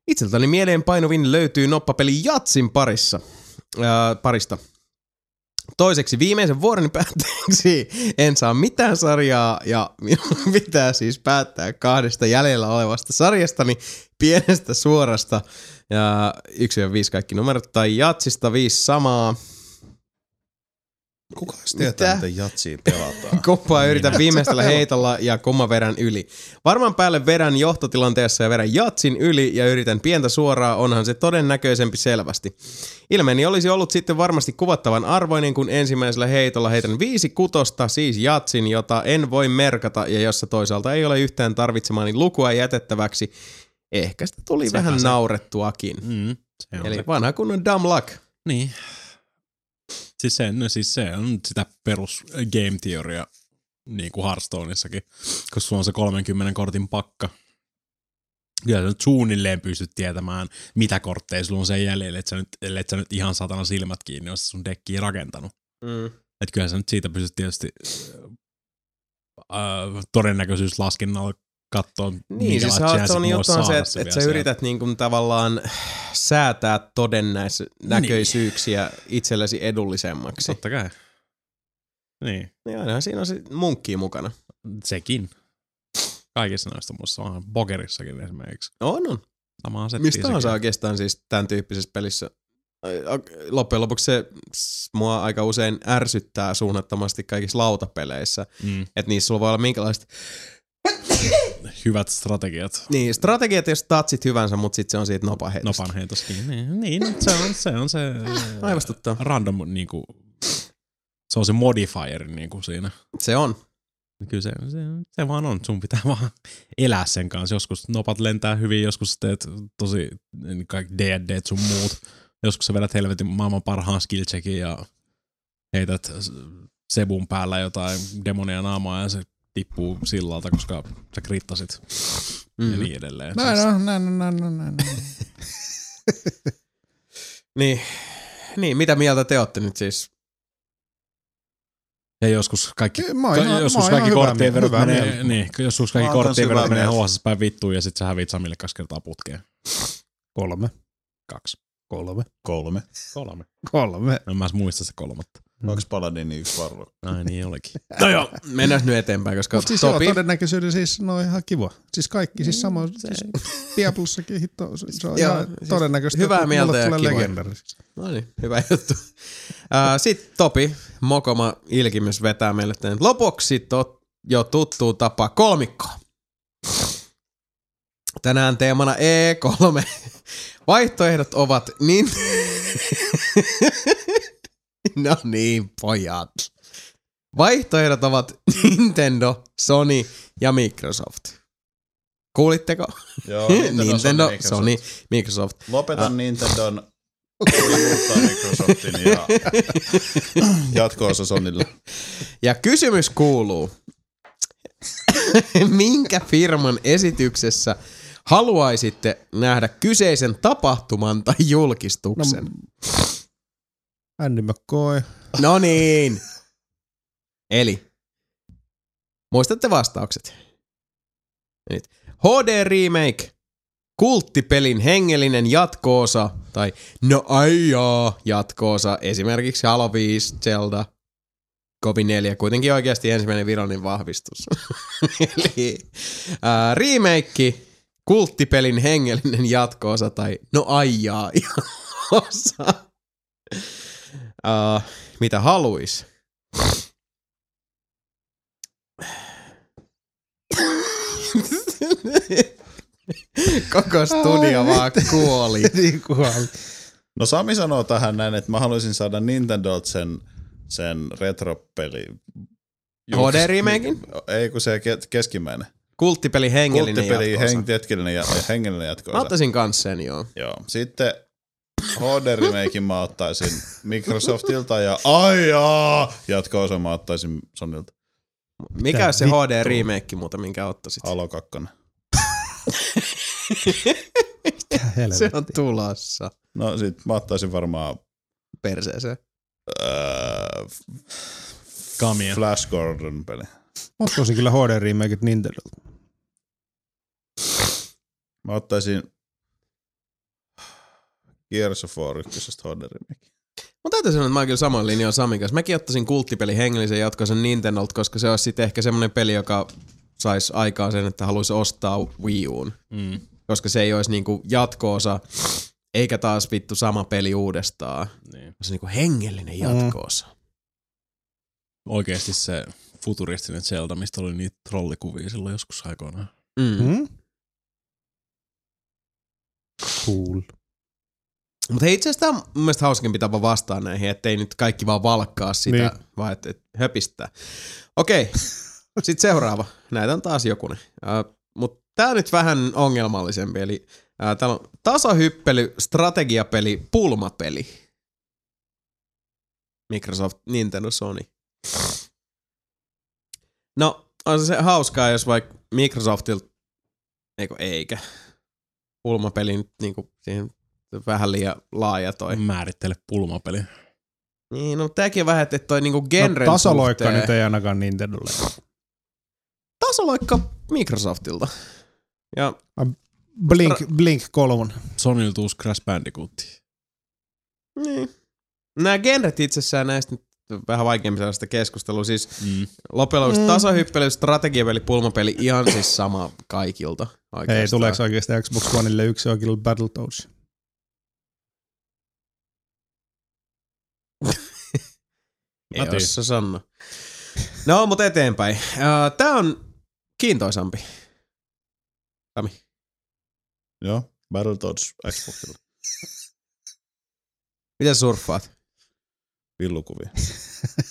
Itseltäni mieleen painuvin löytyy noppapeli Jatsin parissa, ää, parista. Toiseksi viimeisen vuoden päätteeksi en saa mitään sarjaa ja minun pitää siis päättää kahdesta jäljellä olevasta sarjastani pienestä suorasta ja 1-5 kaikki numerot tai jatsista 5 samaa. Kuka edes tietää, Mitä? miten jatsia pelataan? Kumpaa yritän viimeistellä heitolla ja kumma vedän yli. Varmaan päälle vedän johtotilanteessa ja vedän jatsin yli ja yritän pientä suoraa, onhan se todennäköisempi selvästi. Ilmeeni olisi ollut sitten varmasti kuvattavan arvoinen, kun ensimmäisellä heitolla heitän viisi kutosta, siis jatsin, jota en voi merkata ja jossa toisaalta ei ole yhtään tarvitsemaani lukua jätettäväksi. Ehkä sitä tuli Sepä vähän se. naurettuakin. Mm, se on Eli se. vanha kunnon dumb luck. Niin. Siis se, no siis se on sitä perus game teoria niin kuin Hearthstoneissakin, koska sulla on se 30 kortin pakka. Kyllä sä nyt suunnilleen pystyt tietämään, mitä kortteja sulla on sen jäljellä, että sä nyt, ellei sä nyt ihan satana silmät kiinni, jos sun dekkiä rakentanut. Mm. Että kyllä sä nyt siitä pystyt tietysti äh, todennäköisyyslaskennalla katsoa, Niin, siis juttu on olisi se, että, että sä yrität niin kuin tavallaan säätää todennäköisyyksiä itsellesi edullisemmaksi. Totta kai. Niin. Niin ainahan siinä on se munkki mukana. Sekin. Kaikissa noista muissa on Bogerissakin esimerkiksi. On, on. Settiä Mistä tahansa sekin. oikeastaan siis tämän tyyppisessä pelissä. Loppujen lopuksi se mua aika usein ärsyttää suunnattomasti kaikissa lautapeleissä. Mm. Että niissä sulla voi olla minkälaiset Hyvät strategiat. niin, strategiat ja statsit hyvänsä, mutta sitten se on siitä nopaheitosta. Nopan heitoskin. Niin, niin se on se, on se Aivastuttaa. random niinku, se on se modifier niinku siinä. Se on. Kyllä se, se, se vaan on. Sun pitää vaan elää sen kanssa. Joskus nopat lentää hyvin, joskus teet tosi niin kaikki D&D sun muut. Joskus sä vedät helvetin maailman parhaan skill checkin ja heität Sebun päällä jotain demonia naamaa ja se tippuu sillalta, koska sä krittasit mm. ja Mm. niin edelleen. Näin Siis- on, näin on, näin on, näin on. Niin. niin, mitä mieltä te olette nyt siis? Ja joskus kaikki, Mä oon ka- ihan- mä joskus kaikki korttien verot hyvää menee, mieltä. niin, joskus kaikki korttien verot hyvää menee. HSS päin vittuun ja sit sä hävit Samille kaksi kertaa putkeen. Kolme. Kaksi. Kolme. Kolme. Kolme. Kolme. En mä edes muista se kolmatta. Kaksi paladini, yksi varro. Ai niin olikin. No joo, mennään nyt eteenpäin, koska Mutta siis joo, Topi, todennäköisyyden siis no ihan kiva. Siis kaikki, siis sama, Se- siis Diablussakin hitto, se on Joo, ihan siis todennäköistä. hyvää että mieltä ja legendarisiksi. No niin, hyvä juttu. Sitten Topi, Mokoma Ilkimys vetää meille tänne lopuksi tot, jo tuttuu tapa kolmikko. Tänään teemana E3. Vaihtoehdot ovat niin... no niin, pojat. Vaihtoehdot ovat Nintendo, Sony ja Microsoft. Kuulitteko? Joo, Nintendo, Microsoft. Sony, Microsoft. Lopeta Ah. Nintendon Microsoftin ja jatko-osa Sonille. Ja kysymys kuuluu, minkä firman esityksessä haluaisitte nähdä kyseisen tapahtuman tai julkistuksen? Andy McCoy. No niin. Eli, muistatte vastaukset. Nyt. HD Remake, kulttipelin hengellinen jatkoosa, tai no aijaa jatkoosa, esimerkiksi Halo 5, Zelda, Kovi 4, kuitenkin oikeasti ensimmäinen virallinen vahvistus. Eli ää, remake, kulttipelin hengellinen jatkoosa, tai no aijaa osa. Uh, mitä haluis? Koko studio vaan kuoli. Niin kuoli. No Sami sanoo tähän näin, että mä haluaisin saada Nintendolta sen, sen retropeli. HD remakein? Ei kun se ke- keskimmäinen. Kulttipeli hengellinen Kulttipeli jatkoosa. heng- hetkellinen ja hengellinen jatko Mä ottaisin kans sen, joo. Joo. Sitten HD remakein mä ottaisin Microsoftilta ja aijaa jatko-osa mä ottaisin Sonilta. Mikä olisi se vittua? HD remake muuten, minkä ottaisit? Halo 2. Helvetti. Se on tulossa No sit mä ottaisin varmaan perseeseen. Kamia. Flash Gordon peli. Mä ottaisin kyllä HD remakeit Nintendolta. Mä ottaisin Gears of War 1 HD remake. Mä täytyy sanoa, että mä oon kyllä saman linjan Samin kanssa. Mäkin ottaisin kulttipeli hengellisen jatkoisen Nintendolta, koska se olisi sitten ehkä semmoinen peli, joka saisi aikaa sen, että haluaisi ostaa Wii Uun. Mm. Koska se ei olisi niinku jatko-osa, eikä taas vittu sama peli uudestaan. Niin. Se on niinku hengellinen jatko-osa. Oikeesti se futuristinen Zelda, mistä oli niitä trollikuvia silloin joskus aikoinaan. Mm. Mm? Cool. Mutta hei, itse asiassa tämä on mun mielestä hauskempi tapa vastaa näihin, ettei nyt kaikki vaan valkkaa sitä, Niin. niin. vaan että et höpistää. Okei, sitten seuraava. Näitä on taas jokunen. Uh, Mutta tämä on nyt vähän ongelmallisempi, eli uh, täällä on tasahyppely, strategiapeli, pulmapeli. Microsoft, Nintendo, Sony. No, on se hauskaa, jos vaikka Microsoftilta, eikö eikä, pulmapeli nyt niinku siihen vähän liian laaja toi. Määrittele pulmapeli. Niin, no tääkin on vähän, että toi niinku genren no, tasoloikka suhteen- nyt ei ainakaan Nintendolle. Tasoloikka Microsoftilta. Ja Blink, Blink 3. Sonylta uusi Crash Bandicoot. niin. Nämä genret itsessään näistä nyt vähän vaikeampi sitä keskustelua. Siis Mm. loppujen lopuksi Mm. tasahyppely, strategiapeli, pulmapeli, ihan siis sama kaikilta. Ei, oikeastaan. tuleeko oikeasti Xbox Oneille yksi oikein Battletoads? Tiedän. osaa sanoa. No, mutta eteenpäin. Tää on kiintoisampi. Sami. Joo, Battletoads Xboxilla. Miten surffaat? Villukuvia.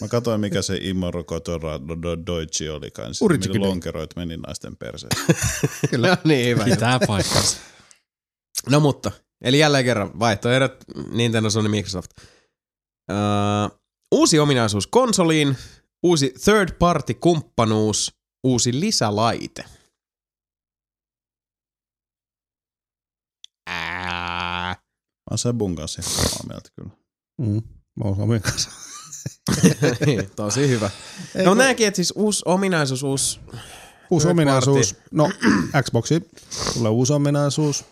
Mä katsoin, mikä se Imoro Kotora do, do, Deutsche oli kanssa. Millä lonkeroit meni naisten perseeseen. Kyllä. niin, hyvä. Pitää paikkansa. No mutta, eli jälleen kerran vaihtoehdot Nintendo, Sony, Microsoft. Uh, uusi ominaisuus konsoliin, uusi third party kumppanuus, uusi lisälaite. Ää. Mä oon Sebun kanssa ihan samaa mieltä kyllä. Mm. Mä oon Samin kanssa. Tosi hyvä. Ei, no nämäkin, että siis uusi ominaisuus, uusi... Uusi ominaisuus. No, Xboxi tulee uusi ominaisuus.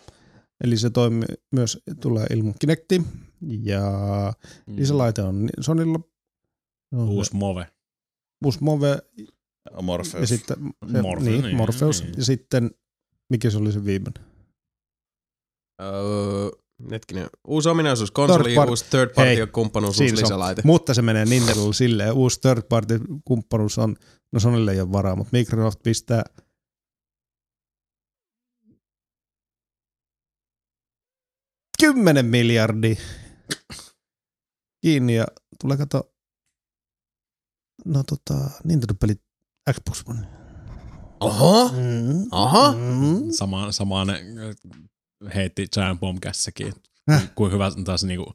Eli se toimii myös, tulee ilman Kinecti. Ja lisälaite on Sonilla. On Uusi Move. uusi Move Morpheus. ja sitten se, Morpheus, niin, niin, Morpheus. niin. Ja sitten, mikä se oli se viimeinen? Öö, hetkinen. Uusi ominaisuus konsoli, Third part- uusi third party Hei, kumppanuus, uusi se on. lisälaite. Mutta se menee Nintendolle silleen, uusi third party kumppanuus on, no Sonylle ei ole varaa, mutta Microsoft pistää 10 miljardia kiinni ja tulee kato, no tota, Nintendo-pelit Xbox One. Oho, Mm. Aha. Mm. Sama, samaan äh, heitti Giant Bombcassakin. Häh? Kuin hyvä taas niinku,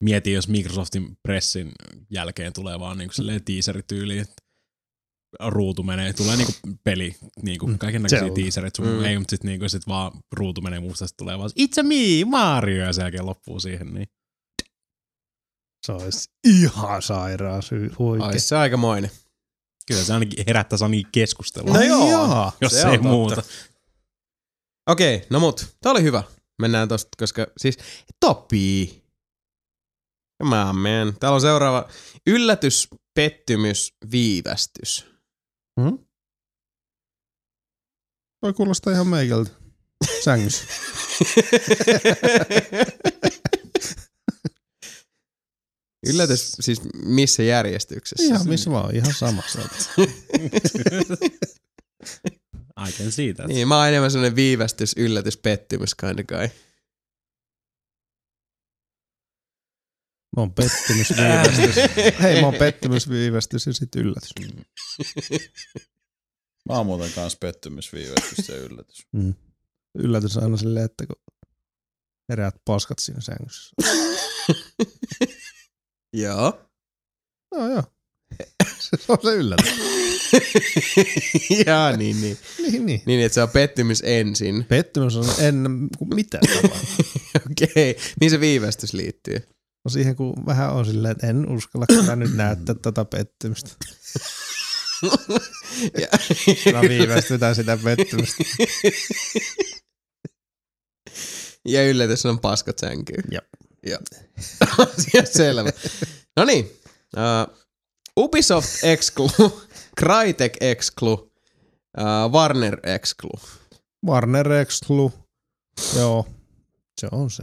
mieti, jos Microsoftin pressin jälkeen tulee vaan niinku silleen teaserityyli, että ruutu menee, tulee niinku peli, niinku Mm. kaiken näköisiä on. teaserit, sun Mm. ei, mutta sit, niinku, sit vaan ruutu menee musta, sit tulee vaan It's a me, Mario, ja sen jälkeen loppuu siihen, niin Se olisi ihan sairaan syy. Ois se aikamoinen. kyllä se ainakin herättäisi ainakin keskustelua, No Ai joo. jaa. jos se ei totta. muuta. Okei, no mut, tää oli hyvä. Mennään tosta, koska siis Topi. Come on, man. Täällä on seuraava yllätys, pettymys, viivästys. Hmm? Toi kuulostaa ihan meikältä. Sängyssä. Yllätys, siis missä järjestyksessä? Ihan missä vaan, ihan samassa. I can see that. Niin, mä oon enemmän sellainen viivästys, yllätys, pettymys kind of guy. Mä oon pettymys, viivästys. Hei, mä oon pettymys, viivästys ja sit yllätys. Mä oon muuten kans pettymys, viivästys ja yllätys. Mm. Yllätys aina silleen, että kun heräät paskat siinä sängyssä. Joo. No joo. se on se yllätys. Jaa, niin, niin. niin, niin. Niin, että se on pettymys ensin. Pettymys on ennen kuin mitään tapahtuu. Okei. Mihin se viivästys liittyy? No siihen kun vähän on silleen, että en uskalla kyllä nyt näyttää tätä pettymystä. Ja, Mä viivästytään sitä pettymystä. ja yllätys on paskat sänkyy. Jep. Joo. Asia selvä. No niin. Uh, Ubisoft Exclu, Crytek Exclu, uh, Warner Exclu. Warner Exclu. Joo, se on se.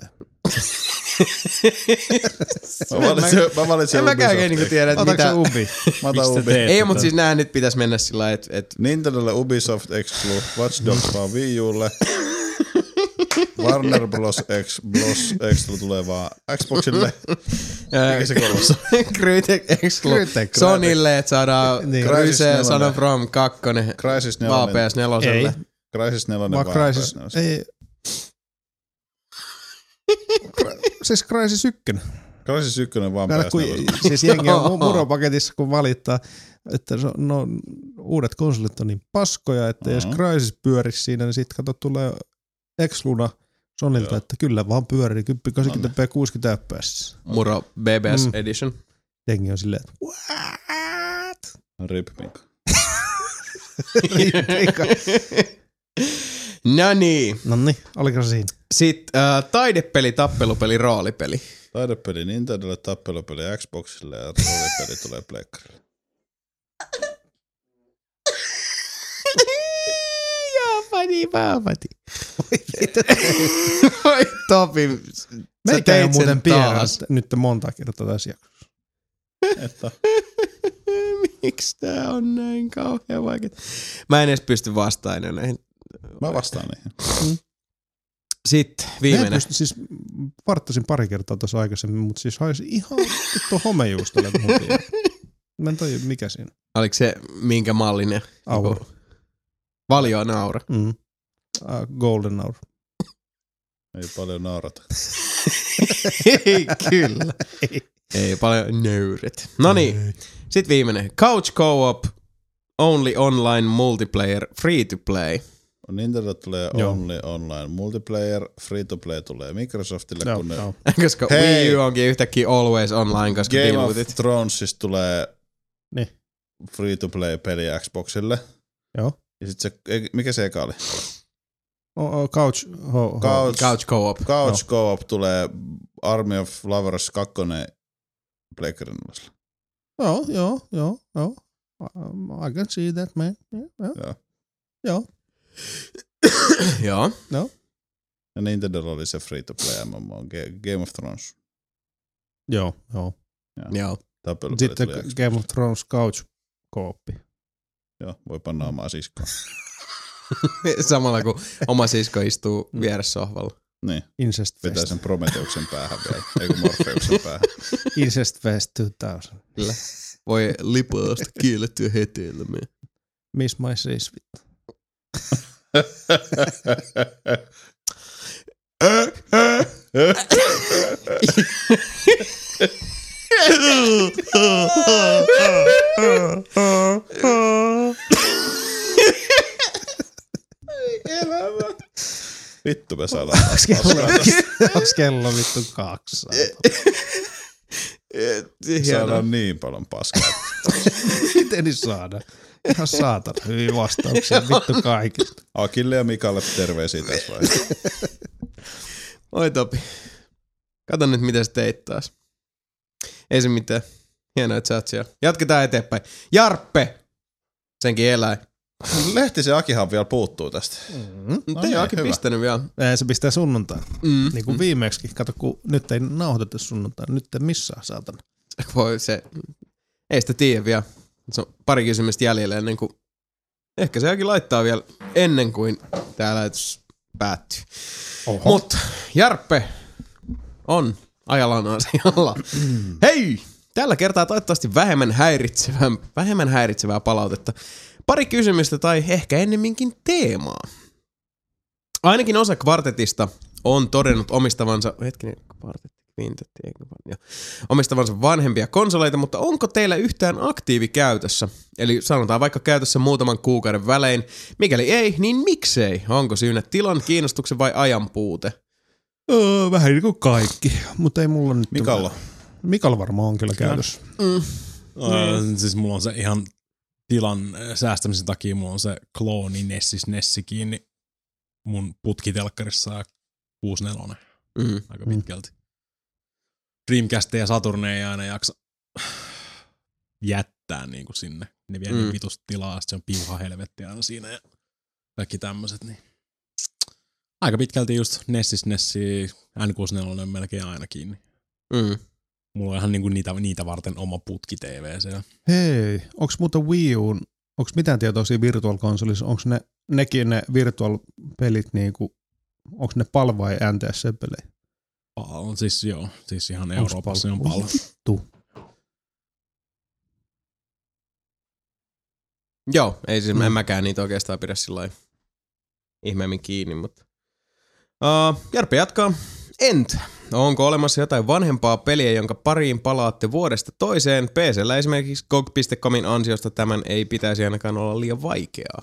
Mä valitsin, mä valitsin En mäkään oikein Ubisoft. niinku tiedä, että mitä... Ubi? Mä otan Ubi. teette Ei, mutta siis nää nyt pitäisi mennä sillä lailla, että et, Nintendolle Ubisoft Exclu, Watch Dogs vaan Wii Ulle. Warner Bros. X, Bros. Exclu tulee vaan Xboxille. Mikä se kolmas? Crytek Exclu Crytek. Sonylle, että saadaan Niin. Crysis Ryse, nelonen. Son of Rome 2, Crysis 4. vaan PS4. Ei. Crysis 4. Vaan Crysis, ei. siis Crysis 1. Crysis 1 vaan Täällä kun, PS4. siis jengi on Joo. mu- murropaketissa, kun valittaa, että se on, no, uudet konsolit on niin paskoja, että jos Mhm. Crysis pyörisi siinä, niin sitten kato tulee Exluna Sonilta, Joo. että kyllä vaan pyörii 10, 80p, 60 fps. Muro BBS Mm. Edition. Jengi on silleen, että what? Rip Mika. Riipika. no niin. no niin, oliko se siinä? Sitten äh, taidepeli, tappelupeli, roolipeli. Taidepeli Nintendolle, tappelupeli Xboxille ja roolipeli tulee Pleikkarille. Jaapani, vaapati. Oi Topi, sä Meikä ei teit muuten taas. nyt monta kertaa tässä jaksossa. Että Miksi tää on näin kauhean vaikea? Mä en edes pysty vastaamaan näihin. mä vastaan niihin. Sitten Mä en viimeinen. pysty, siis varttasin pari kertaa tuossa aikaisemmin, mutta siis haisi ihan vittu homejuustolle. Mä en tajua, mikä siinä. Oliko se minkä mallinen? Aura. Valio naura. Mm. Uh, golden hour. Ei paljon naurata. Ei kyllä. Ei paljon nöyret. No niin, sitten viimeinen. Couch Co-op, only online multiplayer, free to play. Nintendo tulee Joo. only online multiplayer, free to play tulee Microsoftille, Joo, kun ne joo. Koska Hei. Wii U onkin yhtäkkiä always online, koska Game of dilutit. Thronesista tulee Niin. free to play peli Xboxille. Joo. Ja sit se, mikä se eka oli? Oh, oh, couch, ho, ho. Couch, Couch Co-op. Couch Co-op tulee Army of Lovers 2 Pleikkarin Joo, joo, joo, joo. I can see that, man. Yeah, yeah. Joo. Joo. Joo. Ja Nintendo oli se free to play MMO, Ga- Game of Thrones. Joo, joo. Joo. Tappelupelit Sitten. Game of Thrones couch kooppi. Joo, voi panna omaa siskoa. Samalla kun oma sisko istuu vieressä sohvalla. Niin, Incest pitää Fest. sen Prometeuksen päähän vielä, ei kun Morpheuksen päähän. Incest Fest 2000. Voi lipaasta kiellettyä heteillä me. Miss my sis, vittu. Vittu me saadaan taas paskaa. Onks kello vittu kaksi? Saadaan niin paljon paskaa. Miten niin saada? Ihan saatana hyviä vastauksia vittu kaikista. Akille ja Mikalle terveisiä tässä vaiheessa. Oi Topi. Kato nyt, mitä sä teit taas. Ei se mitään. Hienoa, että sä oot siellä. Jatketaan eteenpäin. Jarppe! Senkin eläin. Lehtisen Akihan vielä puuttuu tästä. Mm. No niin, ei Aki hyvä. pistänyt vielä. Ei, se pistää sunnuntain. Mm. Niin kuin viimeksi. Kato, kun nyt ei nauhoiteta sunnuntai. Nyt ei missään, saatana. Voi se, ei sitä tiedä vielä. Se on pari kysymystä jäljellä ennen kuin, ehkä se Aki laittaa vielä ennen kuin tää lähetys päättyy. Mutta Jarppe on ajallaan asialla. Hei! Tällä kertaa toivottavasti vähemmän häiritsevää, vähemmän häiritsevää palautetta. Pari kysymystä tai ehkä ennemminkin teemaa. Ainakin osa kvartetista on todennut omistavansa, hetkinen, kvartetti, kvintetti, omistavansa vanhempia konsoleita, mutta onko teillä yhtään aktiivi käytössä? Eli sanotaan vaikka käytössä muutaman kuukauden välein. Mikäli ei, niin miksei? Onko syynä tilan, kiinnostuksen vai ajan puute? Öö, vähän niin kuin kaikki, mutta ei mulla nyt... Mikalla. Mikalla varmaan on kyllä käytössä. Mm. Öö, siis mulla on se ihan tilan säästämisen takia, mulla on se klooni Nessis Nessi kiinni mun putkitelkkarissa ja 64 Mm. aika pitkälti. Dreamcast ja Saturne ei aina jaksa jättää niin kuin sinne. Ne vie mm. Mm. niin vitusta tilaa, se on piuha helvetti aina siinä ja kaikki tämmöiset. Niin. Aika pitkälti just Nessis Nessi, N64 on melkein aina kiinni. Mm. Mulla on ihan niinku niitä, niitä varten oma putki TV siellä. Hei, onks muuta Wii Uun, onks mitään tietoa siinä Virtual Consoleissa, onks ne, nekin ne Virtual-pelit niinku, onks ne PAL vai NTSC-pelejä? On siis joo, siis ihan Onks Euroopassa pal- on paljon. Vittu. Joo, ei siis, Mm. en mäkään niitä oikeastaan pidä sillä lailla ihmeemmin kiinni, mutta... Uh, Jarppe jatkaa. Entä? Onko olemassa jotain vanhempaa peliä, jonka pariin palaatte vuodesta toiseen? PCllä esimerkiksi GOG.comin ansiosta tämän ei pitäisi ainakaan olla liian vaikeaa.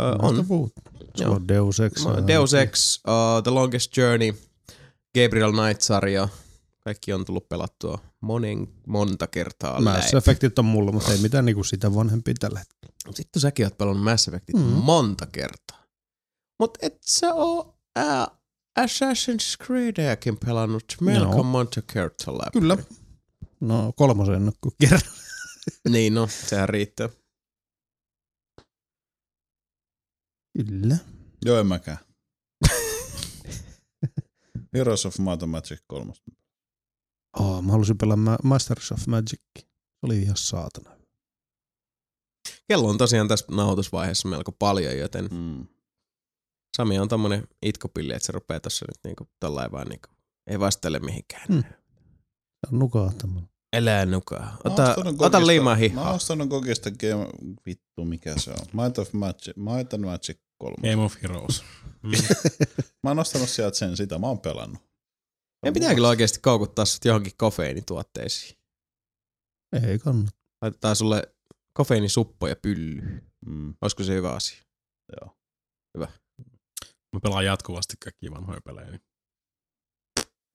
Uh, on. Se on Deus Ex. Deus Ex, uh, The Longest Journey, Gabriel Knight-sarja. Kaikki on tullut pelattua monen, monta kertaa Mass läpi. Effectit on mulla, mutta ei mitään niinku sitä vanhempia tällä hetkellä. Sitten säkin oot pelannut Mass Effectit mm. Monta kertaa. Mut et sä oo ää, Assassin's Creediäkin pelannut melko Joo. monta kertaa läpi. Kyllä. No kolmosen en kuin kerran. Niin no, sehän riittää. Kyllä. Joo, en mäkään. Heroes of Might and Magic 3. Oh, mä halusin pelaa Ma- Masters of Magic. Se oli ihan saatana. Kello on tosiaan tässä nauhoitusvaiheessa melko paljon, joten Mm. Sami on tommonen itkopilli, että se rupeaa tossa nyt niinku tollain vaan niinku, ei vastele mihinkään. Mm. Se on nukahtamalla. Elää nukaa. Mä Ota, ota liimaa Mä hihaa. oon ostanut Gogista game... Vittu, mikä se on? Might of Magic, Might and Magic 3. Game of Heroes. Mm. Mä oon ostanut sieltä sen sitä, mä oon pelannut. Ja pitää kyllä oikeasti koukuttaa sut johonkin kofeiinituotteisiin. Ei kannata. Laitetaan sulle kofeiinisuppo ja pylly. Mm. Olisiko se hyvä asia? Mä pelaan jatkuvasti kaikkia vanhoja pelejä. Niin.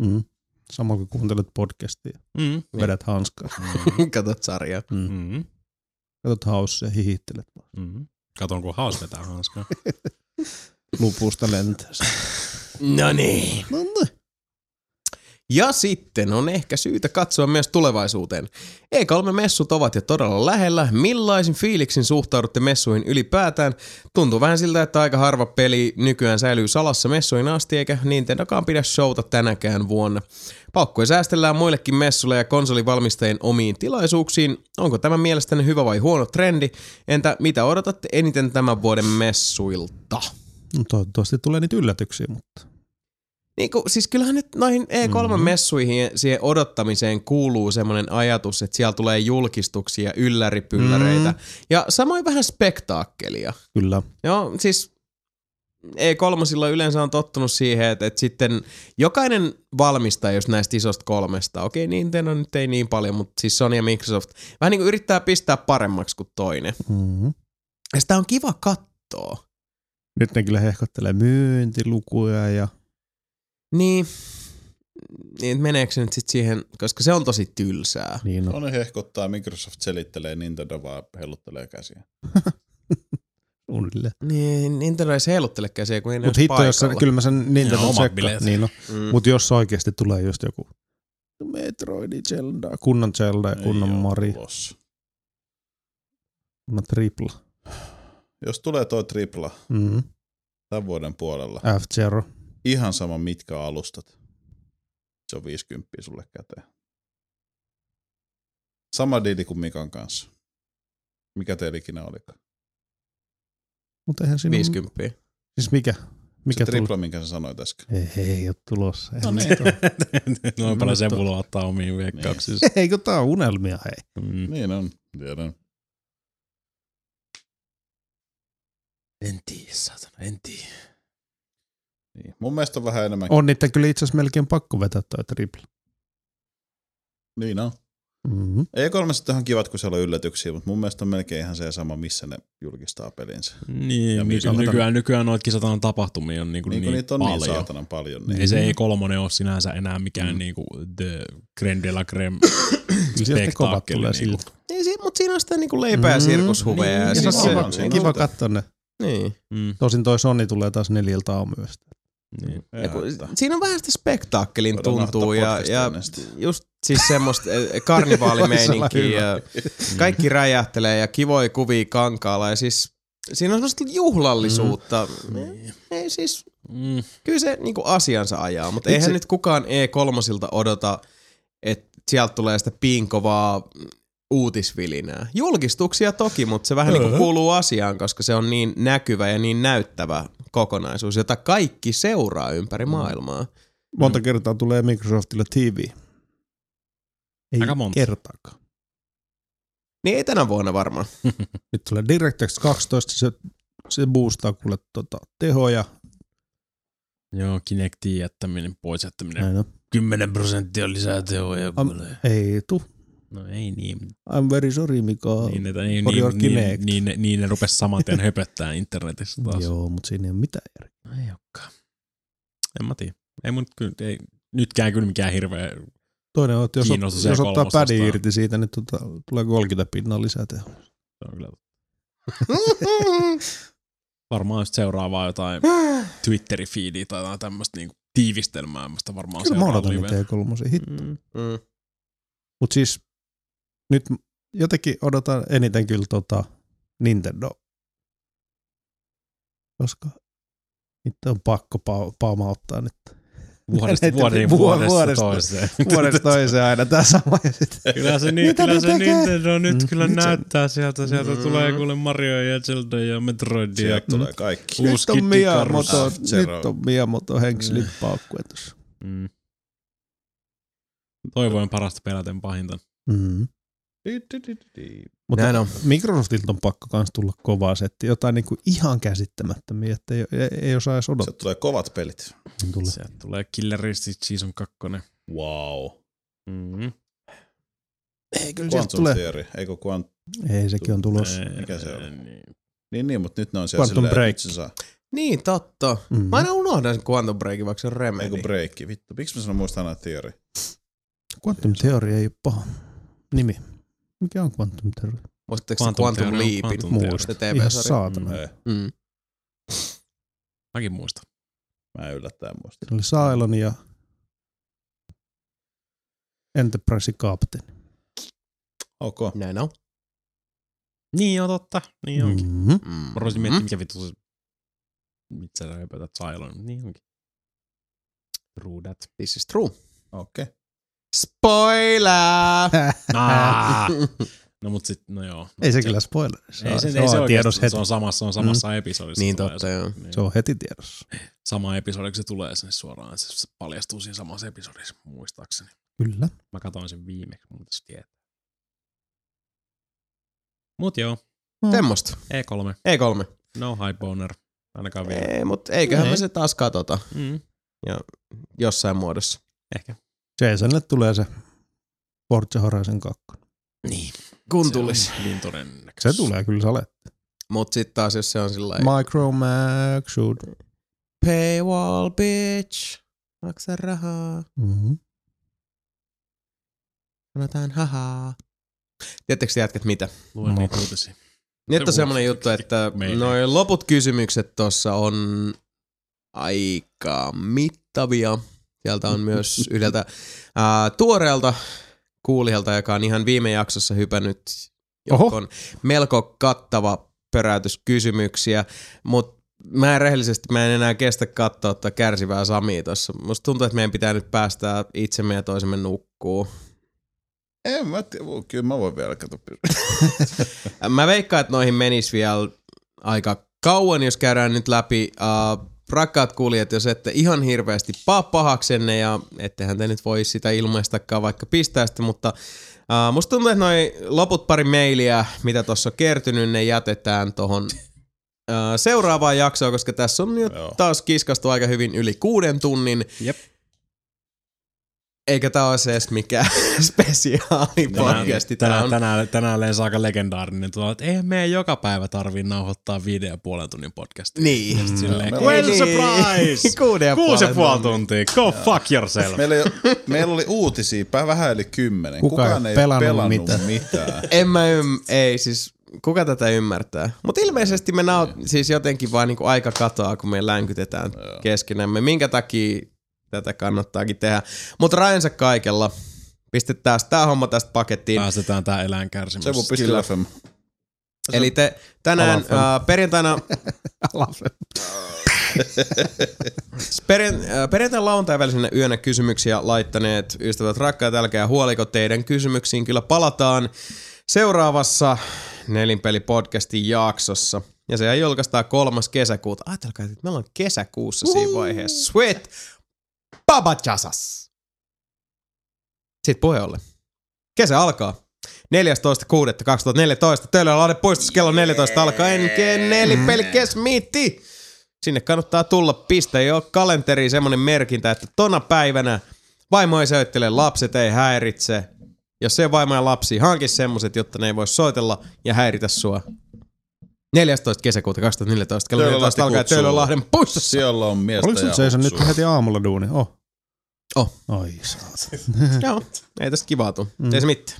Mm. Samoin kuin kuuntelet podcastia. Mm. Vedät hanskaa. Katot sarjaa. Mm. Mm. Katot haussa ja hihittelet vaan. Mm. Katon, kun haus vetää hanskaa. Lupusta lentää. No niin. No niin. Ja sitten on ehkä syytä katsoa myös tulevaisuuteen. E3-messut ovat jo todella lähellä. Millaisin fiiliksin suhtaudutte messuihin ylipäätään? Tuntuu vähän siltä, että aika harva peli nykyään säilyy salassa messuihin asti, eikä Nintendokaan pidä showta tänäkään vuonna. Paukkoja säästellään muillekin messuille ja konsolivalmistajien omiin tilaisuuksiin. Onko tämä mielestäni hyvä vai huono trendi? Entä mitä odotatte eniten tämän vuoden messuilta? No toivottavasti tulee niitä yllätyksiä, mutta Niinku, siis kyllähän nyt noihin E3-messuihin siihen odottamiseen kuuluu semmoinen ajatus, että siellä tulee julkistuksia, ylläripylläreitä Mm. ja samoin vähän spektaakkelia. Kyllä. Joo, siis E3 yleensä on tottunut siihen, että, että sitten jokainen valmistaja just näistä isosta kolmesta, okei Nintendo nyt ei niin paljon, mutta siis Sony ja Microsoft, vähän niin kuin yrittää pistää paremmaksi kuin toinen. Mm-hmm. Ja sitä on kiva katsoa. Nyt ne kyllä hehkottelee myyntilukuja ja Niin, niin meneekö se nyt sitten siihen, koska se on tosi tylsää. niin on. Hehkottaa, Microsoft selittelee, Nintendo vaan heiluttelee käsiä. Suunnilleen. Niin, Nintendo ei se heiluttele käsiä, kun ei ole hitto, jos kyllä mä sen Nintendo tsekkaan. Niin no. Mm. Mutta jos oikeasti tulee just joku Metroidi Zelda, kunnon Zelda ja kunnon Ei tulossa. kunnon tripla. Jos tulee toi tripla Mm-hmm. tämän vuoden puolella, F-Zero. Ihan sama mitkä alustat, se on 50 sulle käteen. Sama diili kuin Mikan kanssa. Mikä teillä ikinä olikaan? Mutta eihän siinä 50. Siis mikä? Mikä se tuli? tripla, minkä sä sanoit äsken. Ei, ei ole tulossa. No niin. Noin paljon se Mutta- mulla ottaa omiin veikkauksissa. Eikö tää on unelmia, hei. Mm. Niin on, tiedän. En tiedä, satana, en tiedä. Niin. Mun mielestä on vähän enemmän. On niitä kyllä itse asiassa melkein pakko vetää toi tripla. Niin on. Mm-hmm. E3 on kivat, kun siellä on yllätyksiä, mutta mun mielestä on melkein ihan se sama, missä ne julkistaa pelinsä. Niin, Ja nyky- mikä- nykyään, nykyään noita kisataan tapahtumia on niinku Niin, niin, kun niitä on paljon. niin saatanan paljon. Niin. Ei se ei kolmonen ole sinänsä enää mikään Mm. mm. niinku the creme de la creme spektaakkeli. tulee Niinku. siltä. Niin, si- mutta siinä on sitä niinku leipää ja Mm, sirkushuveja. Niin, ja ja se siis on se- kiva, on kiva sitä. katsoa ne. niin. Mm. Tosin toi Sony tulee taas neljältä aamuyöstä. Niin. Ja kun, siinä on vähän sitä spektaakkelin tuntuu ja, ja just siis semmoista eh, karnivaalimeininkiä Voisi olla ja kaikki räjähtelee ja kivoja kuvia kankaalla ja siis siinä on semmoista juhlallisuutta. Mm. Ei siis, Mm. kyllä se niinku asiansa ajaa, mutta Itse- eihän nyt kukaan E3 odota, että sieltä tulee sitä pinkovaa uutisvilinää. Julkistuksia toki, mutta se vähän niinku kuuluu asiaan, koska se on niin näkyvä ja niin näyttävä kokonaisuus, jota kaikki seuraa ympäri maailmaa. Monta kertaa tulee Microsoftille TV. Ei Aika monta. kertaakaan. Niin ei tänä vuonna varmaan. Nyt tulee DirectX 12, se, se boostaa kuule tota, tehoja. Joo, Kinectin jättäminen, pois jättäminen. Näin on. 10 prosenttia lisää tehoja. Am, ei tu. No ei niin. I'm very sorry, Mika. Niin, että, niin, niin, niin, niin, niin, niin, ne rupes saman tien höpöttää internetissä taas. Joo, mutta siinä ei ole mitään järkeä. Ei olekaan. En mä tiedä. Ei mun kyllä, ei, nytkään kyllä mikään hirveä. Toinen on, että jos, ot, jos E3 ottaa pädi irti siitä, niin tota, tulee 30 pinnaa lisää tehoa. Se on kyllä. Varmaan just seuraavaa jotain Twitterin feedia tai jotain tämmöistä niinku tiivistelmää, mistä varmaan Kyllä mä odotan niitä E3. Hit. Mm. Mm. Mutta siis nyt jotenkin odotan eniten kyllä tota Nintendo. Koska nyt on pakko pa- paamauttaa nyt. Vuodesta, vuoden, vu- vuodesta, vuodesta- toiseen. Vuodesta toiseen aina tää sama. Kyllä se, niin, Mitä kyllä se? Nintendo nyt Mm, kyllä nyt se- näyttää sieltä. Sieltä Mm. tulee kuule Mario ja Zelda ja Metroid ja Sieltä tulee kaikki. Nyt on Miyamoto. Zero. nyt on Miyamoto henkselit paukkuen tuossa. Mm. Toivoin parasta peläten pahinta. Mm. Mutta Näin on. Microsoftilta on pakko kans tulla kovaa setti. Jotain niinku ihan käsittämättömiä, että ei, ei, ei osaa edes odottaa. Sieltä tulee kovat pelit. Tulla. Sieltä tulee Killer Instinct Season 2. Wow. Mm-hmm. Ei, kyllä Quantum tulee. Theory, eikö Quant... Ei, sekin on tulossa. Mikä se on? Niin. Niin, niin, mutta nyt ne on siellä Quantum silleen, Break. se saa. Niin, totta. Mm. Mä aina unohdan sen Quantum Breakin, vaikka se on Remedy. Eiku breakki, vittu. Miksi mä sanon muistan aina Theory? Quantum Theory ei ole paha nimi. Mikä on Quantum Theory? Muistatteko se Quantum Quantum Leapin? Muista. Se Ihan TV-sarja. saatana. Ei, Mm. Mäkin muistan. mä en yllättäen muista. Se oli Cylon ja Enterprise Captain. Ok. Näin on. Niin on totta. Niin onkin. Mm. Mm-hmm. Mm. Mä rupesin miettimään, mikä vittu se... Mitä sä höpötät Cylon? Niin onkin. True that. This is true. Okei. Spoiler! Ah, No mut sit, no joo. Ei se kyllä spoileri. Se, Ei on, se, se, ei se tiedossa heti. se on samassa, se on samassa mm. episodissa. Niin tulee totta, se, joo. Niin. Se on heti tiedossa. Sama episodi, kun se tulee sinne suoraan, se, se paljastuu siinä samassa episodissa, muistaakseni. Kyllä. Mä katsoin sen viimeksi, mutta se tietää. Mut joo, Semmosta. E3, E3. no high boner, ainakaan vielä. Ei, mutta eiköhän Ei. me se taas katota Mm. jossain muodossa. Ehkä. Jasonille tulee se Forza Horizon 2. Niin. Kun Se tulisi. Niin todennäköisesti. Se tulee kyllä sale. Mut sit taas jos se on sillä Micro Maxud. paywall bitch, maksa rahaa, Mm-hmm. sanotaan hahaa. Tiedättekö te jätkät mitä? Luen niitä uutisia. Nyt on Se semmonen voi- juttu, että noin loput kysymykset tossa on aika mittavia. Sieltä on myös yhdeltä ää, tuoreelta kuulijalta, joka on ihan viime jaksossa hypännyt, on melko kattava peräytys kysymyksiä, mutta mä en rehellisesti, mä en enää kestä katsoa tota kärsivää Samia tossa. Musta tuntuu, että meidän pitää nyt päästää itsemme ja toisemme nukkuu. En mä tiedä, kyllä mä voin vielä katsoa. Mä veikkaan, että noihin menisi vielä aika kauan, jos käydään nyt läpi. Uh, rakkaat kuulijat, jos ette ihan hirveästi paa pahaksenne ja ettehän te nyt voi sitä ilmaistakaan vaikka pistää sitä, mutta uh, musta tuntuu, että noi loput pari mailia, mitä tuossa on kertynyt, ne jätetään tohon uh, seuraavaan jaksoon, koska tässä on nyt Joo. taas kiskastu aika hyvin yli kuuden tunnin. Jep. Eikä tää olisi edes mikään spesiaali podcasti. Tänään, on tänään, tänään lensi aika legendaarinen tuolla, että eihän meidän joka päivä tarvii nauhoittaa viiden ja puolen tunnin podcastia. niin. Sit silleen, meillä well oli- surprise! Kuuden ja Kuusi ja puolen puoli tuntia, go fuck yourself! Meillä, ei, meillä oli uutisia, vähän yli kymmenen. Kuka Kukaan ei pelannut pelannut, mitään. mitään. En mä ym... Ei siis... Kuka tätä ymmärtää? Mutta ilmeisesti me naut... siis jotenkin vaan niinku aika katoaa, kun me länkytetään keskenämme. Minkä takia tätä kannattaakin tehdä. Mutta rajansa kaikella. Pistetään tää homma tästä pakettiin. Päästetään tää eläin Se mun pisti Kyllä. FM. Eli te tänään äh, perjantaina, perjan, äh, perjantaina lauantai välisenä yönä kysymyksiä laittaneet ystävät rakkaat, älkää huoliko teidän kysymyksiin. Kyllä palataan seuraavassa Nelinpeli-podcastin jaksossa. Ja se julkaistaan kolmas kesäkuuta. Ajatelkaa, että meillä on kesäkuussa siinä vaiheessa. Sweet Baba Jasas. Sitten puheolle. Kesä alkaa. 14.6.2014. Töölölahden puistossa kello 14 alkaa NG nelipeli kesmiitti. Sinne kannattaa tulla. Pistä jo kalenteriin semmonen merkintä, että tona päivänä vaimo ei soittele, lapset ei häiritse. Jos se vaimo ja lapsi, hanki semmoset, jotta ne ei voi soitella ja häiritä sua. 14. kesäkuuta 2014 kello Töölölahti 14 alkaa kutsuu. Töölölahden puistossa. Siellä on miestä Oliko ja se nyt heti aamulla duuni? Oh. Oh. Oi saat. Joo, ei tästä kivaa tuu. Mm. Ei se mitään.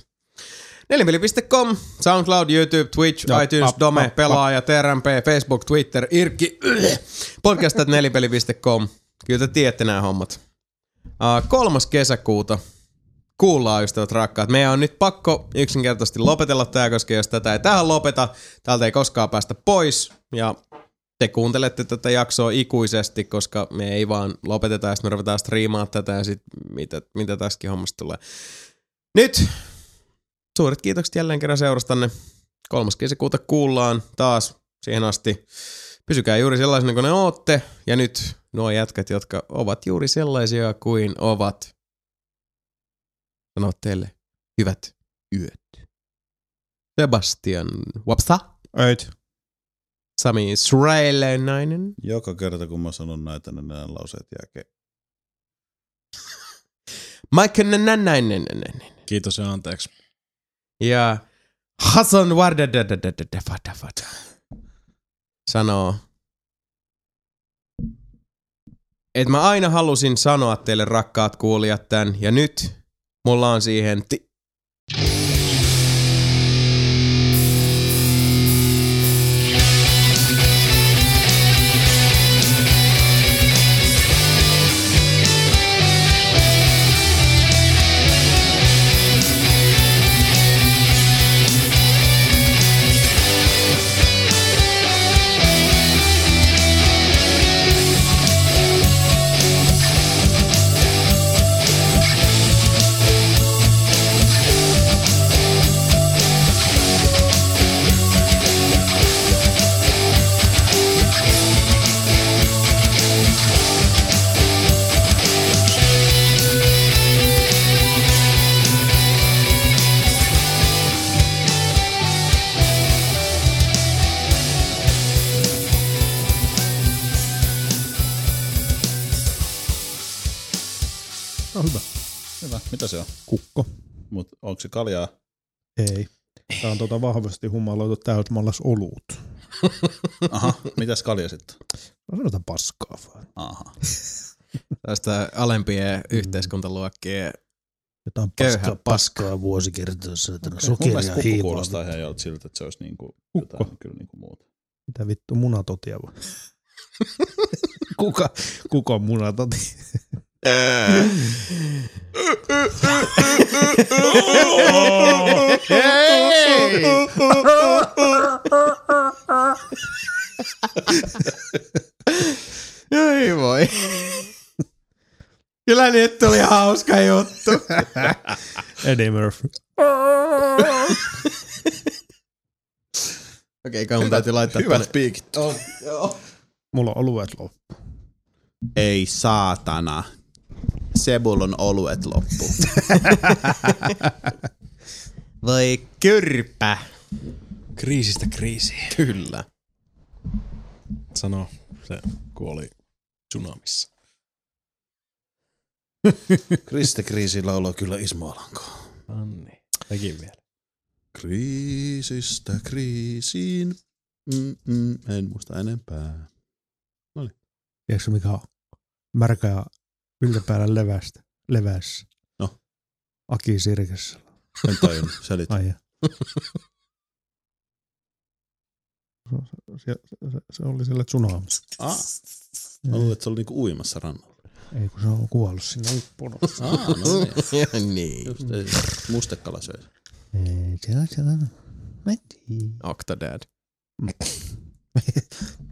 Nelinpeli.com, SoundCloud, YouTube, Twitch, Ja, iTunes, ap, Dome, ap, Pelaaja, TRMP, Facebook, Twitter, Irkki, podcastat nelinpeli.com. Kyllä te tiedätte nämä hommat. Uh, kolmas kesäkuuta. Kuullaan ystävät rakkaat. Meidän on nyt pakko yksinkertaisesti lopetella tämä, koska jos tätä ei tähän lopeta, täältä ei koskaan päästä pois. Ja te kuuntelette tätä jaksoa ikuisesti, koska me ei vaan lopeteta ja sitten me ruvetaan striimaa tätä ja sit mitä, mitä tästäkin hommasta tulee. Nyt suuret kiitokset jälleen kerran seurastanne. Kolmas kesäkuuta kuullaan taas siihen asti. Pysykää juuri sellaisena kuin ne ootte. Ja nyt nuo jätkät, jotka ovat juuri sellaisia kuin ovat. Sanoo teille hyvät yöt. Sebastian Wapsa, Öit. Sami Israelainen, Joka kerta kun mä sanon näitä, niin nämä lauseet jää ke- Mike Nännäinen Kiitos ja anteeksi. ja Hassan Wardadadadadadafadafada sanoo, että mä aina halusin sanoa teille rakkaat kuulijat tän, ja nyt mulla on siihen ti- Mitä se on? Kukko. Mut onko se kaljaa? Ei. Tää on tota vahvasti humaloitu täytmallas olut. Aha, mitäs kalja sitten? No sanotaan paskaa vaan. Aha. Tästä alempien yhteiskuntaluokkien Jotain Köyhä paskaa, paska. paskaa vuosikertoissa, että no Mun sokeria mielestä kukku hiivaa. kuulostaa ihan jolta siltä, että se olisi niinku Kukko. jotain kyllä niinku muuta. Mitä vittu munatotia vai? kuka, kuka on munatoti? Ei voi. Kyllä nyt tuli hauska juttu. Eddie Murphy. Okei, okay, mun täytyy laittaa Hyvät tonne. piikit. On. Mulla on oluet loppu. Ei saatana. Sebul on oluet loppu. Voi kyrpä. Kriisistä kriisiin. Kyllä. Sano se kuoli tsunamissa. Kriste kriisi laulaa kyllä Ismo Alanko. Anni. Sekin vielä. Kriisistä kriisiin. Mm-mm, en muista enempää. Tiedätkö mikä on märkä ja yltäpäällä levästä, levässä? No. Aki Sirkessä. En tajunnut. Selit. Ai ja. Se, se, se, oli siellä tsunamissa. Ah. Mä luulen, että se oli niinku uimassa rannalla. Ei kun se on kuollut sinne upponut. Ah, no niin. niin. Just ei. Mustekala söi. Ei, se on se on. Mä en tiedä. Octodad.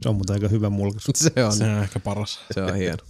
Se on muuten aika hyvä mulkaisu. Se on, Se on ehkä paras. se on hieno.